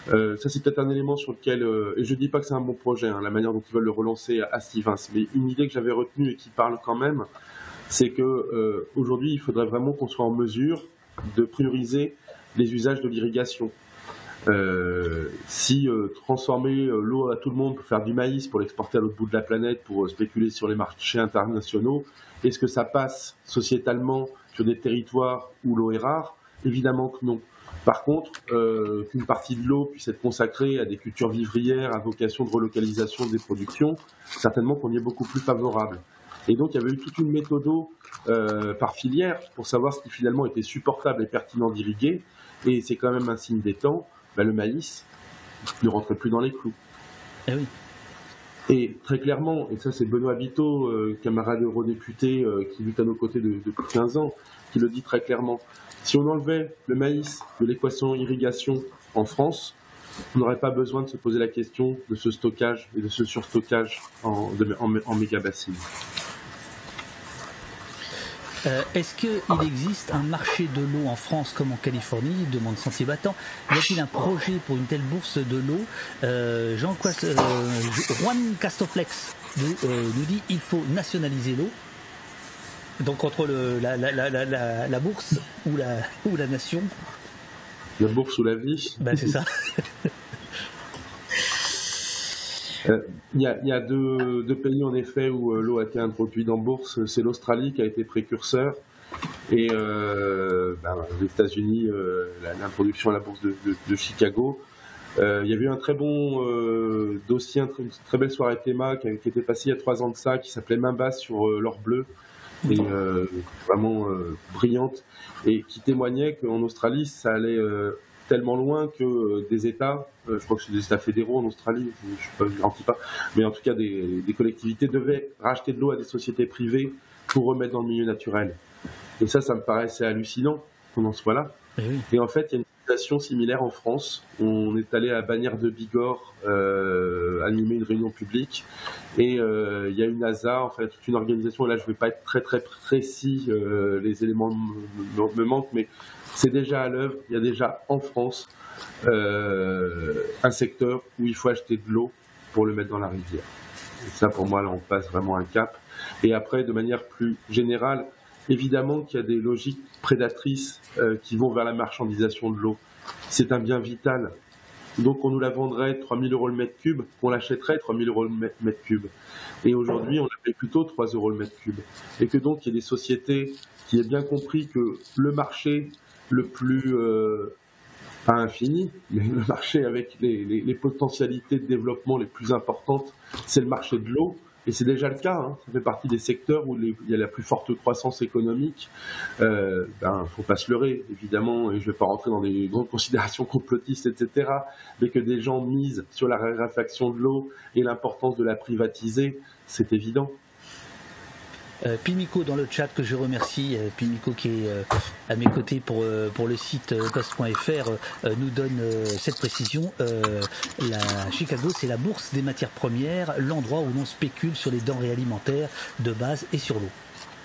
Euh, ça, c'est peut-être un élément sur lequel, euh, et je dis pas que c'est un bon projet, hein, la manière dont ils veulent le relancer à, Stevens, mais une idée que j'avais retenue et qui parle quand même, c'est que euh, aujourd'hui, il faudrait vraiment qu'on soit en mesure de prioriser les usages de l'irrigation. si transformer l'eau à tout le monde pour faire du maïs, pour l'exporter à l'autre bout de la planète, pour spéculer sur les marchés internationaux, est-ce que ça passe sociétalement sur des territoires où l'eau est rare? Évidemment que non. Par contre, euh, qu'une partie de l'eau puisse être consacrée à des cultures vivrières à vocation de relocalisation des productions, certainement qu'on y est beaucoup plus favorable. Et donc, il y avait eu toute une méthode euh, par filière pour savoir ce qui finalement était supportable et pertinent d'irriguer. Et c'est quand même un signe des temps. Bah, le maïs ne rentrait plus dans les clous. Eh oui. Et très clairement, et ça c'est Benoît Biteau, euh, camarade eurodéputé euh, qui lutte à nos côtés depuis 15 ans, qui le dit très clairement, si on enlevait le maïs de l'équation irrigation en France, on n'aurait pas besoin de se poser la question de ce stockage et de ce surstockage en, en. Euh, est-ce qu'il existe un marché de l'eau en France comme en Californie demande Sentier Battant. Y a-t-il un projet pour une telle bourse de l'eau? Euh, Jean euh, Juan Castoflex nous, nous dit il faut nationaliser l'eau. Donc entre le, la, la, la, la, bourse ou la, ou la nation La bourse ou la vie Ben c'est ça. Euh, il y, a, y a deux, deux, pays en effet où euh, l'eau a été introduite en bourse. C'est l'Australie qui a été précurseur et euh, ben, les États-Unis l'introduction à la bourse de, de, Chicago. il y avait eu un très bon dossier, une très, belle soirée théma qui, qui, était passée il y a trois ans de ça, qui s'appelait Main basse sur l'or bleu et euh, vraiment euh, brillante et qui témoignait qu'en Australie ça allait euh, tellement loin que des États, je crois que c'est des États fédéraux en Australie, je ne garantis pas, mais en tout cas des, des, collectivités devaient racheter de l'eau à des sociétés privées pour remettre dans le milieu naturel. Et ça, ça me paraissait hallucinant qu'on en soit là. Et, oui. et en fait, il y a une similaire en France. On est allé à Bagnères de Bigorre euh, animer une réunion publique et euh, il y a une NASA, en fait, toute une organisation. Là, je ne vais pas être très très précis, euh, les éléments me, manquent, mais c'est déjà à l'œuvre. Il y a déjà en France un secteur où il faut acheter de l'eau pour le mettre dans la rivière. Ça, pour moi, là, on passe vraiment un cap. Et après, de manière plus générale, évidemment qu'il y a des logiques prédatrices euh, qui vont vers la marchandisation de l'eau. C'est un bien vital. Donc on nous la vendrait 3000 euros le mètre cube, on l'achèterait 3000 euros le mètre cube. Et aujourd'hui, on la paye plutôt 3 euros le mètre cube. Et que donc il y a des sociétés qui aient bien compris que le marché le plus, euh, pas infini, mais le marché avec les, les potentialités de développement les plus importantes, c'est le marché de l'eau. Et c'est déjà le cas, hein. ça fait partie des secteurs où il y a la plus forte croissance économique. Euh, ben, faut pas se leurrer, évidemment, et je vais pas rentrer dans des grandes considérations complotistes, etc. Mais que des gens misent sur la raréfaction de l'eau et l'importance de la privatiser, c'est évident. Euh, Pimico dans le chat que je remercie, euh, Pimico qui est euh, à mes côtés pour, le site post.fr nous donne cette précision. Chicago, c'est la bourse des matières premières, l'endroit où l'on spécule sur les denrées alimentaires de base et sur l'eau.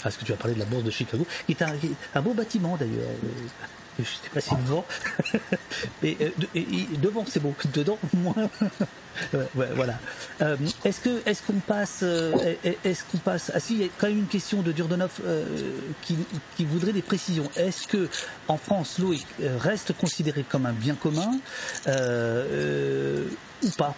Est-ce que tu as parlé de la bourse de Chicago, qui est un beau bâtiment d'ailleurs je sais pas si devant. et, devant c'est beau, dedans moins. voilà. Euh, est-ce que est-ce qu'on passe euh, est-ce qu'on passe Ah si, il y a quand même une question de Durdonov euh, qui, qui, voudrait des précisions. Est-ce que en France l'eau reste considérée comme un bien commun ou pas?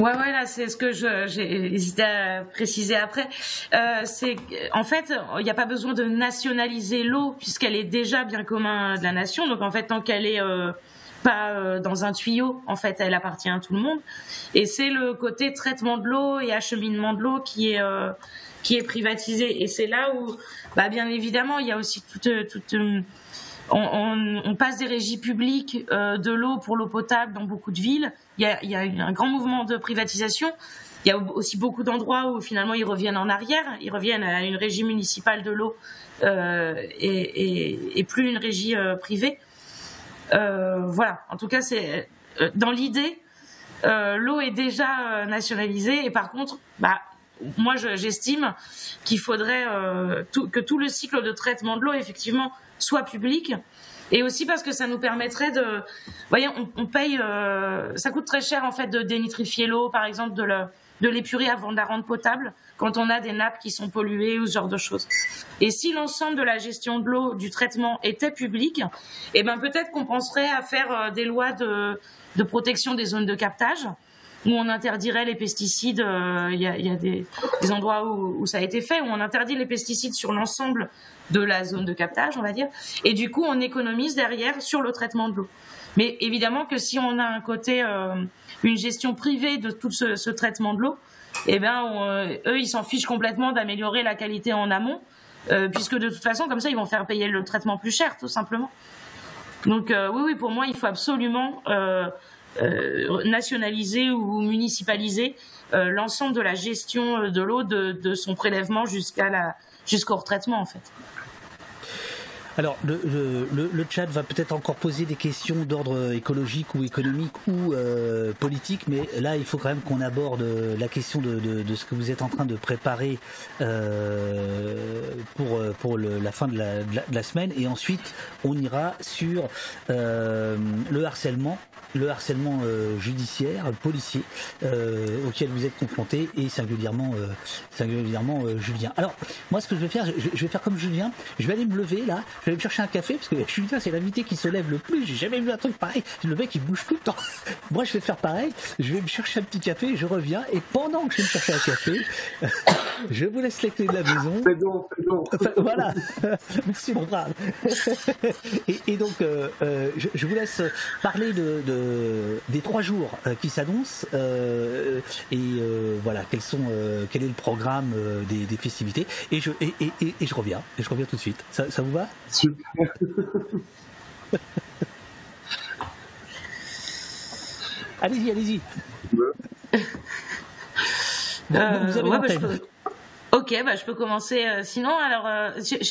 Ouais, ouais, là, c'est ce que j'ai hésité à préciser après. Euh, c'est en fait, il n'y a pas besoin de nationaliser l'eau puisqu'elle est déjà bien commun de la nation. Donc en fait, tant qu'elle est euh, pas euh, dans un tuyau, en fait, elle appartient à tout le monde. Et c'est le côté traitement de l'eau et acheminement de l'eau qui est euh, qui est privatisé. Et c'est là où, bah, bien évidemment, il y a aussi toute toute on, passe des régies publiques euh, de l'eau pour l'eau potable dans beaucoup de villes. Il y, a, un grand mouvement de privatisation. Il y a aussi beaucoup d'endroits où finalement ils reviennent en arrière. Ils reviennent à une régie municipale de l'eau euh, et, plus une régie euh, privée. Voilà. En tout cas, c'est dans l'idée, l'eau est déjà nationalisée et par contre, bah, moi j'estime qu'il faudrait que tout le cycle de traitement de l'eau effectivement soit public. Et aussi parce que ça nous permettrait de, vous voyez, on, paye, euh, ça coûte très cher en fait de dénitrifier l'eau, par exemple, de, de l'épurer avant de la rendre potable, quand on a des nappes qui sont polluées ou ce genre de choses. Et si l'ensemble de la gestion de l'eau, du traitement était public, eh ben peut-être qu'on penserait à faire euh, des lois de, de protection des zones de captage où on interdirait les pesticides. Euh, il y, a, des, endroits où, ça a été fait, où on interdit les pesticides sur l'ensemble de la zone de captage, on va dire. Et du coup, on économise derrière sur le traitement de l'eau. Mais évidemment que si on a un côté, euh, une gestion privée de tout ce, traitement de l'eau, eh ben, euh, eux, ils s'en fichent complètement d'améliorer la qualité en amont, puisque de toute façon, comme ça, ils vont faire payer le traitement plus cher, tout simplement. Donc, oui, oui, pour moi, il faut absolument nationaliser ou municipaliser l'ensemble de la gestion de l'eau, de, son prélèvement jusqu'à la jusqu'au retraitement, en fait. Alors, le, le, chat va peut-être encore poser des questions d'ordre écologique ou économique ou euh, politique, mais là, il faut quand même qu'on aborde la question de, de, ce que vous êtes en train de préparer euh, pour, pour la fin de la, semaine. Et ensuite, on ira sur euh, le harcèlement le harcèlement judiciaire, policier, auquel vous êtes confronté, et singulièrement, singulièrement Julien. Alors, moi, ce que je vais faire, je, je, vais faire comme Julien, je vais aller me lever là, je vais me chercher un café parce que je là, c'est l'invité qui se lève le plus. J'ai jamais vu un truc pareil. Le mec il bouge tout le temps. Moi je vais faire pareil. Je vais me chercher un petit café, je reviens et pendant que je vais me chercher un café, je vous laisse les clés de la maison. C'est bon, c'est bon. Enfin, voilà. Merci mon brave. et, donc euh, euh, je, vous laisse parler de, des trois jours euh, qui s'annoncent et voilà quels sont quel est le programme des, festivités et je et, et, je reviens et je reviens tout de suite. Ça, ça vous va? Allez-y, allez-y. Euh, ok, bah, je peux commencer. Euh, sinon, alors, euh,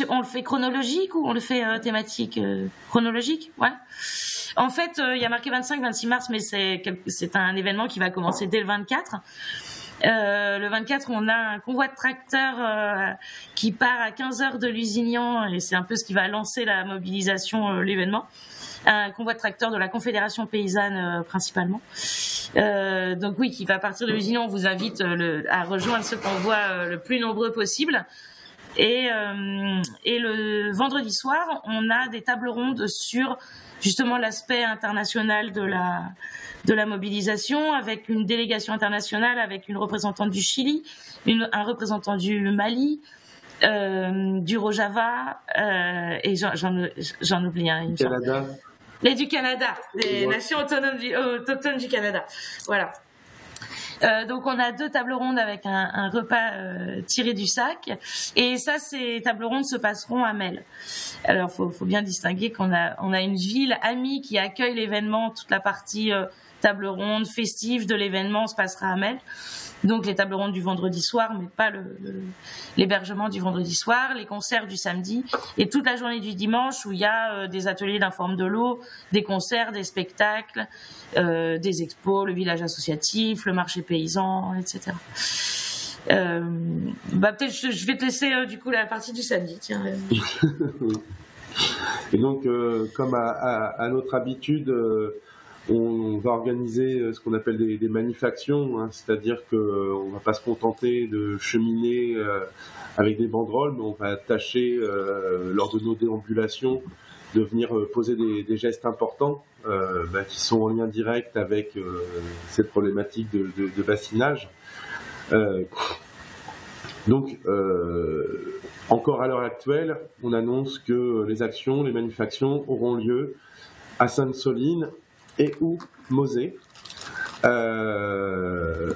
on le fait chronologique ou on le fait thématique chronologique? Ouais. En fait, il y a marqué 25-26 mars, mais c'est un événement qui va commencer dès le 24. Euh, le 24, on a un convoi de tracteurs euh, qui part à 15 heures de Lusignan et c'est un peu ce qui va lancer la mobilisation, euh, l'événement. un convoi de tracteurs de la Confédération paysanne principalement. donc oui, qui va partir de Lusignan. On vous invite à rejoindre ce convoi le plus nombreux possible. Et le vendredi soir, on a des tables rondes sur justement l'aspect international de la de la mobilisation, avec une délégation internationale, avec une représentante du Chili, un représentant du Mali, euh, du Rojava, euh, et j'en oublie un. Canada. Les du Canada, les nations autonomes du, autochtones du Canada. Voilà. Euh, donc on a deux tables rondes avec un, repas euh, tiré du sac. Et ça, ces tables rondes se passeront à Mel. Alors faut, faut bien distinguer qu'on a, on a une ville amie qui accueille l'événement, toute la partie table ronde festive de l'événement se passera à Mel. Donc les tables rondes du vendredi soir, mais pas l'hébergement du vendredi soir, les concerts du samedi et toute la journée du dimanche où il y a euh, des ateliers d'informe de l'eau, des concerts, des spectacles, euh, des expos, le village associatif, le marché paysan, etc. Euh, bah peut-être je, vais te laisser du coup la partie du samedi. Et donc comme à, notre habitude on va organiser euh, ce qu'on appelle des, des manufactions, hein, c'est-à-dire qu'on euh, ne va pas se contenter de cheminer euh, avec des banderoles, mais on va tâcher, lors de nos déambulations, de venir poser des, gestes importants bah, qui sont en lien direct avec cette problématique de, de bassinage. donc, encore à l'heure actuelle, on annonce que les actions, les manufactions auront lieu à Sainte-Soline et ou Mosée. Euh,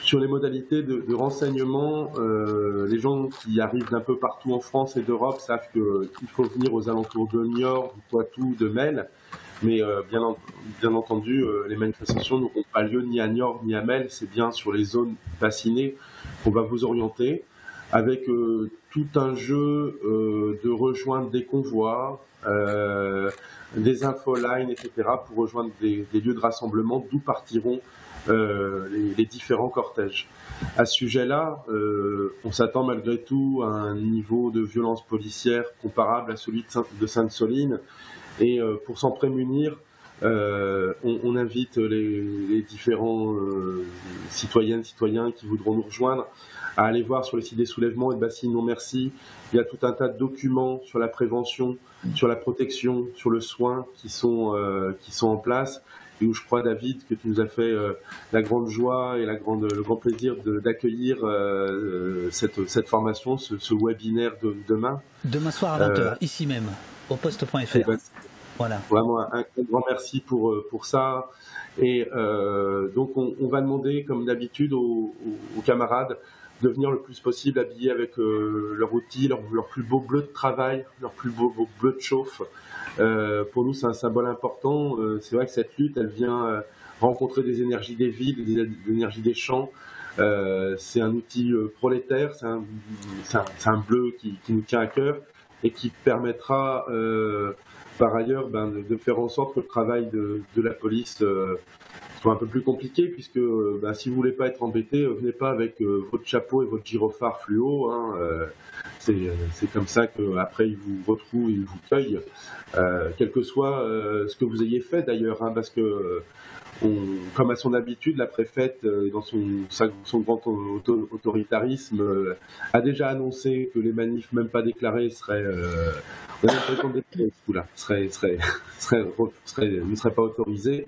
sur les modalités de, renseignement, euh, les gens qui arrivent d'un peu partout en France et d'Europe savent qu'il faut venir aux alentours de Niort, du Poitou, de Mel. Mais euh, bien, entendu, les manifestations n'auront pas lieu ni à Niort ni à Mel. C'est bien sur les zones bassinées qu'on va vous orienter avec tout un jeu de rejoindre des convois, des infolines, etc., pour rejoindre des, lieux de rassemblement d'où partiront euh, les, différents cortèges. À ce sujet-là, euh, on s'attend malgré tout à un niveau de violence policière comparable à celui de Sainte-Soline. Et euh, pour s'en prémunir, on, invite les, différents citoyennes, citoyens qui voudront nous rejoindre à aller voir sur le site des soulèvements et de Bassine Non Merci. Il y a tout un tas de documents sur la prévention, sur la protection, sur le soin qui sont, euh, qui sont en place et où je crois, David, que tu nous as fait euh, la grande joie et la grande, le grand plaisir d'accueillir euh, cette, cette, formation, ce, webinaire de demain. Demain soir à 20h, ici même, au poste.fr. Eh ben, voilà. Vraiment un, grand merci pour, pour ça. Et donc, on, on, va demander, comme d'habitude, aux, aux, camarades de venir le plus possible habillés avec euh, leur outil, leur, plus beau bleu de travail, leur plus beau, bleu de chauffe. Euh, pour nous, c'est un symbole important. Euh, c'est vrai que cette lutte, elle vient rencontrer des énergies des villes, des, énergies des champs. c'est un outil prolétaire, c'est un, bleu qui, nous tient à cœur et qui permettra par ailleurs ben, de, faire en sorte que le travail de la police un peu plus compliqué puisque euh, bah, si vous voulez pas être embêté, euh, venez pas avec euh, votre chapeau et votre gyrophare fluo. Hein, c'est comme ça qu'après ils vous retrouvent, ils vous cueillent, quel que soit ce que vous ayez fait d'ailleurs, hein, parce que comme à son habitude, la préfète, dans son, son grand autoritarisme, a déjà annoncé que les manifs même pas déclarés seraient, seraient, seraient, seraient, ne seraient pas autorisés.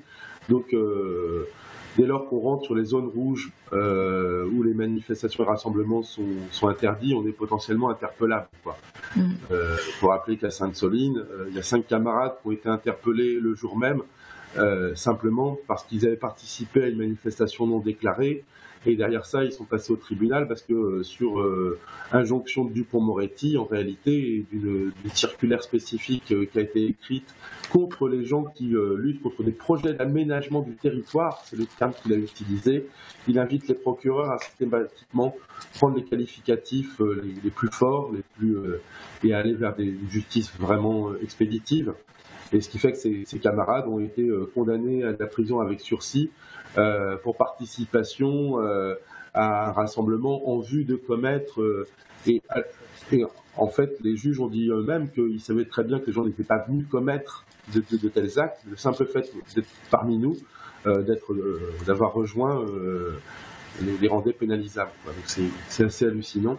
Donc, euh, dès lors qu'on rentre sur les zones rouges euh, où les manifestations et rassemblements sont, interdits, on est potentiellement interpellable. Il mm. euh, faut rappeler qu'à Sainte-Soline, il y a cinq camarades qui ont été interpellés le jour même, simplement parce qu'ils avaient participé à une manifestation non déclarée et derrière ça, ils sont passés au tribunal parce que euh, sur euh, injonction de Dupont-Moretti, en réalité, d'une circulaire spécifique euh, qui a été écrite contre les gens qui luttent contre des projets d'aménagement du territoire, c'est le terme qu'il a utilisé, il invite les procureurs à systématiquement prendre les qualificatifs les, plus forts, les plus et aller vers des justices vraiment expéditives. Et ce qui fait que ces camarades ont été condamnés à la prison avec sursis euh, pour participation euh, à un rassemblement en vue de commettre euh, et, en fait, les juges ont dit eux-mêmes qu'ils savaient très bien que les gens n'étaient pas venus commettre de, tels actes. Le simple fait d'être parmi nous, euh, euh, d'avoir rejoint, euh, les, rendait pénalisables. c'est assez hallucinant.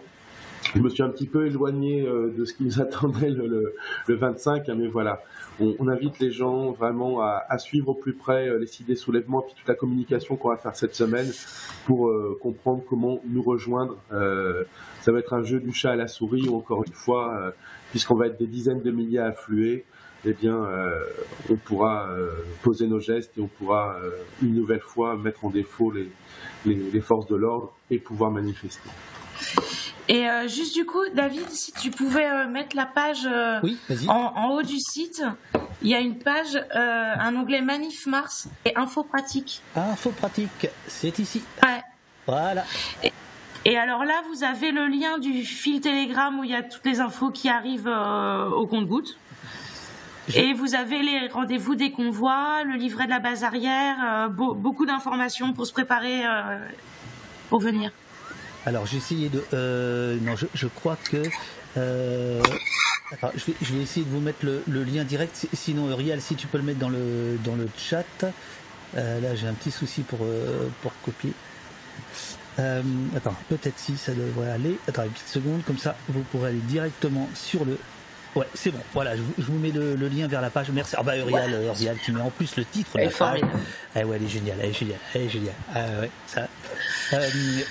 Je me suis un petit peu éloigné euh, de ce qui nous attendait le, le, le 25, hein, mais voilà. On, invite les gens vraiment à, suivre au plus près euh, les six des soulèvements et puis toute la communication qu'on va faire cette semaine pour euh, comprendre comment nous rejoindre. Ça va être un jeu du chat à la souris, ou encore une fois, puisqu'on va être des dizaines de milliers à affluer, eh bien, on pourra poser nos gestes et on pourra une nouvelle fois mettre en défaut les forces de l'ordre et pouvoir manifester. Et euh, juste du coup, David, si tu pouvais euh, mettre la page euh, en, en haut du site, il y a une page, un onglet Manif Mars et Info Pratique. Info Pratique, c'est ici. Ouais. Voilà. Et alors là, vous avez le lien du fil Telegram où il y a toutes les infos qui arrivent au compte-gouttes. Et vous avez les rendez-vous des convois, le livret de la base arrière, beau- beaucoup d'informations pour se préparer pour venir. Alors j'ai essayé de... euh, non, je, je crois que... euh, je, vais, je vais essayer de vous mettre le, le lien direct. Si- Sinon, Uriel, si tu peux le mettre dans le, dans le chat. Euh, là, j'ai un petit souci pour, euh, pour copier. Euh, attends, peut-être si ça devrait aller. Attends une petite seconde, comme ça vous pourrez aller directement sur le. Ouais, c'est bon. Voilà, je vous, je vous mets le, le lien vers la page. Merci. Ah bah Uriel, euh, Uriel qui met en plus le titre de Elle la est page. Ah ouais, elle est géniale, elle est géniale, elle est géniale. Ah ouais, ça.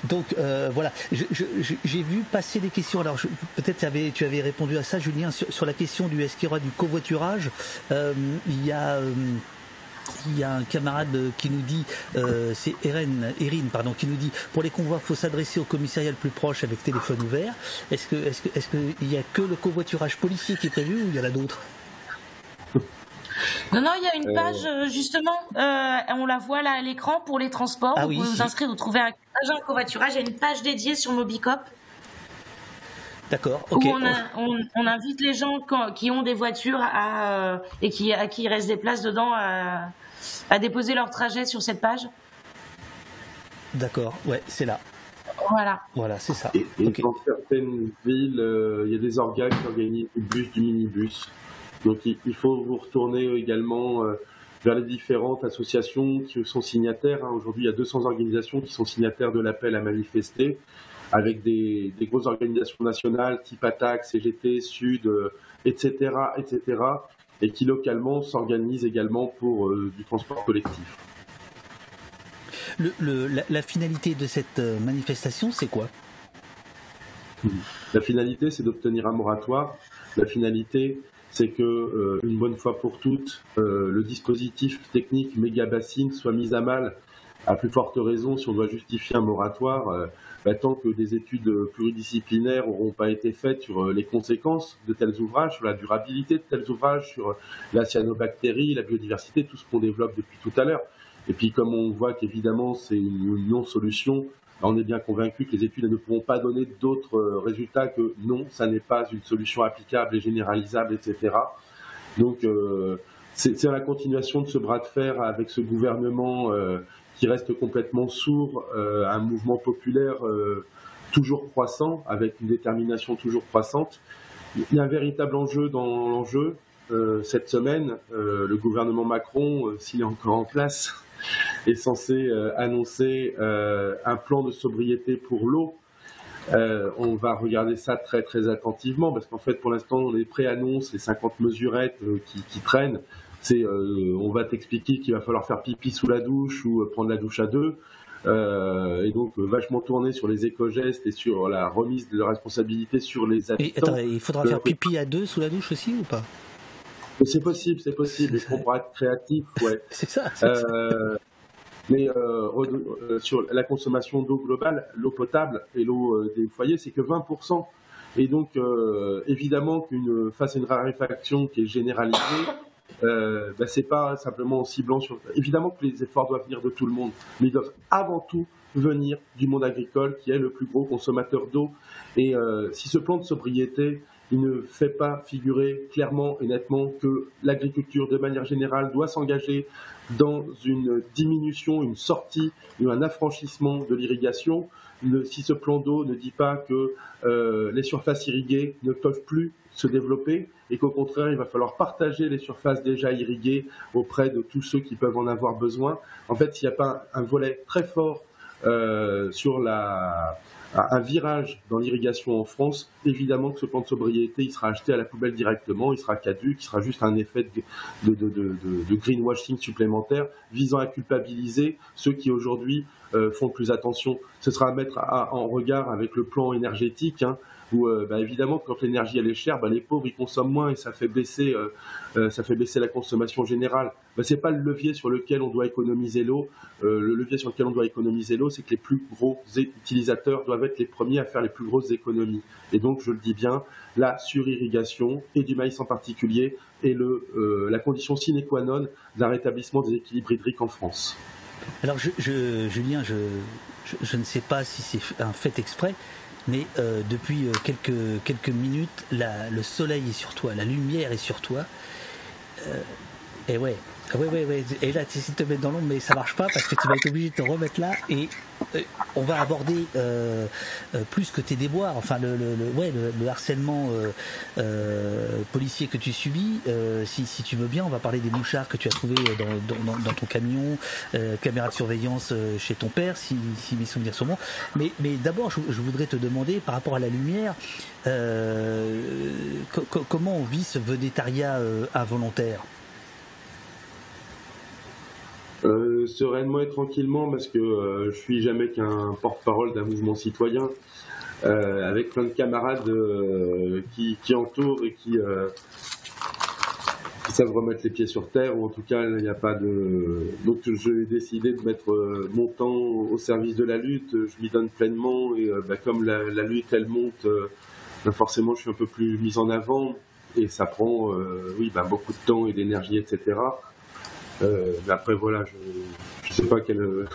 Donc euh, voilà, j'ai vu passer des questions. Alors peut-être tu avais, répondu à ça, Julien, sur, la question du est-ce du covoiturage? Euh, il y a euh, il y a un camarade qui nous dit, c'est Erin, Erin, pardon, qui nous dit, pour les convois, faut s'adresser au commissariat le plus proche avec téléphone ouvert. Est-ce que, est-ce que, est-ce qu'il y a que le covoiturage policier qui est prévu ou il y en a d'autres? Non, non, il y a une Euh. page euh, justement, euh, on la voit là à l'écran pour les transports. Ah vous oui, pouvez vous inscrire, vous trouvez un agent covoiturage. Il y a une page dédiée sur Mobicop D'accord, on, a- on- on invite les gens quand- qui ont des voitures à, euh, et qui, à qui il reste des places dedans à, à déposer leur trajet sur cette page. D'accord, ouais, c'est là. Voilà. Voilà, c'est ça. Et, et dans certaines villes, euh, il y a des organes qui organisent du bus, du minibus. Donc il, faut vous retourner également euh, vers les différentes associations qui sont signataires. hein. Aujourd'hui, il y a 200 organisations qui sont signataires de l'appel à manifester, avec des, des grosses organisations nationales type Attaque, CGT, Sud, euh, etc., etc., et qui localement s'organisent également pour euh, du transport collectif. Le, le- la, la finalité de cette euh, manifestation, c'est quoi? La finalité, c'est d'obtenir un moratoire. La finalité, c'est que, euh, une bonne fois pour toutes, euh, le dispositif technique méga bassine soit mis à mal. À plus forte raison, si on doit justifier un moratoire, euh, bah, tant que des études pluridisciplinaires n'auront pas été faites sur les conséquences de tels ouvrages, sur la durabilité de tels ouvrages, sur la cyanobactérie, la biodiversité, tout ce qu'on développe depuis tout à l'heure. Et puis, comme on voit qu'évidemment, c'est une non-solution, on est bien convaincu que les études ne pourront pas donner d'autres euh, résultats que non, ça n'est pas une solution applicable et généralisable, etc. Donc, euh, c'est la continuation de ce bras de fer avec ce gouvernement euh, qui reste complètement sourd à un mouvement populaire toujours croissant, avec une détermination toujours croissante. Il y a un véritable enjeu dans l'enjeu. Cette semaine, le gouvernement Macron, s'il est encore en place, est censé euh, annoncer euh, un plan de sobriété pour l'eau. Euh, on va regarder ça très très attentivement parce qu'en fait pour l'instant les pré-annonces, les 50 mesurettes euh, qui, qui traînent, c'est euh, on va t'expliquer qu'il va falloir faire pipi sous la douche ou prendre la douche à deux. Et donc vachement tourné sur les éco-gestes et sur la remise de la responsabilité sur les Et habitants. attends, il faudra faire pipi à deux sous la douche aussi ou pas? C'est possible, c'est possible. On pourra être créatif, ouais. C'est ça. Mais euh, euh, sur la consommation d'eau globale, l'eau potable et l'eau euh, des foyers, c'est que 20%. Et donc, évidemment, qu'une face à une raréfaction qui est généralisée, euh, bah, c'est pas simplement en ciblant sur. Évidemment que les efforts doivent venir de tout le monde, mais ils doivent avant tout venir du monde agricole qui est le plus gros consommateur d'eau. Et si ce plan de sobriété il ne fait pas figurer clairement et nettement que l'agriculture, de manière générale, doit s'engager dans une diminution, une sortie ou un affranchissement de l'irrigation. Si ce plan d'eau ne dit pas que euh, les surfaces irriguées ne peuvent plus se développer et qu'au contraire, il va falloir partager les surfaces déjà irriguées auprès de tous ceux qui peuvent en avoir besoin. En fait, s'il n'y a pas un volet très fort euh, sur la, un virage dans l'irrigation en France, évidemment que ce plan de sobriété, il sera acheté à la poubelle directement, il sera caduque, il sera juste un effet de, greenwashing supplémentaire visant à culpabiliser ceux qui aujourd'hui euh, font plus attention. Ce sera à mettre en regard avec le plan énergétique. Hein, où euh, bah, évidemment quand l'énergie elle est chère, bah, les pauvres ils consomment moins et ça fait baisser, euh, euh, ça fait baisser la consommation générale. Bah, c'est pas le levier sur lequel on doit économiser l'eau. le levier sur lequel on doit économiser l'eau, c'est que les plus gros utilisateurs doivent être les premiers à faire les plus grosses économies. Et donc je le dis bien, la surirrigation et du maïs en particulier est la condition sine qua non d'un rétablissement des équilibres hydriques en France. Alors Julien, je, ne sais pas si c'est un fait exprès, mais euh, depuis euh, quelques, minutes, le soleil est sur toi, la lumière est sur toi. Euh, et ouais, ah ouais, ouais, ouais. Et là, tu essaies de te mettre dans l'ombre, mais ça marche pas parce que tu vas être obligé de te remettre là. Et euh, on va aborder euh, euh, plus que tes déboires, enfin le, le, ouais, le, harcèlement policier que tu subis. Si, si, tu veux bien, on va parler des mouchards que tu as trouvés dans, ton camion, caméra de surveillance chez ton père, si, si mes souvenirs sont bons. Mais, mais d'abord, je, voudrais te demander, par rapport à la lumière, comment on vit ce vedettariat involontaire? Euh, sereinement et tranquillement parce que euh, je suis jamais qu'un porte-parole d'un mouvement citoyen euh, avec plein de camarades qui, entourent et qui, savent remettre les pieds sur terre ou en tout cas il n'y a pas de donc j'ai décidé de mettre mon temps au service de la lutte je m'y donne pleinement et bah, comme la, lutte elle monte bah, forcément je suis un peu plus mis en avant et ça prend oui bah, beaucoup de temps et d'énergie etc mais après, voilà, je, je sais pas quel, euh,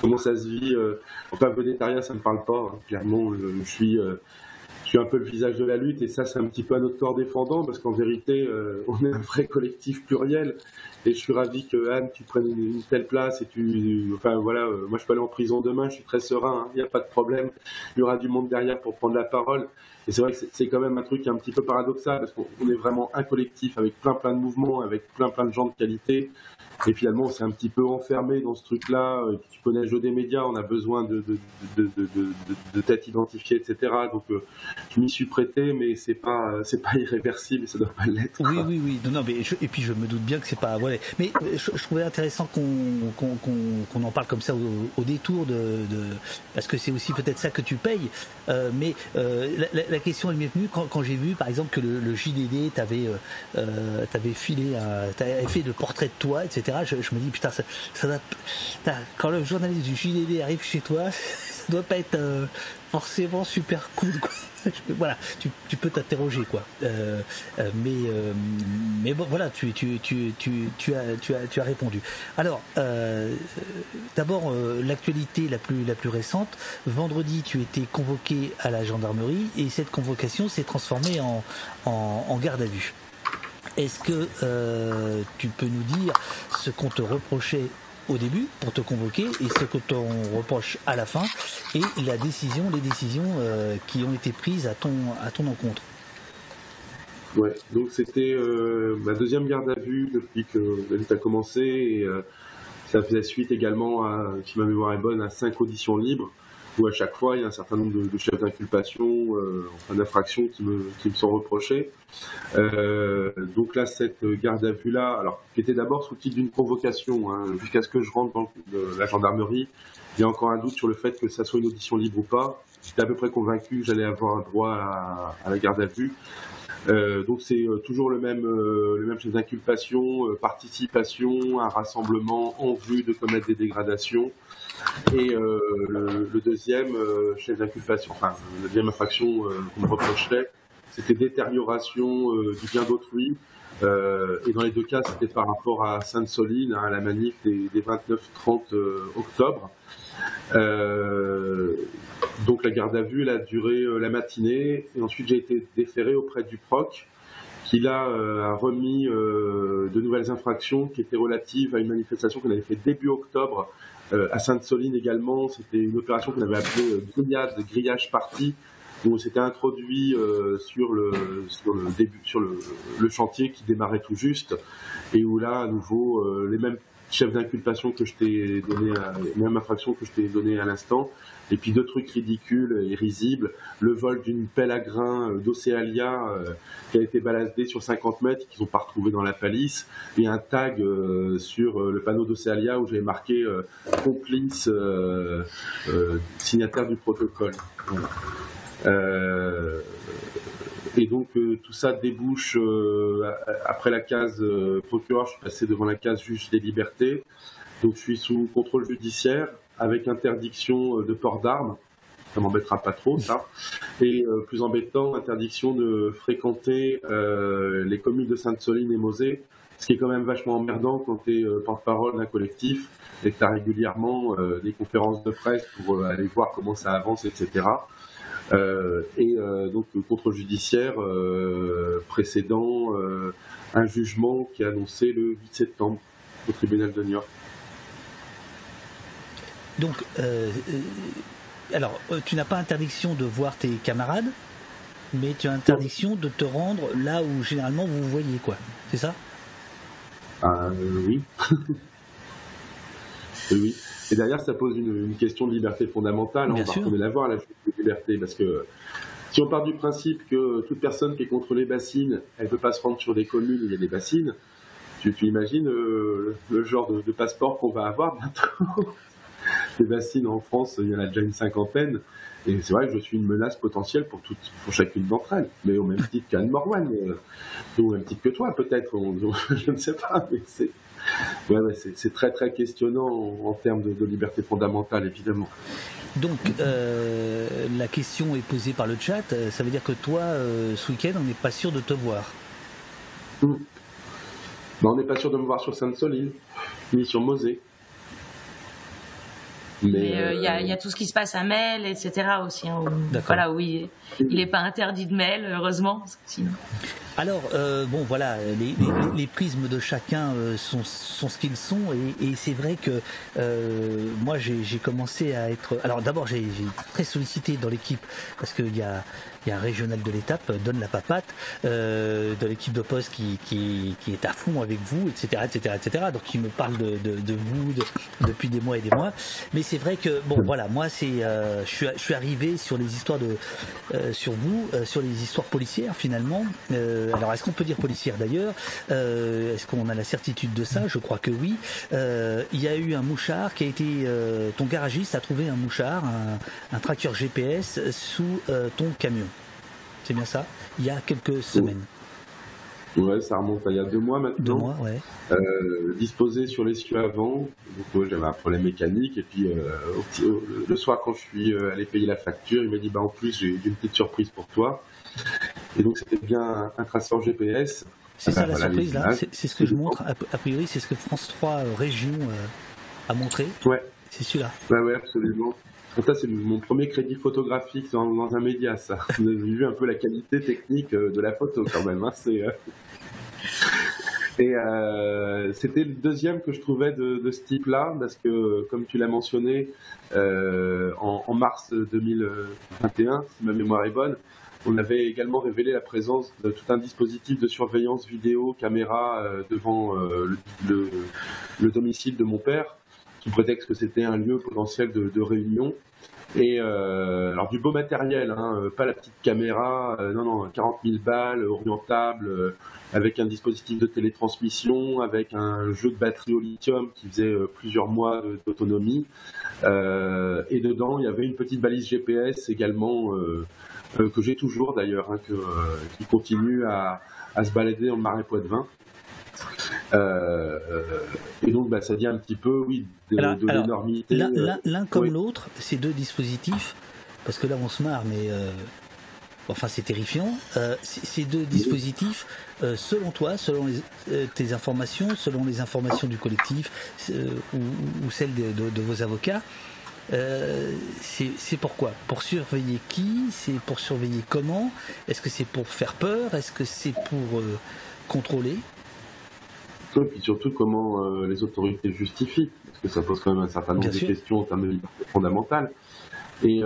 comment ça se vit. Euh, enfin, végétarien, ça me parle pas. Hein. Clairement, je, suis, je suis un peu le visage de la lutte et ça, c'est un petit peu à notre corps défendant parce qu'en vérité, on est un vrai collectif pluriel. Et je suis ravi que Anne, tu prennes une, telle place et tu, enfin voilà, moi je peux aller en prison demain, je suis très serein, hein. il n'y a pas de problème. Il y aura du monde derrière pour prendre la parole. Et c'est vrai que c'est quand même un truc un petit peu paradoxal parce qu'on est vraiment un collectif avec plein plein de mouvements, avec plein plein de gens de qualité. Et finalement, on s'est un petit peu enfermé dans ce truc-là. Puis, tu connais le jeu des médias, on a besoin de, de, de, de, de têtes identifiées, etc. Donc, euh, je m'y suis prêté, mais c'est pas, c'est pas irréversible, ça doit pas l'être. Oui, oui, oui. Non, mais et puis je me doute bien que c'est pas. Mais euh, je, trouvais intéressant qu'on en parle comme ça au, détour de, parce que c'est aussi peut-être ça que tu payes. Euh, mais la, question elle m'est venue quand, j'ai vu, par exemple, que le, JDD t'avait t'avait filé, fait le portrait de toi, etc. Je, me dis, putain, ça, quand le journaliste du JDD arrive chez toi, ça doit pas être euh, forcément super cool. voilà, tu, peux t'interroger, quoi. Euh, euh, mais, mais bon, voilà, tu, as, tu, as, tu as répondu. Alors, d'abord, l'actualité la plus, récente. Vendredi, tu étais convoqué à la gendarmerie et cette convocation s'est transformée en, garde à vue. Est-ce que euh, tu peux nous dire ce qu'on te reprochait au début pour te convoquer et ce que t'on reproche à la fin et la décision, les décisions euh, qui ont été prises à ton, à ton encontre. Ouais, donc c'était euh, ma deuxième garde à vue depuis que la lutte a commencé et ça faisait suite également, à, si ma mémoire est bonne, à cinq auditions libres où à chaque fois il y a un certain nombre de, chefs d'inculpation, euh, enfin d'infractions qui me, sont reprochés. Euh, donc là, cette garde à vue là, alors qui était d'abord sous le titre d'une convocation, hein, jusqu'à ce que je rentre dans la gendarmerie, il y a encore un doute sur le fait que ça soit une audition libre ou pas. J'étais à peu près convaincu que j'allais avoir un droit à, la garde à vue. Euh, donc c'est euh, toujours le même, euh, le même chef d'inculpation, euh, participation, un rassemblement en vue de commettre des dégradations. Et euh, le, deuxième euh, chef d'inculpation, enfin la deuxième infraction euh, qu'on me reprochait, c'était détérioration du bien d'autrui. et dans les deux cas, c'était par rapport à Sainte-Soline, hein, à la manif des, des 29-30 octobre. Donc la garde à vue elle a duré euh, la matinée. Et ensuite j'ai été déféré auprès du proc qui là euh, a remis euh, de nouvelles infractions qui étaient relatives à une manifestation qu'on avait fait début octobre euh, à Sainte-Soline également. C'était une opération qu'on avait appelée euh, grillade, grillage party où on s'était introduit euh, sur le chantier qui démarrait tout juste. Et où là à nouveau euh, les mêmes chefs d'inculpation que je t'ai donné à, les mêmes infractions que je t'ai donné à l'instant et puis deux trucs ridicules et risibles le vol d'une pelle à grains euh, d'Océalia euh, qui a été baladée sur 50 mètres qu'ils n'ont pas retrouvé dans la palisse et un tag euh, sur le panneau d'Océalia où j'avais marqué complice signataire du protocole Voilà. Et donc euh, tout ça débouche euh, après la case euh, procureur, je suis passé devant la case juge des libertés. Donc je suis sous contrôle judiciaire avec interdiction de port d'armes. Ça m'embêtera pas trop ça. Et plus embêtant, interdiction de fréquenter les communes de Sainte-Soline et Mosée, ce qui est quand même vachement emmerdant quand tu es porte-parole d'un collectif et que tu as régulièrement des conférences de presse pour aller voir comment ça avance, etc. Euh, et euh, donc le contrôle judiciaire euh, précédent euh, un jugement qui est annoncé le 8 septembre au tribunal de New York. Donc, euh, alors, tu n'as pas interdiction de voir tes camarades, mais tu as interdiction de te rendre là où généralement vous vous voyez, quoi. C'est ça? Ah, euh, oui, oui. Et derrière, ça pose une, une question de liberté fondamentale. Bien on va retourner la voir, la justice de liberté, parce que si on part du principe que toute personne qui est contre les bassines, elle ne peut pas se rendre sur des communes où il y a des bassines, tu, tu imagines euh, le genre de, de passeport qu'on va avoir bientôt Les bassines en France, il y en a déjà une cinquantaine. Et c'est vrai que je suis une menace potentielle pour, toutes, pour chacune d'entre elles. Mais au même titre qu'Anne Morwan, euh, ou au même titre que toi, peut-être. je ne sais pas, mais c'est. Ouais, ouais, très très questionnant en, en termes de, de liberté fondamentale, évidemment. Donc, euh, la question est posée par le chat. euh, Ça veut dire que toi, euh, ce week-end, on n'est pas sûr de te voir. Ben, on n'est pas sûr de me voir sur Sainte-Soline, ni sur Mosée. Mais euh, il y, a, il y a tout ce qui se passe à Mel, etc. aussi. hein, où- voilà, oui. Il n'est pas interdit de Mel, heureusement. Sinon... Alors, euh, bon, voilà, les, les- les prismes de chacun euh, sont, sont ce qu'ils sont, et, et c'est vrai que euh, moi, j'ai commencé à être. Alors, d'abord, j'ai très sollicité dans l'équipe parce qu'il y a, y a un régional de l'étape, euh, donne la papate, euh, de l'équipe de poste qui, qui, qui est à fond avec vous, etc., etc., etc. Donc, il me parle de, de, de vous de- depuis des mois et des mois. Mais c'est vrai que, bon, voilà, moi, c'est, euh, je suis, je suis arrivé sur les histoires de, euh, sur vous, euh, sur les histoires policières finalement. Alors, est-ce qu'on peut dire policière d'ailleurs? Est-ce qu'on a la certitude de ça? Je crois que oui. Il y a eu un mouchard qui a été. ton garagiste a trouvé un mouchard, un, un tracker GPS sous ton camion. C'est bien ça? Il y a quelques semaines. Ouais, ça remonte à il y a deux mois maintenant. Deux mois, ouais. Euh, disposé sur l'essieu avant, donc j'avais un problème mécanique et puis euh, au petit- au- le soir quand je suis euh, allé payer la facture, il m'a dit bah en plus j'ai une petite surprise pour toi. Et donc c'était bien un, un traceur GPS. C'est ça Ah, la voilà, surprise là. C'est ce que je montre. A, priori, c'est ce que France 3 euh, Région a montré. Ouais. C'est celui-là. Ouais, ouais, absolument. Donc ça, c'est mon premier crédit photographique dans, un média, ça. Vous avez vu un peu la qualité technique euh, de la photo, quand même. hein, euh, Et euh, c'était le deuxième que je trouvais de, ce type-là, parce que, comme tu l'as mentionné, euh, en, mars 2021, si ma mémoire est bonne, on avait également révélé la présence de tout un dispositif de surveillance vidéo, caméra euh, devant euh, le- le domicile de mon père, sous prétexte que c'était un lieu potentiel de, de réunion. Et euh, alors du beau matériel, hein, euh, pas la petite caméra, euh, non non, 40 000 balles, orientable, avec un dispositif de télétransmission, avec un jeu de batterie au lithium qui faisait plusieurs mois de- d'autonomie. Et dedans, il y avait une petite balise GPS également que j'ai toujours d'ailleurs, hein, qui continue à, à se balader le marais Poitevin. Euh, euh, et donc, bah, ça dit un petit peu, oui, de, Alors, de alors, l'énormité. L'un euh, comme oui. l'autre, ces deux dispositifs, parce que là on se marre, mais euh, enfin c'est terrifiant. euh, ces deux dispositifs, euh, selon toi, selon les- euh, tes informations, selon les informations du collectif euh, ou, ou celles de, de- de vos avocats, Euh, c'est pourquoi Pour surveiller qui? C'est pour surveiller comment? Est-ce que c'est pour faire peur? Est-ce que c'est pour euh, contrôler? Et puis surtout, comment euh, les autorités justifient Parce que ça pose quand même un certain nombre de questions en termes de liberté fondamentale. Et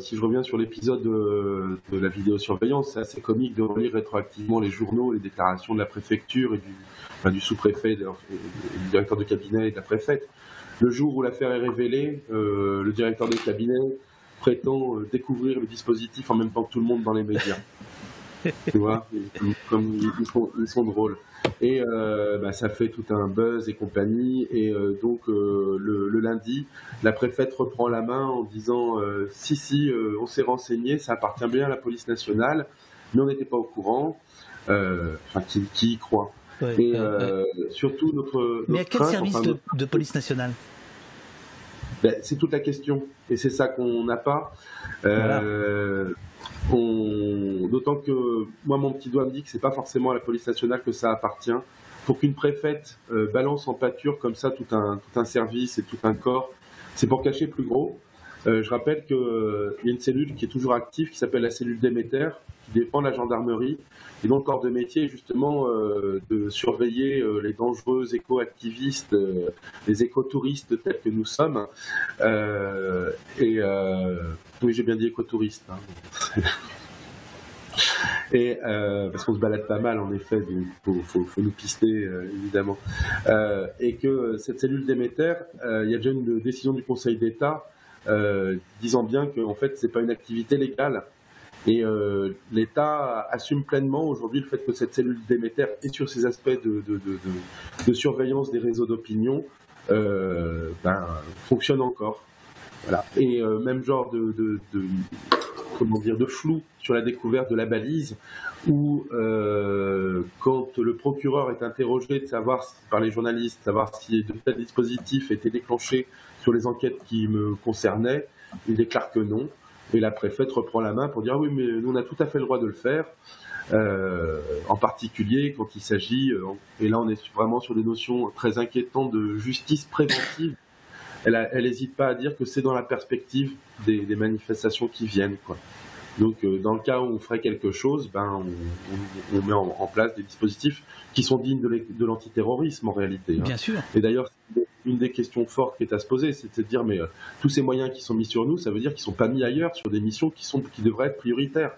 si je reviens sur l'épisode de, la vidéosurveillance, c'est assez comique de relire rétroactivement les journaux, les déclarations de la préfecture et du, du sous-préfet, du directeur de cabinet et de la préfète. Le jour où l'affaire est révélée, euh, le directeur des cabinets prétend euh, découvrir le dispositif en même temps que tout le monde dans les médias. Tu vois, comme ils, sont, drôles. Et euh, bah, ça fait tout un buzz et compagnie. Et donc le, lundi, la préfète reprend la main en disant si si, on s'est renseigné, ça appartient bien à la police nationale, mais on n'était pas au courant. Enfin, qui, qui y croit Et surtout notre. mais à quel service de police nationale? Ben, c'est toute la question. Et c'est ça qu'on n'a pas. Euh, d'autant que moi, mon petit doigt me dit que c'est pas forcément à la police nationale que ça appartient. Pour qu'une préfète euh, balance en pâture comme ça tout un, service et tout un corps, c'est pour cacher plus gros. Euh, je rappelle qu'il y a une cellule qui est toujours active qui s'appelle la cellule Déméter, qui dépend la gendarmerie et dont le corps de métier justement euh, de surveiller euh, les dangereux éco-activistes, euh, les écotouristes tels que nous sommes. et oui, j'ai bien dit écotouristes. Hein. Parce qu'on se balade pas mal, en effet, il faut, nous pister, évidemment. et que cette cellule Déméter, il y a déjà une décision du Conseil d'État disant bien que en fait, c'est pas une activité légale et euh, l'État assume pleinement aujourd'hui le fait que cette cellule Déméter est sur ces aspects de, de, de, de surveillance des réseaux d'opinion euh, ben, fonctionne encore. Voilà. Et euh, même genre de, comment dire, de flou sur la découverte de la balise, où euh, quand le procureur est interrogé de savoir par les journalistes, savoir si de tels dispositifs étaient déclenchés sur les enquêtes qui me concernaient, il déclare que non. Et la préfète reprend la main pour dire ah oui, mais nous on a tout à fait le droit de le faire. Euh, en particulier quand il s'agit, euh, et là on est vraiment sur des notions très inquiétantes de justice préventive. Elle n'hésite pas à dire que c'est dans la perspective des, manifestations qui viennent. Quoi. Donc euh, dans le cas où on ferait quelque chose, ben, on, met en, place des dispositifs qui sont dignes de l'antiterrorisme en réalité. Hein. Bien sûr. Et d'ailleurs, une des questions fortes qui est à se poser, c'est de dire mais euh, tous ces moyens qui sont mis sur nous, ça veut dire qu'ils sont pas mis ailleurs sur des missions qui sont qui devraient être prioritaires.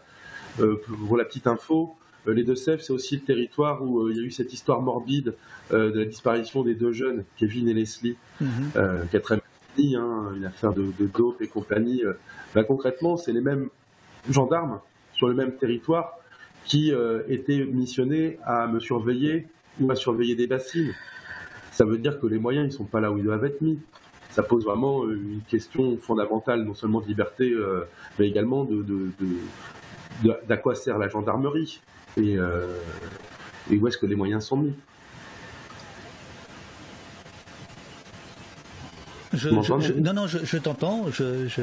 Euh, pour la petite info, euh, les Deux-Sèvres, c'est aussi le territoire où il y a eu cette histoire morbide de la disparition des deux jeunes, Kevin et Leslie, qui a très mal hein, une affaire de, dope et compagnie. Ben, concrètement, c'est les mêmes gendarmes sur le même territoire qui étaient missionnés à me surveiller ou à surveiller des bassines ça veut dire que les moyens ne sont pas là où ils doivent être mis. Ça pose vraiment euh, une question fondamentale, non seulement de liberté, euh, mais également de, d'à quoi sert la gendarmerie et, euh, et où est-ce que les moyens sont mis. non, non, je, t'entends. Je,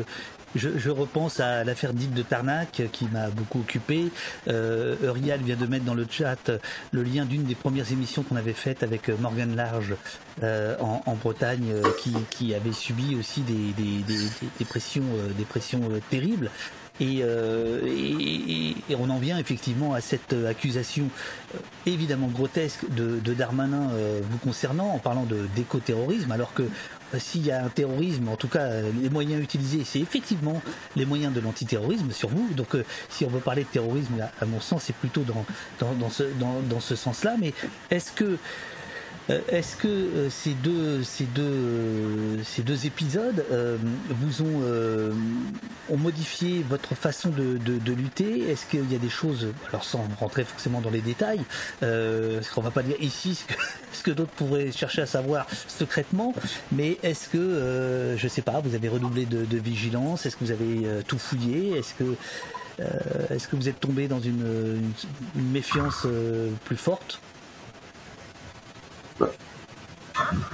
je, repense à l'affaire dite de Tarnac qui m'a beaucoup occupé. Euh, Eurial vient de mettre dans le chat le lien d'une des premières émissions qu'on avait faites avec Morgan Large euh, en, Bretagne euh, qui, avait subi aussi des, des, pressions, des pressions terribles. Et, on en vient effectivement à cette accusation évidemment grotesque de, Darmanin vous concernant en parlant de d'écoterrorisme alors que euh, s'il y a un terrorisme, en tout cas, euh, les moyens utilisés, c'est effectivement les moyens de l'antiterrorisme sur vous. Donc, euh, si on veut parler de terrorisme, à, mon sens, c'est plutôt dans, dans, dans ce, dans, dans ce sens-là. Mais est-ce que euh, est-ce que euh, ces deux, ces deux, ces deux épisodes euh, vous ont, ont modifié votre façon de, de, lutter? Est-ce qu'il y a des choses, alors sans rentrer forcément dans les détails, parce qu'on va pas dire ici ce que, d'autres pourraient chercher à savoir secrètement, mais est-ce que, je sais pas, vous avez redoublé de, vigilance? Est-ce que vous avez tout fouillé? Est-ce que est-ce que vous êtes tombé dans une méfiance plus forte?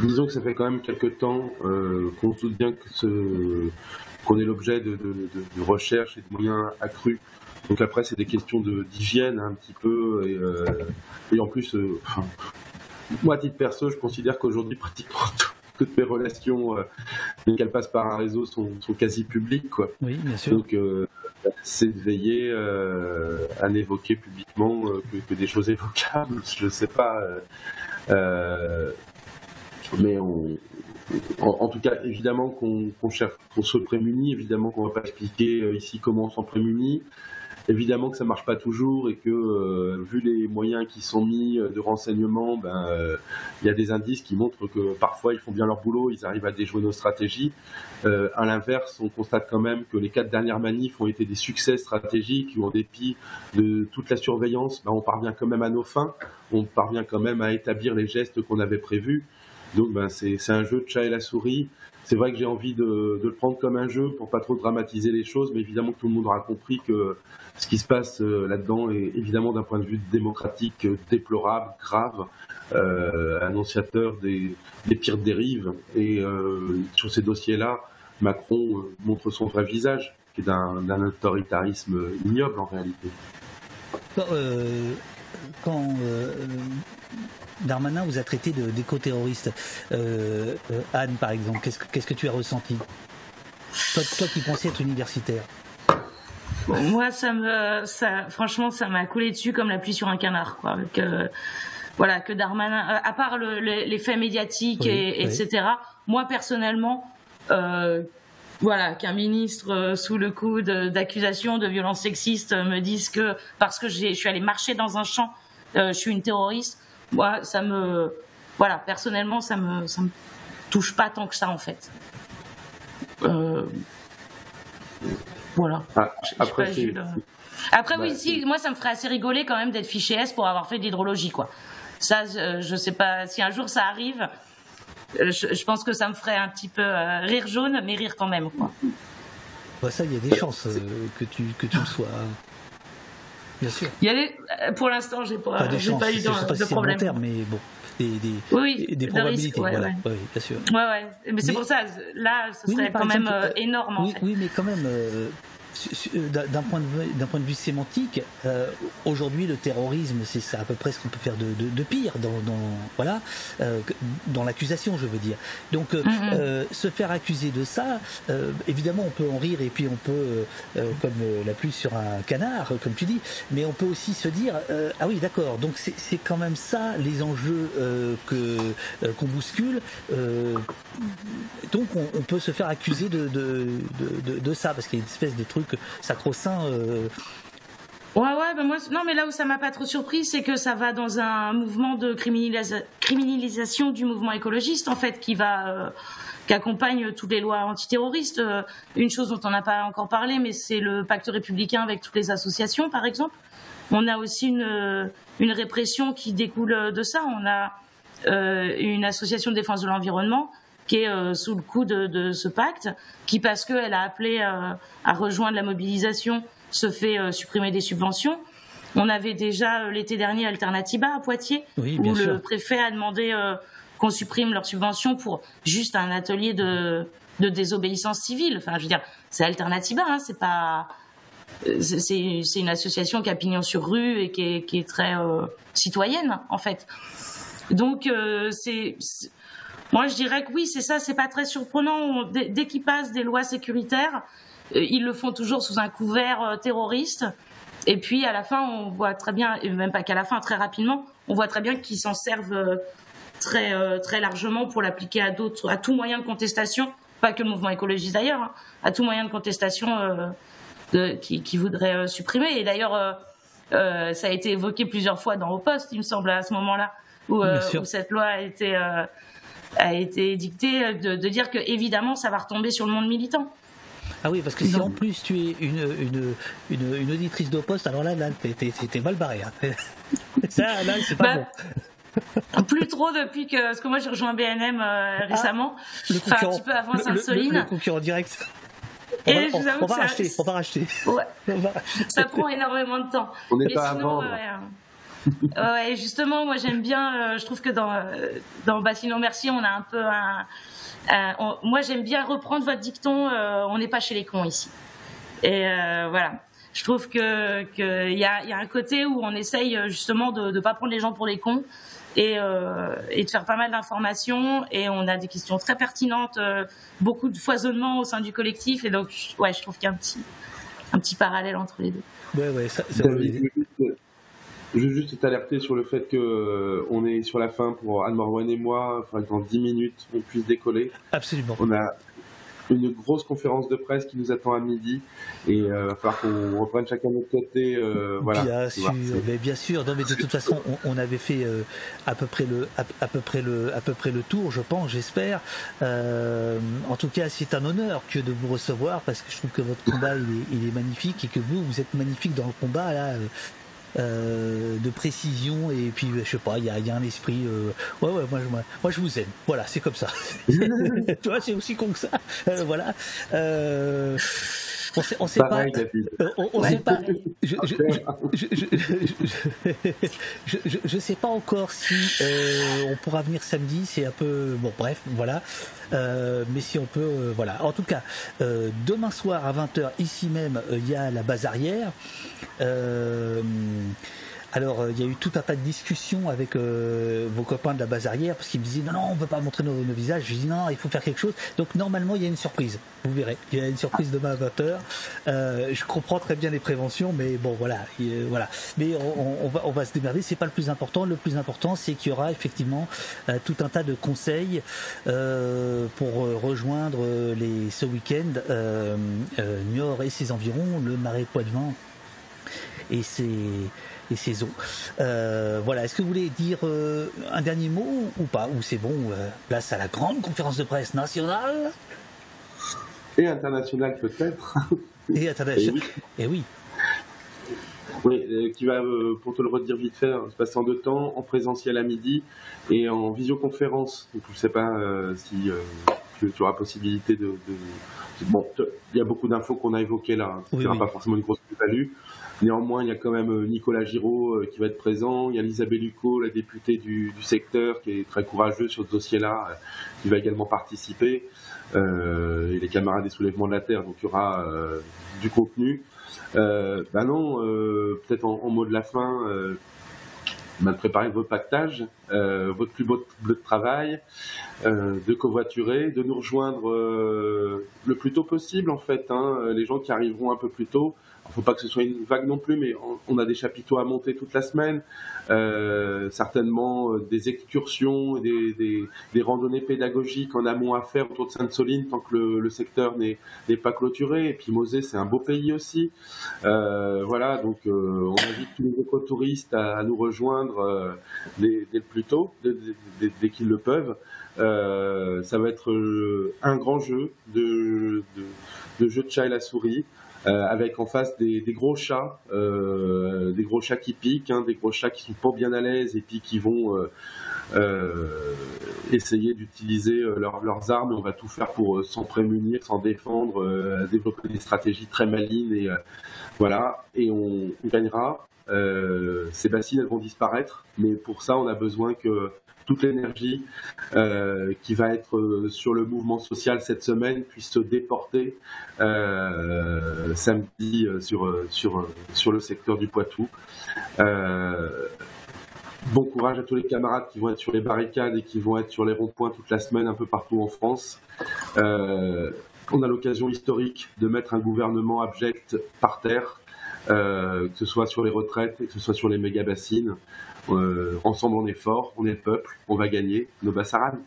Disons que ça fait quand même quelques temps euh, qu'on se doute bien qu'on est l'objet de, recherches et de moyens accrus. Donc après, c'est des questions d'hygiène un petit peu. Et, euh, en plus, euh, moi, à titre perso, je considère qu'aujourd'hui, pratiquement toutes mes relations, dès qu'elles passent par un réseau, sont, sont quasi publiques. Quoi. Oui, bien sûr. Donc, c'est de veiller à n'évoquer publiquement que, que des choses évocables. Je sais pas. Euh, mais on, en, tout cas, évidemment qu'on cherche, qu'on se prémunit, évidemment qu'on va pas expliquer euh, ici comment on s'en prémunit. Évidemment que ça marche pas toujours et que euh, vu les moyens qui sont mis euh, de renseignement, ben euh, il y a des indices qui montrent que parfois ils font bien leur boulot, ils arrivent à déjouer nos stratégies. Euh, à l'inverse, on constate quand même que les quatre dernières manifs ont été des succès stratégiques où en dépit de toute la surveillance, ben, on parvient quand même à nos fins, on parvient quand même à établir les gestes qu'on avait prévus. Donc ben, c'est un jeu de chat et la souris. C'est vrai que j'ai envie de, le prendre comme un jeu pour pas trop dramatiser les choses, mais évidemment que tout le monde aura compris que ce qui se passe euh, là-dedans est évidemment d'un point de vue démocratique euh, déplorable, grave, euh, annonciateur des, pires dérives. Et sur ces dossiers-là, Macron montre son vrai visage, qui est d'un autoritarisme ignoble en réalité. Quand, Darmanin vous a traité d'éco-terroriste, euh, euh, Anne par exemple, qu'est-ce que, qu'est-ce que tu as ressenti? Toi, toi qui pensais être universitaire. Moi, ça me, ça, franchement, ça m'a coulé dessus comme la pluie sur un canard, quoi. Que, voilà, que Darmanin, euh, à part le- le- les faits médiatiques, Oui, et, oui. etc. Moi, personnellement, euh, voilà, qu'un ministre euh, sous le coup d'accusations de violences sexistes euh, me dise que parce que je suis allée marcher dans un champ, euh, je suis une terroriste. Moi, ça me, voilà, personnellement, ça me, ça me touche pas tant que ça, en fait. Euh, voilà. Ah, après, Jules. Après, oui, Bah, si, moi, ça me ferait assez rigoler quand même d'être fiché S pour avoir fait de l'hydrologie, quoi. Ça, je, je sais pas, si un jour ça arrive, euh, je, je pense que ça me ferait un petit peu euh, rire jaune, mais rire quand même, quoi. Bah, ça, il y a des chances euh, que, tu, que tu le sois. Bien sûr. Il y a les- euh, pour l'instant, j'ai pas, Pas chances, pas eu je sais de, pas de si problème. terme, mais bon, des, des, Oui, des, des de probabilités. risque, ouais, voilà. ouais. Oui, bien sûr. Ouais, ouais. Mais c'est pour ça, là, ce Oui, serait quand même exemple, euh, euh, énorme, en oui, fait. oui, mais quand même, euh, d'un d'un point, de vue- d'un point de vue sémantique, euh, aujourd'hui, le terrorisme, c'est à peu près ce qu'on peut faire de, de- de pire dans, dans- voilà, euh, dans l'accusation, je veux dire. Donc, euh, Mhm. euh, se faire accuser de ça, euh, évidemment, on peut en rire et puis on peut, euh, euh, comme euh, la pluie sur un canard, euh, comme tu dis, mais on peut aussi se dire, euh, ah oui, d'accord, donc c'est c'est quand même ça les enjeux euh, que euh, qu'on bouscule. euh, donc on, on peut se faire accuser de ça parce qu'il y a une espèce de truc sacro-saint. euh, Ouais, ouais, ben moi, non, mais là où ça m'a pas trop surpris, c'est que ça va dans un mouvement de criminalisa- criminalisation du mouvement écologiste, en fait, qui va, euh, qui accompagne toutes les lois antiterroristes. Euh, une chose dont on n'a pas encore parlé, mais c'est le pacte républicain avec toutes les associations, par exemple. On a aussi une, euh, une répression qui découle de ça. On a euh, une association de défense de l'environnement qui est euh, sous le coup de, de ce pacte, qui parce qu'elle a appelé euh, à rejoindre la mobilisation, se fait euh, supprimer des subventions. On avait déjà l'été dernier Alternativa à Poitiers, Oui, où le préfet a demandé qu'on supprime leurs subventions pour juste un atelier de, de désobéissance civile. Enfin, je veux dire, c'est Alternativa, hein, c'est pas. c'est- une association qui a pignon sur rue et qui est, qui est très euh, citoyenne, en fait. Donc, euh, c'est. Moi, je dirais que oui, c'est ça, c'est pas très surprenant. Dès dès qu'ils passent des lois sécuritaires, euh, ils le font toujours sous un couvert euh, terroriste. Et puis, à la fin, on voit très bien, et même pas qu'à la fin, très rapidement, on voit très bien qu'ils s'en servent euh, très, très largement pour l'appliquer à d'autres, à tout moyen de contestation, pas que le mouvement écologiste d'ailleurs, hein, à tout moyen de contestation euh, de, qui, qui voudrait euh, supprimer. Et d'ailleurs, euh, ça a été évoqué plusieurs fois dans Au Poste, il me semble, à ce moment-là, où, cette loi a été, a été édictée, de, de dire que évidemment, ça va retomber sur le monde militant. Ah oui, parce que si en plus tu es une, une, une, une auditrice de poste, alors là, là t'es- mal barré. hein. ça, là, c'est pas Bah, bon. Plus trop depuis que, parce que moi j'ai rejoint BNM euh, récemment, Ah, Le enfin un concurrent- petit peu avant le- le- Sainte-Soline. Le, le concurrent direct. On Et va, je on- vous avoue on va ça- racheter, on va racheter. Ouais. On va- ça prend énormément de temps. On n'est pas à sinon, euh, ouais, justement, moi j'aime bien. euh, je trouve que dans euh, dans Bastillon Mercier, on a un peu un. un- on- moi j'aime bien reprendre votre dicton. euh, on n'est pas chez les cons ici. Et euh, voilà. Je trouve que qu'il y a, y a un côté où on essaye justement de ne pas prendre les gens pour les cons et, euh, et de faire pas mal d'informations et on a des questions très pertinentes, euh, beaucoup de foisonnement au sein du collectif et donc ouais, je trouve qu'il y a un petit un petit parallèle entre les deux. Ouais, ouais, ça, ça David, je veux juste t'alerter sur le fait que euh, on est sur la fin pour Anne Morwan et moi. Il faudra que dans 10 minutes, on puisse décoller. Absolument. On a une grosse conférence de presse qui nous attend à midi et euh, il va falloir qu'on reprenne chacun de notre côté. euh, voilà. Bien sûr, mais bien sûr. Non, mais de toute façon, on, on avait fait euh, à peu près le à, à peu près le à peu près le tour, je pense, j'espère. Euh, en tout cas, c'est un honneur que de vous recevoir parce que je trouve que votre combat il est, il est magnifique et que vous vous êtes magnifique dans le combat là. Euh, de précision et puis je sais pas il y a, y a un esprit euh, ouais ouais moi je, moi, moi, je vous aime. Voilà c'est comme ça. Tu vois c'est aussi con que ça. Euh, voilà. Euh, on sait, on sait pas Pareil, David. on, on Ouais. sait pas. Je, sais pas encore si euh, on pourra venir samedi. C'est un peu bon. Bref, voilà. Euh, mais si on peut, euh, voilà. En tout cas, euh, demain soir à 20h ici même, il y a la base arrière. Euh, alors, euh, il y a eu tout un tas de discussions avec euh, vos copains de la base arrière parce qu'ils me disaient non, non, on ne peut pas montrer nos, visages. Je dis non, il faut faire quelque chose. Donc, normalement, il y a une surprise. Vous verrez. Il y a une surprise demain à 20h. Euh, je comprends très bien les préventions, mais bon, voilà. voilà. Mais on, va, on va se démerder. C'est pas le plus important. Le plus important, c'est qu'il y aura effectivement tout un tas de conseils pour rejoindre ce week-end euh, Niort et ses environs, le marais Poitevin et ses, et ses. Euh, voilà, est-ce que vous voulez dire euh, un dernier mot ou pas? Ou c'est bon, euh, place à la grande conférence de presse nationale? Et international peut-être. et internationale. Et oui. Oui, qui va, pour te le redire vite fait, se passer en deux temps, en présentiel à midi et en visioconférence. Donc, je ne sais pas si tu, tu auras possibilité de... de- Bon, il y a beaucoup d'infos qu'on a évoquées là, hein. ce Oui, sera oui. pas forcément une grosse plus-value. Néanmoins, il y a quand même euh, Nicolas Giraud euh, qui va être présent, il y a Lisa Bellucco, la députée du, secteur, qui est très courageuse sur ce dossier-là, euh, qui va également participer, et les camarades des soulèvements de la Terre, donc il y aura du contenu. Bah non, peut-être en, mot de la fin, euh, bah, de préparer votre plus beau bleu de travail, de covoiturer, de nous rejoindre le plus tôt possible en fait. hein. Les gens qui arriveront un peu plus tôt, faut pas que ce soit une vague non plus, mais on, a des chapiteaux à monter toute la semaine, euh, certainement euh, des excursions, des, randonnées pédagogiques en amont à faire autour de Sainte-Soline tant que le, secteur n'est pas clôturé. Et puis Mosée, c'est un beau pays aussi. Euh, voilà, donc on invite tous les écotouristes à, à nous rejoindre dès, le plus tôt, dès, qu'ils le peuvent. Ça va être un grand jeu de, de jeu de chat et la souris. Euh, avec en face des, des gros chats, euh, des gros chats qui piquent, hein, des gros chats qui sont pas bien à l'aise et puis qui vont euh, essayer d'utiliser leurs- armes. On va tout faire pour s'en prémunir, s'en défendre, développer des stratégies très malines et voilà. Et on, on gagnera. Euh, ces bassines elles vont disparaître, mais pour ça on a besoin que toute l'énergie euh, qui va être euh, sur le mouvement social cette semaine puisse se déporter euh, samedi sur, sur, sur le secteur du Poitou. Bon courage à tous les camarades qui vont être sur les barricades et qui vont être sur les ronds-points toute la semaine un peu partout en France. On a l'occasion historique de mettre un gouvernement abject par terre, que ce soit sur les retraites et que ce soit sur les méga-bassines. Euh, ensemble, on est fort, on est le peuple, on va gagner nos Bassaranes.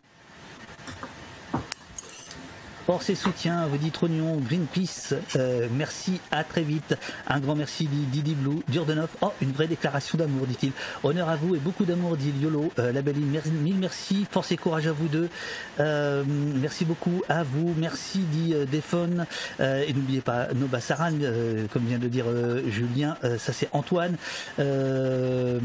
Force et soutien, vous dites Rognon, Greenpeace, euh, merci, à très vite. Un grand merci, dit Didi Blue, Durdenov. Oh, une vraie déclaration d'amour, dit-il. Honneur à vous et beaucoup d'amour, dit Yolo. Euh, la mille merci. Force et courage à vous deux. Euh, merci beaucoup à vous. Merci, dit euh, Defon. Et n'oubliez pas euh, comme vient de dire Julien, ça c'est Antoine. Je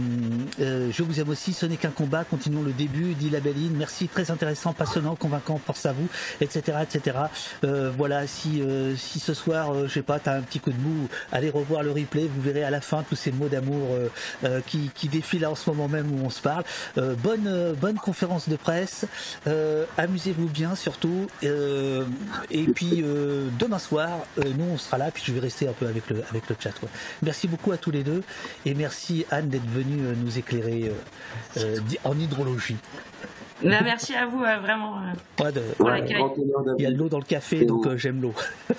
vous aime aussi, ce n'est qu'un combat. Continuons le début, dit la. Merci, très intéressant, passionnant, convaincant, force à vous, etc., etc. Euh, voilà, si, euh, si ce soir, euh, je sais pas, t'as un petit coup de mou, allez revoir le replay, vous verrez à la fin tous ces mots d'amour euh, qui, qui défilent en ce moment même où on se parle. Bonne, bonne conférence de presse, amusez-vous bien surtout, et puis demain soir, nous on sera là, puis je vais rester un peu avec le, avec le chat. Merci beaucoup à tous les deux, et merci Anne d'être venue nous éclairer en hydrologie. Ben, merci à vous, euh, vraiment. euh. Ouais, de- ouais, il y a de l'eau dans le café, donc euh, j'aime l'eau.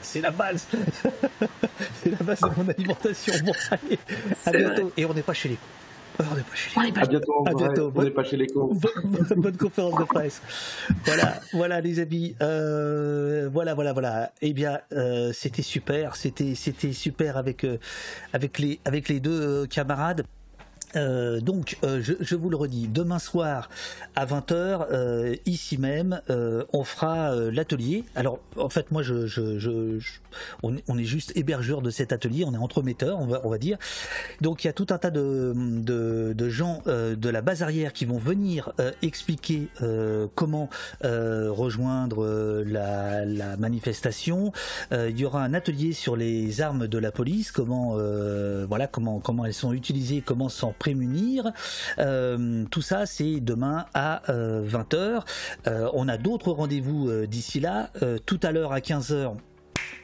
C'est la base. C'est la base de mon alimentation. Bon, allez, à bientôt. vrai. Et on n'est pas chez les cons. On n'est pas chez les cons. À bientôt, en À bientôt. on n'est pas chez les cons. Bonne, bonne- bonne conférence de presse. Voilà, voilà les amis. Euh, voilà, voilà, voilà. Eh bien, euh, c'était super. C'était, c'était super avec euh, avec les avec les deux euh, camarades. Euh, donc, euh, je, je vous le redis, demain soir à 20h, euh, ici même, euh, on fera euh, l'atelier. Alors, en fait, moi, je, je, je- on, on est juste hébergeur de cet atelier, on est entremetteurs, on va, on va dire. Donc, il y a tout un tas de, de, de gens euh, de la base arrière qui vont venir expliquer comment rejoindre la, la manifestation. Il y aura un atelier sur les armes de la police, comment, voilà, comment, comment elles sont utilisées, comment s'en prémunir. Euh, tout ça, c'est demain à 20h. on a d'autres rendez-vous euh, d'ici là. Euh, tout à l'heure à 15h,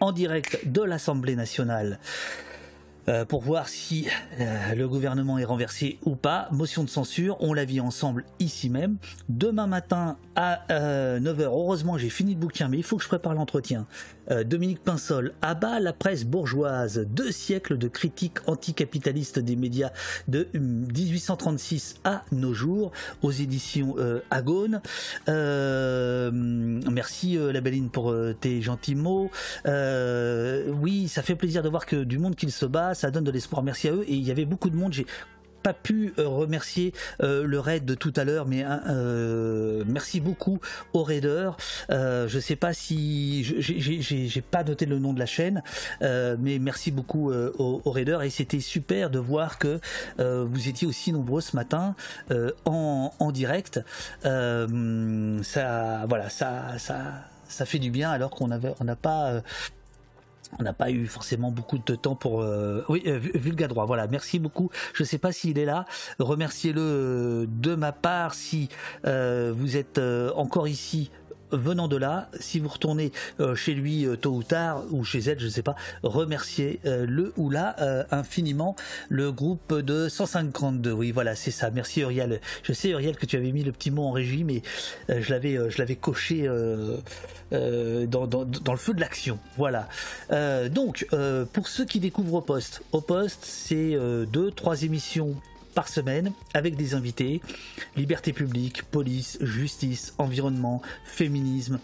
en direct de l'Assemblée nationale. euh, pour voir si euh, le gouvernement est renversé ou pas. Motion de censure, on la vit ensemble ici même. Demain matin à 9h, heureusement j'ai fini le bouquin, mais il faut que je prépare l'entretien. Euh, Dominique Pinsol, abat la presse bourgeoise, deux siècles de critique anticapitaliste des médias de hum, 1836 à nos jours, aux éditions euh, Agone. Euh, merci euh, la pour tes gentils mots. Oui, ça fait plaisir de voir que du monde qu'il se bat, ça donne de l'espoir. Merci à eux. Et il y avait beaucoup de monde. Pas pu euh, remercier euh, le raid de tout à l'heure, mais hein, euh, merci beaucoup aux raiders. Je sais pas si j'ai- pas noté le nom de la chaîne, mais merci beaucoup aux, aux raiders et c'était super de voir que vous étiez aussi nombreux ce matin en, en direct. Ça, voilà, ça, ça, ça fait du bien alors qu'on avait, on n'a pas. On n'a pas eu forcément beaucoup de temps pour. euh, Oui, euh, Vulga droit. Voilà, merci beaucoup. Je ne sais pas s'il est là. Remerciez-le euh, de ma part si euh, vous êtes euh, encore ici. Venant de là, si vous retournez euh, chez lui euh, tôt ou tard ou chez elle, je ne sais pas, remerciez euh, le ou la infiniment le groupe de 152. Oui, voilà, c'est ça. Merci Uriel. Je sais Uriel que tu avais mis le petit mot en régie, mais je l'avais, je l'avais coché dans, dans- le feu de l'action. Voilà. Donc, pour ceux qui découvrent au poste, au poste, c'est deux, trois émissions par semaine avec des invités, liberté publique, police, justice, environnement, féminisme.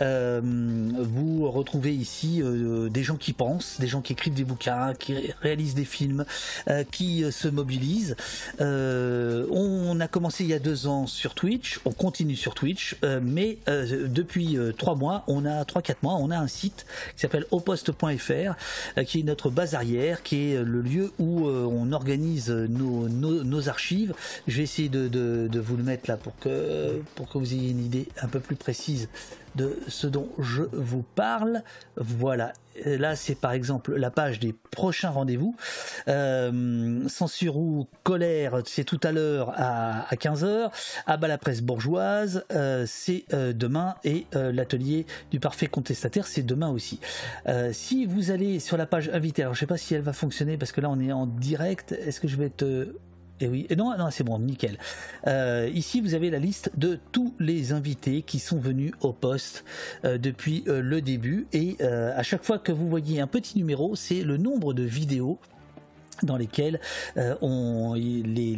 Euh, vous retrouvez ici euh, des gens qui pensent, des gens qui écrivent des bouquins, qui ré- réalisent des films, euh, qui se mobilisent. On a commencé il y a deux ans sur Twitch, on continue sur Twitch, mais depuis trois mois, on a trois quatre mois, on a un site qui s'appelle oposte.fr, qui est notre base arrière, qui est le lieu où on organise nos- nos archives. Je vais essayer de, vous le mettre là pour que pour que vous ayez une idée un peu plus précise de ce dont je vous parle. Voilà. Là, c'est par exemple la page des prochains rendez-vous. Euh, censure ou colère, c'est tout à l'heure à, 15h. À la presse bourgeoise, euh, c'est euh, demain. Et l'atelier du parfait contestataire, c'est demain aussi. Si vous allez sur la page invité, alors je sais pas si elle va fonctionner parce que là on est en direct. Est-ce que je vais te et oui, et non, non, c'est bon, nickel. Euh, ici, vous avez la liste de tous les invités qui sont venus au poste euh, depuis euh, le début. Et à chaque fois que vous voyez un petit numéro, c'est le nombre de vidéos dans lesquelles on, les,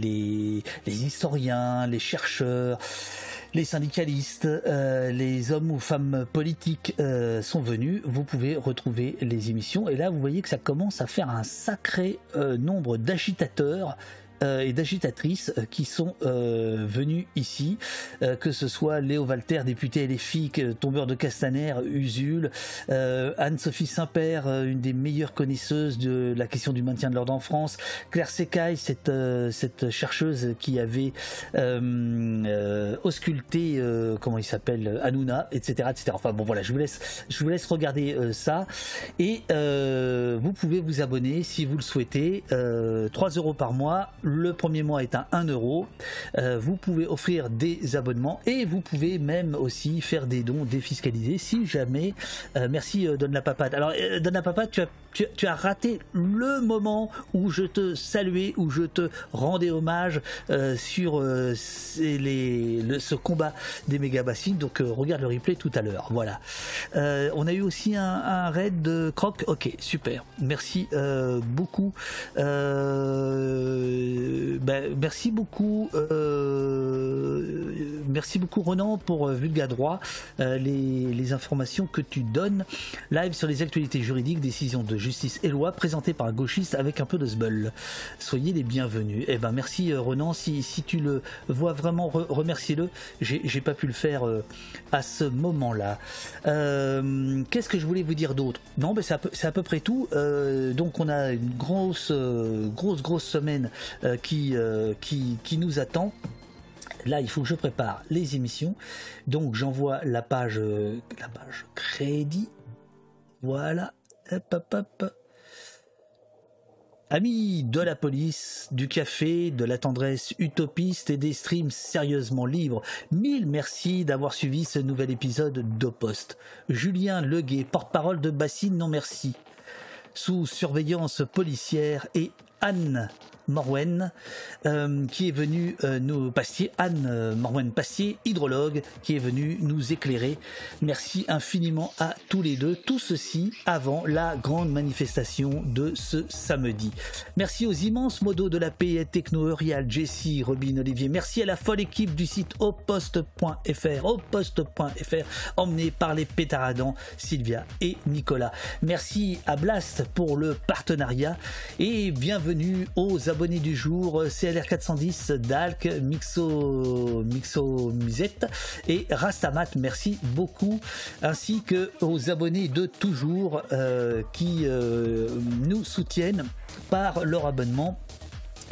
les, historiens, les chercheurs, les syndicalistes, les hommes ou femmes politiques sont venus. Vous pouvez retrouver les émissions. Et là, vous voyez que ça commence à faire un sacré nombre d'agitateurs et d'agitatrices euh, qui sont euh, venues ici, euh, que ce soit Léo Walter, député LFI, que- tombeur de Castaner, Usul, euh, Anne-Sophie Saint-Père, euh, une des meilleures connaisseuses de la question du maintien de l'ordre en France, Claire Secaille, cette, euh, chercheuse qui avait euh, euh, ausculté, euh, comment il s'appelle, Hanouna, etc., etc. Enfin bon voilà, je vous laisse, je vous laisse regarder euh, ça et euh, vous pouvez vous abonner si vous le souhaitez, euh, 3 euros par mois. Le premier mois est à 1 euro. Euh, vous pouvez offrir des abonnements et vous pouvez même aussi faire des dons défiscalisés si jamais. euh, merci euh, Donne la. Alors Donne la tu as, raté le moment où je te saluais, où je te rendais hommage sur ce combat des méga bassines. Donc regarde le replay tout à l'heure. Voilà. On a eu aussi un, un raid de Croc. Ok, super. Merci beaucoup. Merci beaucoup. euh, merci beaucoup Ronan pour euh, Vulga Droit, euh, les, les informations que tu donnes. Live sur les actualités juridiques, décisions de justice et loi présentées par un gauchiste avec un peu de sbull. Soyez les bienvenus. Eh ben merci euh, Ronan. Si, tu le vois vraiment, re- remercie-le. J'ai pas pu le faire euh, à ce moment-là. Euh, Qu'est-ce que je voulais vous dire d'autre? Non, ben c'est à, peu- près tout. Euh, donc on a une grosse, euh, grosse, grosse semaine euh, qui, euh, qui, qui nous attend. Là, il faut que je prépare les émissions. Donc j'envoie la page, euh, la page crédit. Voilà. Hop, hop, hop. Amis de la police, du café, de la tendresse utopiste et des streams sérieusement libres, mille merci d'avoir suivi ce nouvel épisode d'Opost. Julien Leguet, porte-parole de Bassine, non merci. Sous surveillance policière et Anne Morwen, euh, qui est venue euh, nous Anne euh, Morwen Pastier, hydrologue, qui est venue nous éclairer. Merci infiniment à tous les deux. Tout ceci avant la grande manifestation de ce samedi. Merci aux immenses modos de la paix Techno Eurial, Jessie, Robin, Olivier. Merci à la folle équipe du site oposte.fr, oposte.fr, emmené par les pétaradans Sylvia et Nicolas. Merci à Blast pour le partenariat et bienvenue aux abonnés du jour CLR 410, Dalk, Mixo, Mixo Musette et Rastamat. Merci beaucoup, ainsi que aux abonnés de toujours euh, qui euh, nous soutiennent par leur abonnement.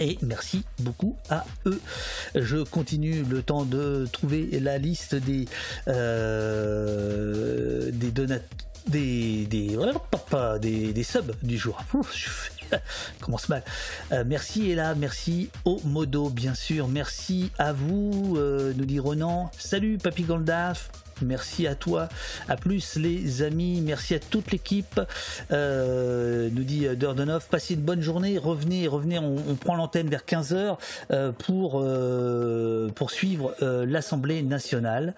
Et merci beaucoup à eux. Je continue le temps de trouver la liste des euh, des donat des des, des des subs du jour. commence mal. Euh, merci Ella, merci au Modo bien sûr, merci à vous, euh, nous dit Ronan. Salut Papy Goldaf. Merci à toi, à plus les amis, merci à toute l'équipe. Euh, nous dit Dordonov, passez une bonne journée, revenez, revenez, on, prend l'antenne vers 15h euh, pour euh, poursuivre euh, l'Assemblée nationale.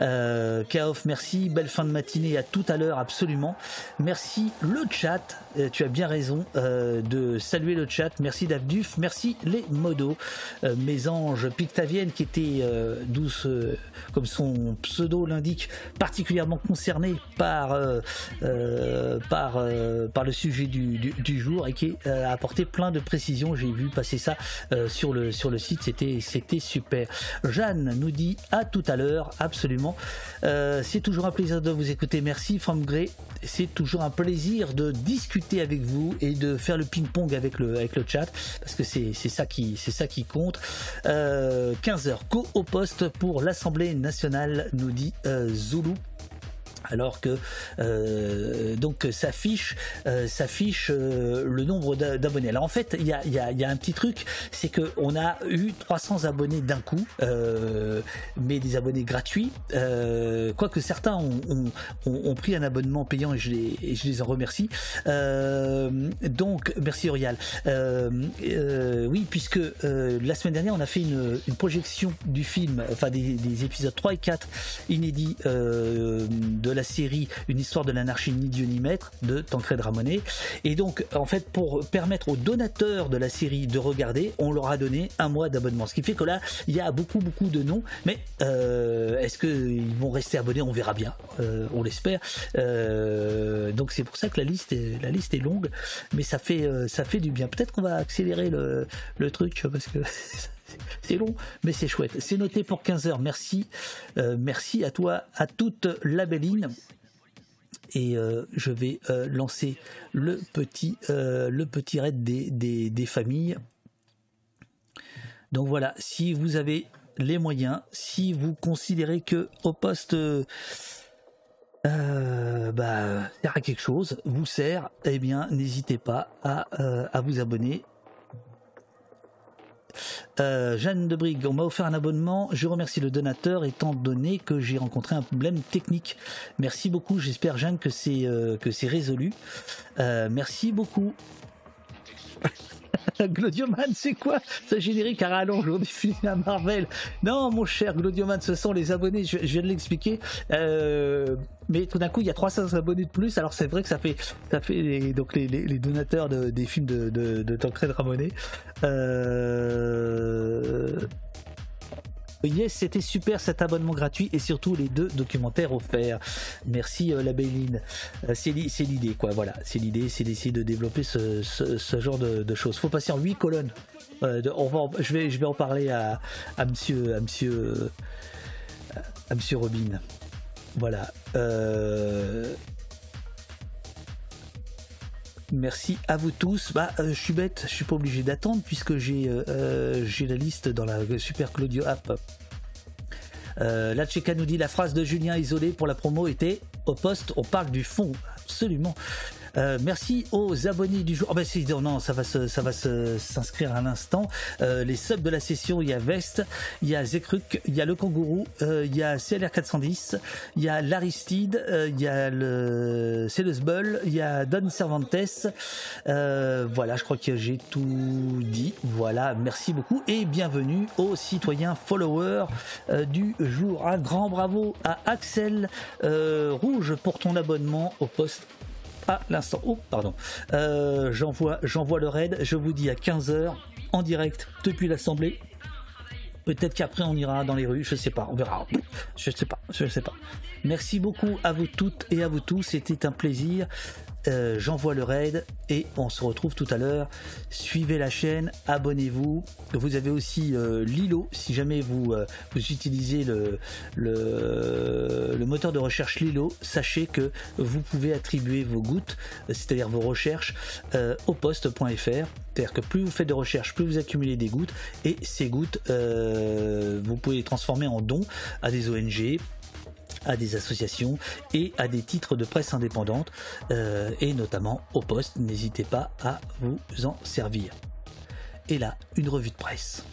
Euh, Kaof, merci, belle fin de matinée, à tout à l'heure absolument. Merci le chat, euh, tu as bien raison euh, de saluer le chat. Merci Davduf, merci les modos, euh, mes anges Pictavienne qui était euh, douce euh, comme son pseudo l'indique, particulièrement concerné par euh, euh, par euh, par le sujet du, du, jour et qui a apporté plein de précisions. J'ai vu passer ça sur le sur le site, c'était c'était super. Jeanne nous dit à tout à l'heure, absolument. C'est toujours un plaisir de vous écouter. Merci From Grey. C'est toujours un plaisir de discuter avec vous et de faire le ping-pong avec le, avec le chat parce que c'est ça qui c'est ça qui compte. Euh, 15h, go au poste pour l'Assemblée nationale, nous dit Zulu alors que euh, donc s'affiche euh, s'affiche euh, le nombre d'a- d'abonnés. Alors en fait, il y a, un petit truc, c'est que on a eu 300 abonnés d'un coup, euh, mais des abonnés gratuits. Euh, quoique certains ont, ont- pris un abonnement payant et je les, je les en remercie. Euh, donc merci Orial. Oui, puisque la semaine dernière on a fait une, projection du film, enfin des, des épisodes 3 et 4 inédits de la série Une histoire de l'anarchie ni Dieu ni maître de Tancred Ramonet. Et donc, en fait, pour permettre aux donateurs de la série de regarder, on leur a donné un mois d'abonnement. Ce qui fait que là, il y a beaucoup, beaucoup de noms. Mais euh, est-ce qu'ils vont rester abonnés? On verra bien. Euh, on l'espère. Euh, donc c'est pour ça que la liste est, la liste est longue, mais ça fait, ça fait du bien. Peut-être qu'on va accélérer le, le truc parce que c'est long, mais c'est chouette. C'est noté pour 15 heures. Merci, Euh, merci à toi, à toute la belline. Et euh, je vais euh, lancer le petit, le petit raid des, familles. Donc voilà, si vous avez les moyens, si vous considérez que au poste bah, sert à quelque chose, vous sert, eh bien n'hésitez pas à vous abonner. Euh, Jeanne de Brigue, on m'a offert un abonnement. Je remercie le donateur étant donné que j'ai rencontré un problème technique. Merci beaucoup. J'espère Jeanne que c'est euh, résolu. Euh, merci beaucoup. Glodioman, c'est quoi ce générique à rallonge on diffuse à Marvel? Non, mon cher Glodioman, ce sont les abonnés, je, viens de l'expliquer. Euh, mais tout d'un coup, il y a 300 abonnés de plus. Alors c'est vrai que ça fait, ça fait les, donc les, donateurs de- des films de, de, de Tancred Ramonet. Euh, Yes, c'était super cet abonnement gratuit et surtout les deux documentaires offerts. Merci euh, la Béline. Euh, c'est li- c'est l'idée quoi, voilà. C'est l'idée, c'est d'essayer de développer ce, genre de, choses. Faut passer en huit colonnes. Euh, on va je, vais, je vais en parler à, à monsieur, à monsieur, à monsieur Robin. Voilà. Merci à vous tous. Bah, euh, je suis bête, je suis pas obligé d'attendre puisque j'ai euh, euh, la liste dans la Super Claudio app. La Tcheka nous dit la phrase de Julien isolé pour la promo était au poste, on parle du fond. Absolument. Euh, merci aux abonnés du jour. Oh, bah, c'est- non, non, ça va se, ça va s'inscrire à l'instant. Euh, les subs de la session, il y a Vest, il y a Zekruk, il y a le Kangourou, euh, il y a CLR 410, il y a l'Aristide, il y a le Célus Bull, il y a Don Cervantes. Voilà, je crois que j'ai tout dit. Voilà, merci beaucoup et bienvenue aux citoyens followers du jour. Un grand bravo à Axel Rouge pour ton abonnement au poste à l'instant. Oh, pardon. Euh, j'envoie, le raid. Je vous dis à 15h en direct depuis l'Assemblée. Peut-être qu'après on ira dans les rues, je sais pas, on verra. Je sais pas, je sais pas. Merci beaucoup à vous toutes et à vous tous, c'était un plaisir. Euh, J'envoie le raid et on se retrouve tout à l'heure. Suivez la chaîne, abonnez-vous. Vous avez aussi euh, Lilo si jamais vous, euh, utilisez le, moteur de recherche Lilo. Sachez que vous pouvez attribuer vos gouttes, c'est-à-dire vos recherches, au poste.fr. C'est-à-dire que plus vous faites de recherches, plus vous accumulez des gouttes et ces gouttes, vous pouvez les transformer en dons à des ONG, à des associations et à des titres de presse indépendante euh, et notamment au poste. N'hésitez pas à vous en servir. Et là, une revue de presse.